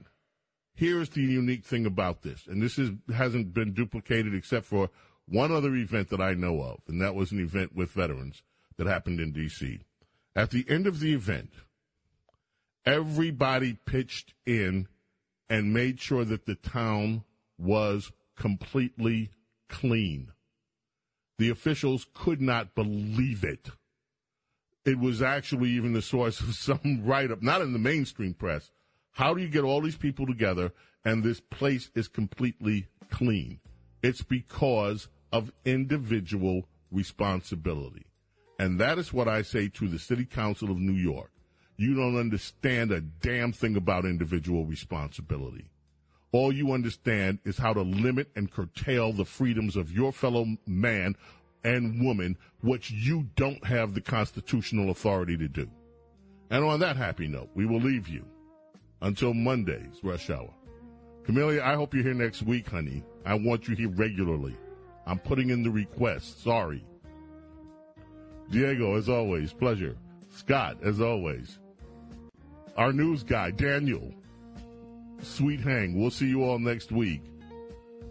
Here's the unique thing about this, and this is, hasn't been duplicated except for one other event that I know of, and that was an event with veterans that happened in D.C. At the end of the event, everybody pitched in and made sure that the town was completely clean. The officials could not believe it. It was actually even the source of some write up, not in the mainstream press. How do you get all these people together and this place is completely clean? It's because of individual responsibility. And that is what I say to the City Council of New York. You don't understand a damn thing about individual responsibility. All you understand is how to limit and curtail the freedoms of your fellow man and woman, which you don't have the constitutional authority to do. And on that happy note, we will leave you until Monday's rush hour. Camellia, I hope you're here next week, honey. I want you here regularly. I'm putting in the request. Sorry. Diego, as always, pleasure. Scott, as always. Our news guy, Daniel. Sweet hang. We'll see you all next week.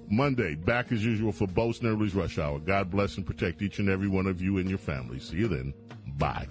Monday, back as usual for Bo Snerdley's Rush Hour. God bless and protect each and every one of you and your family. See you then. Bye.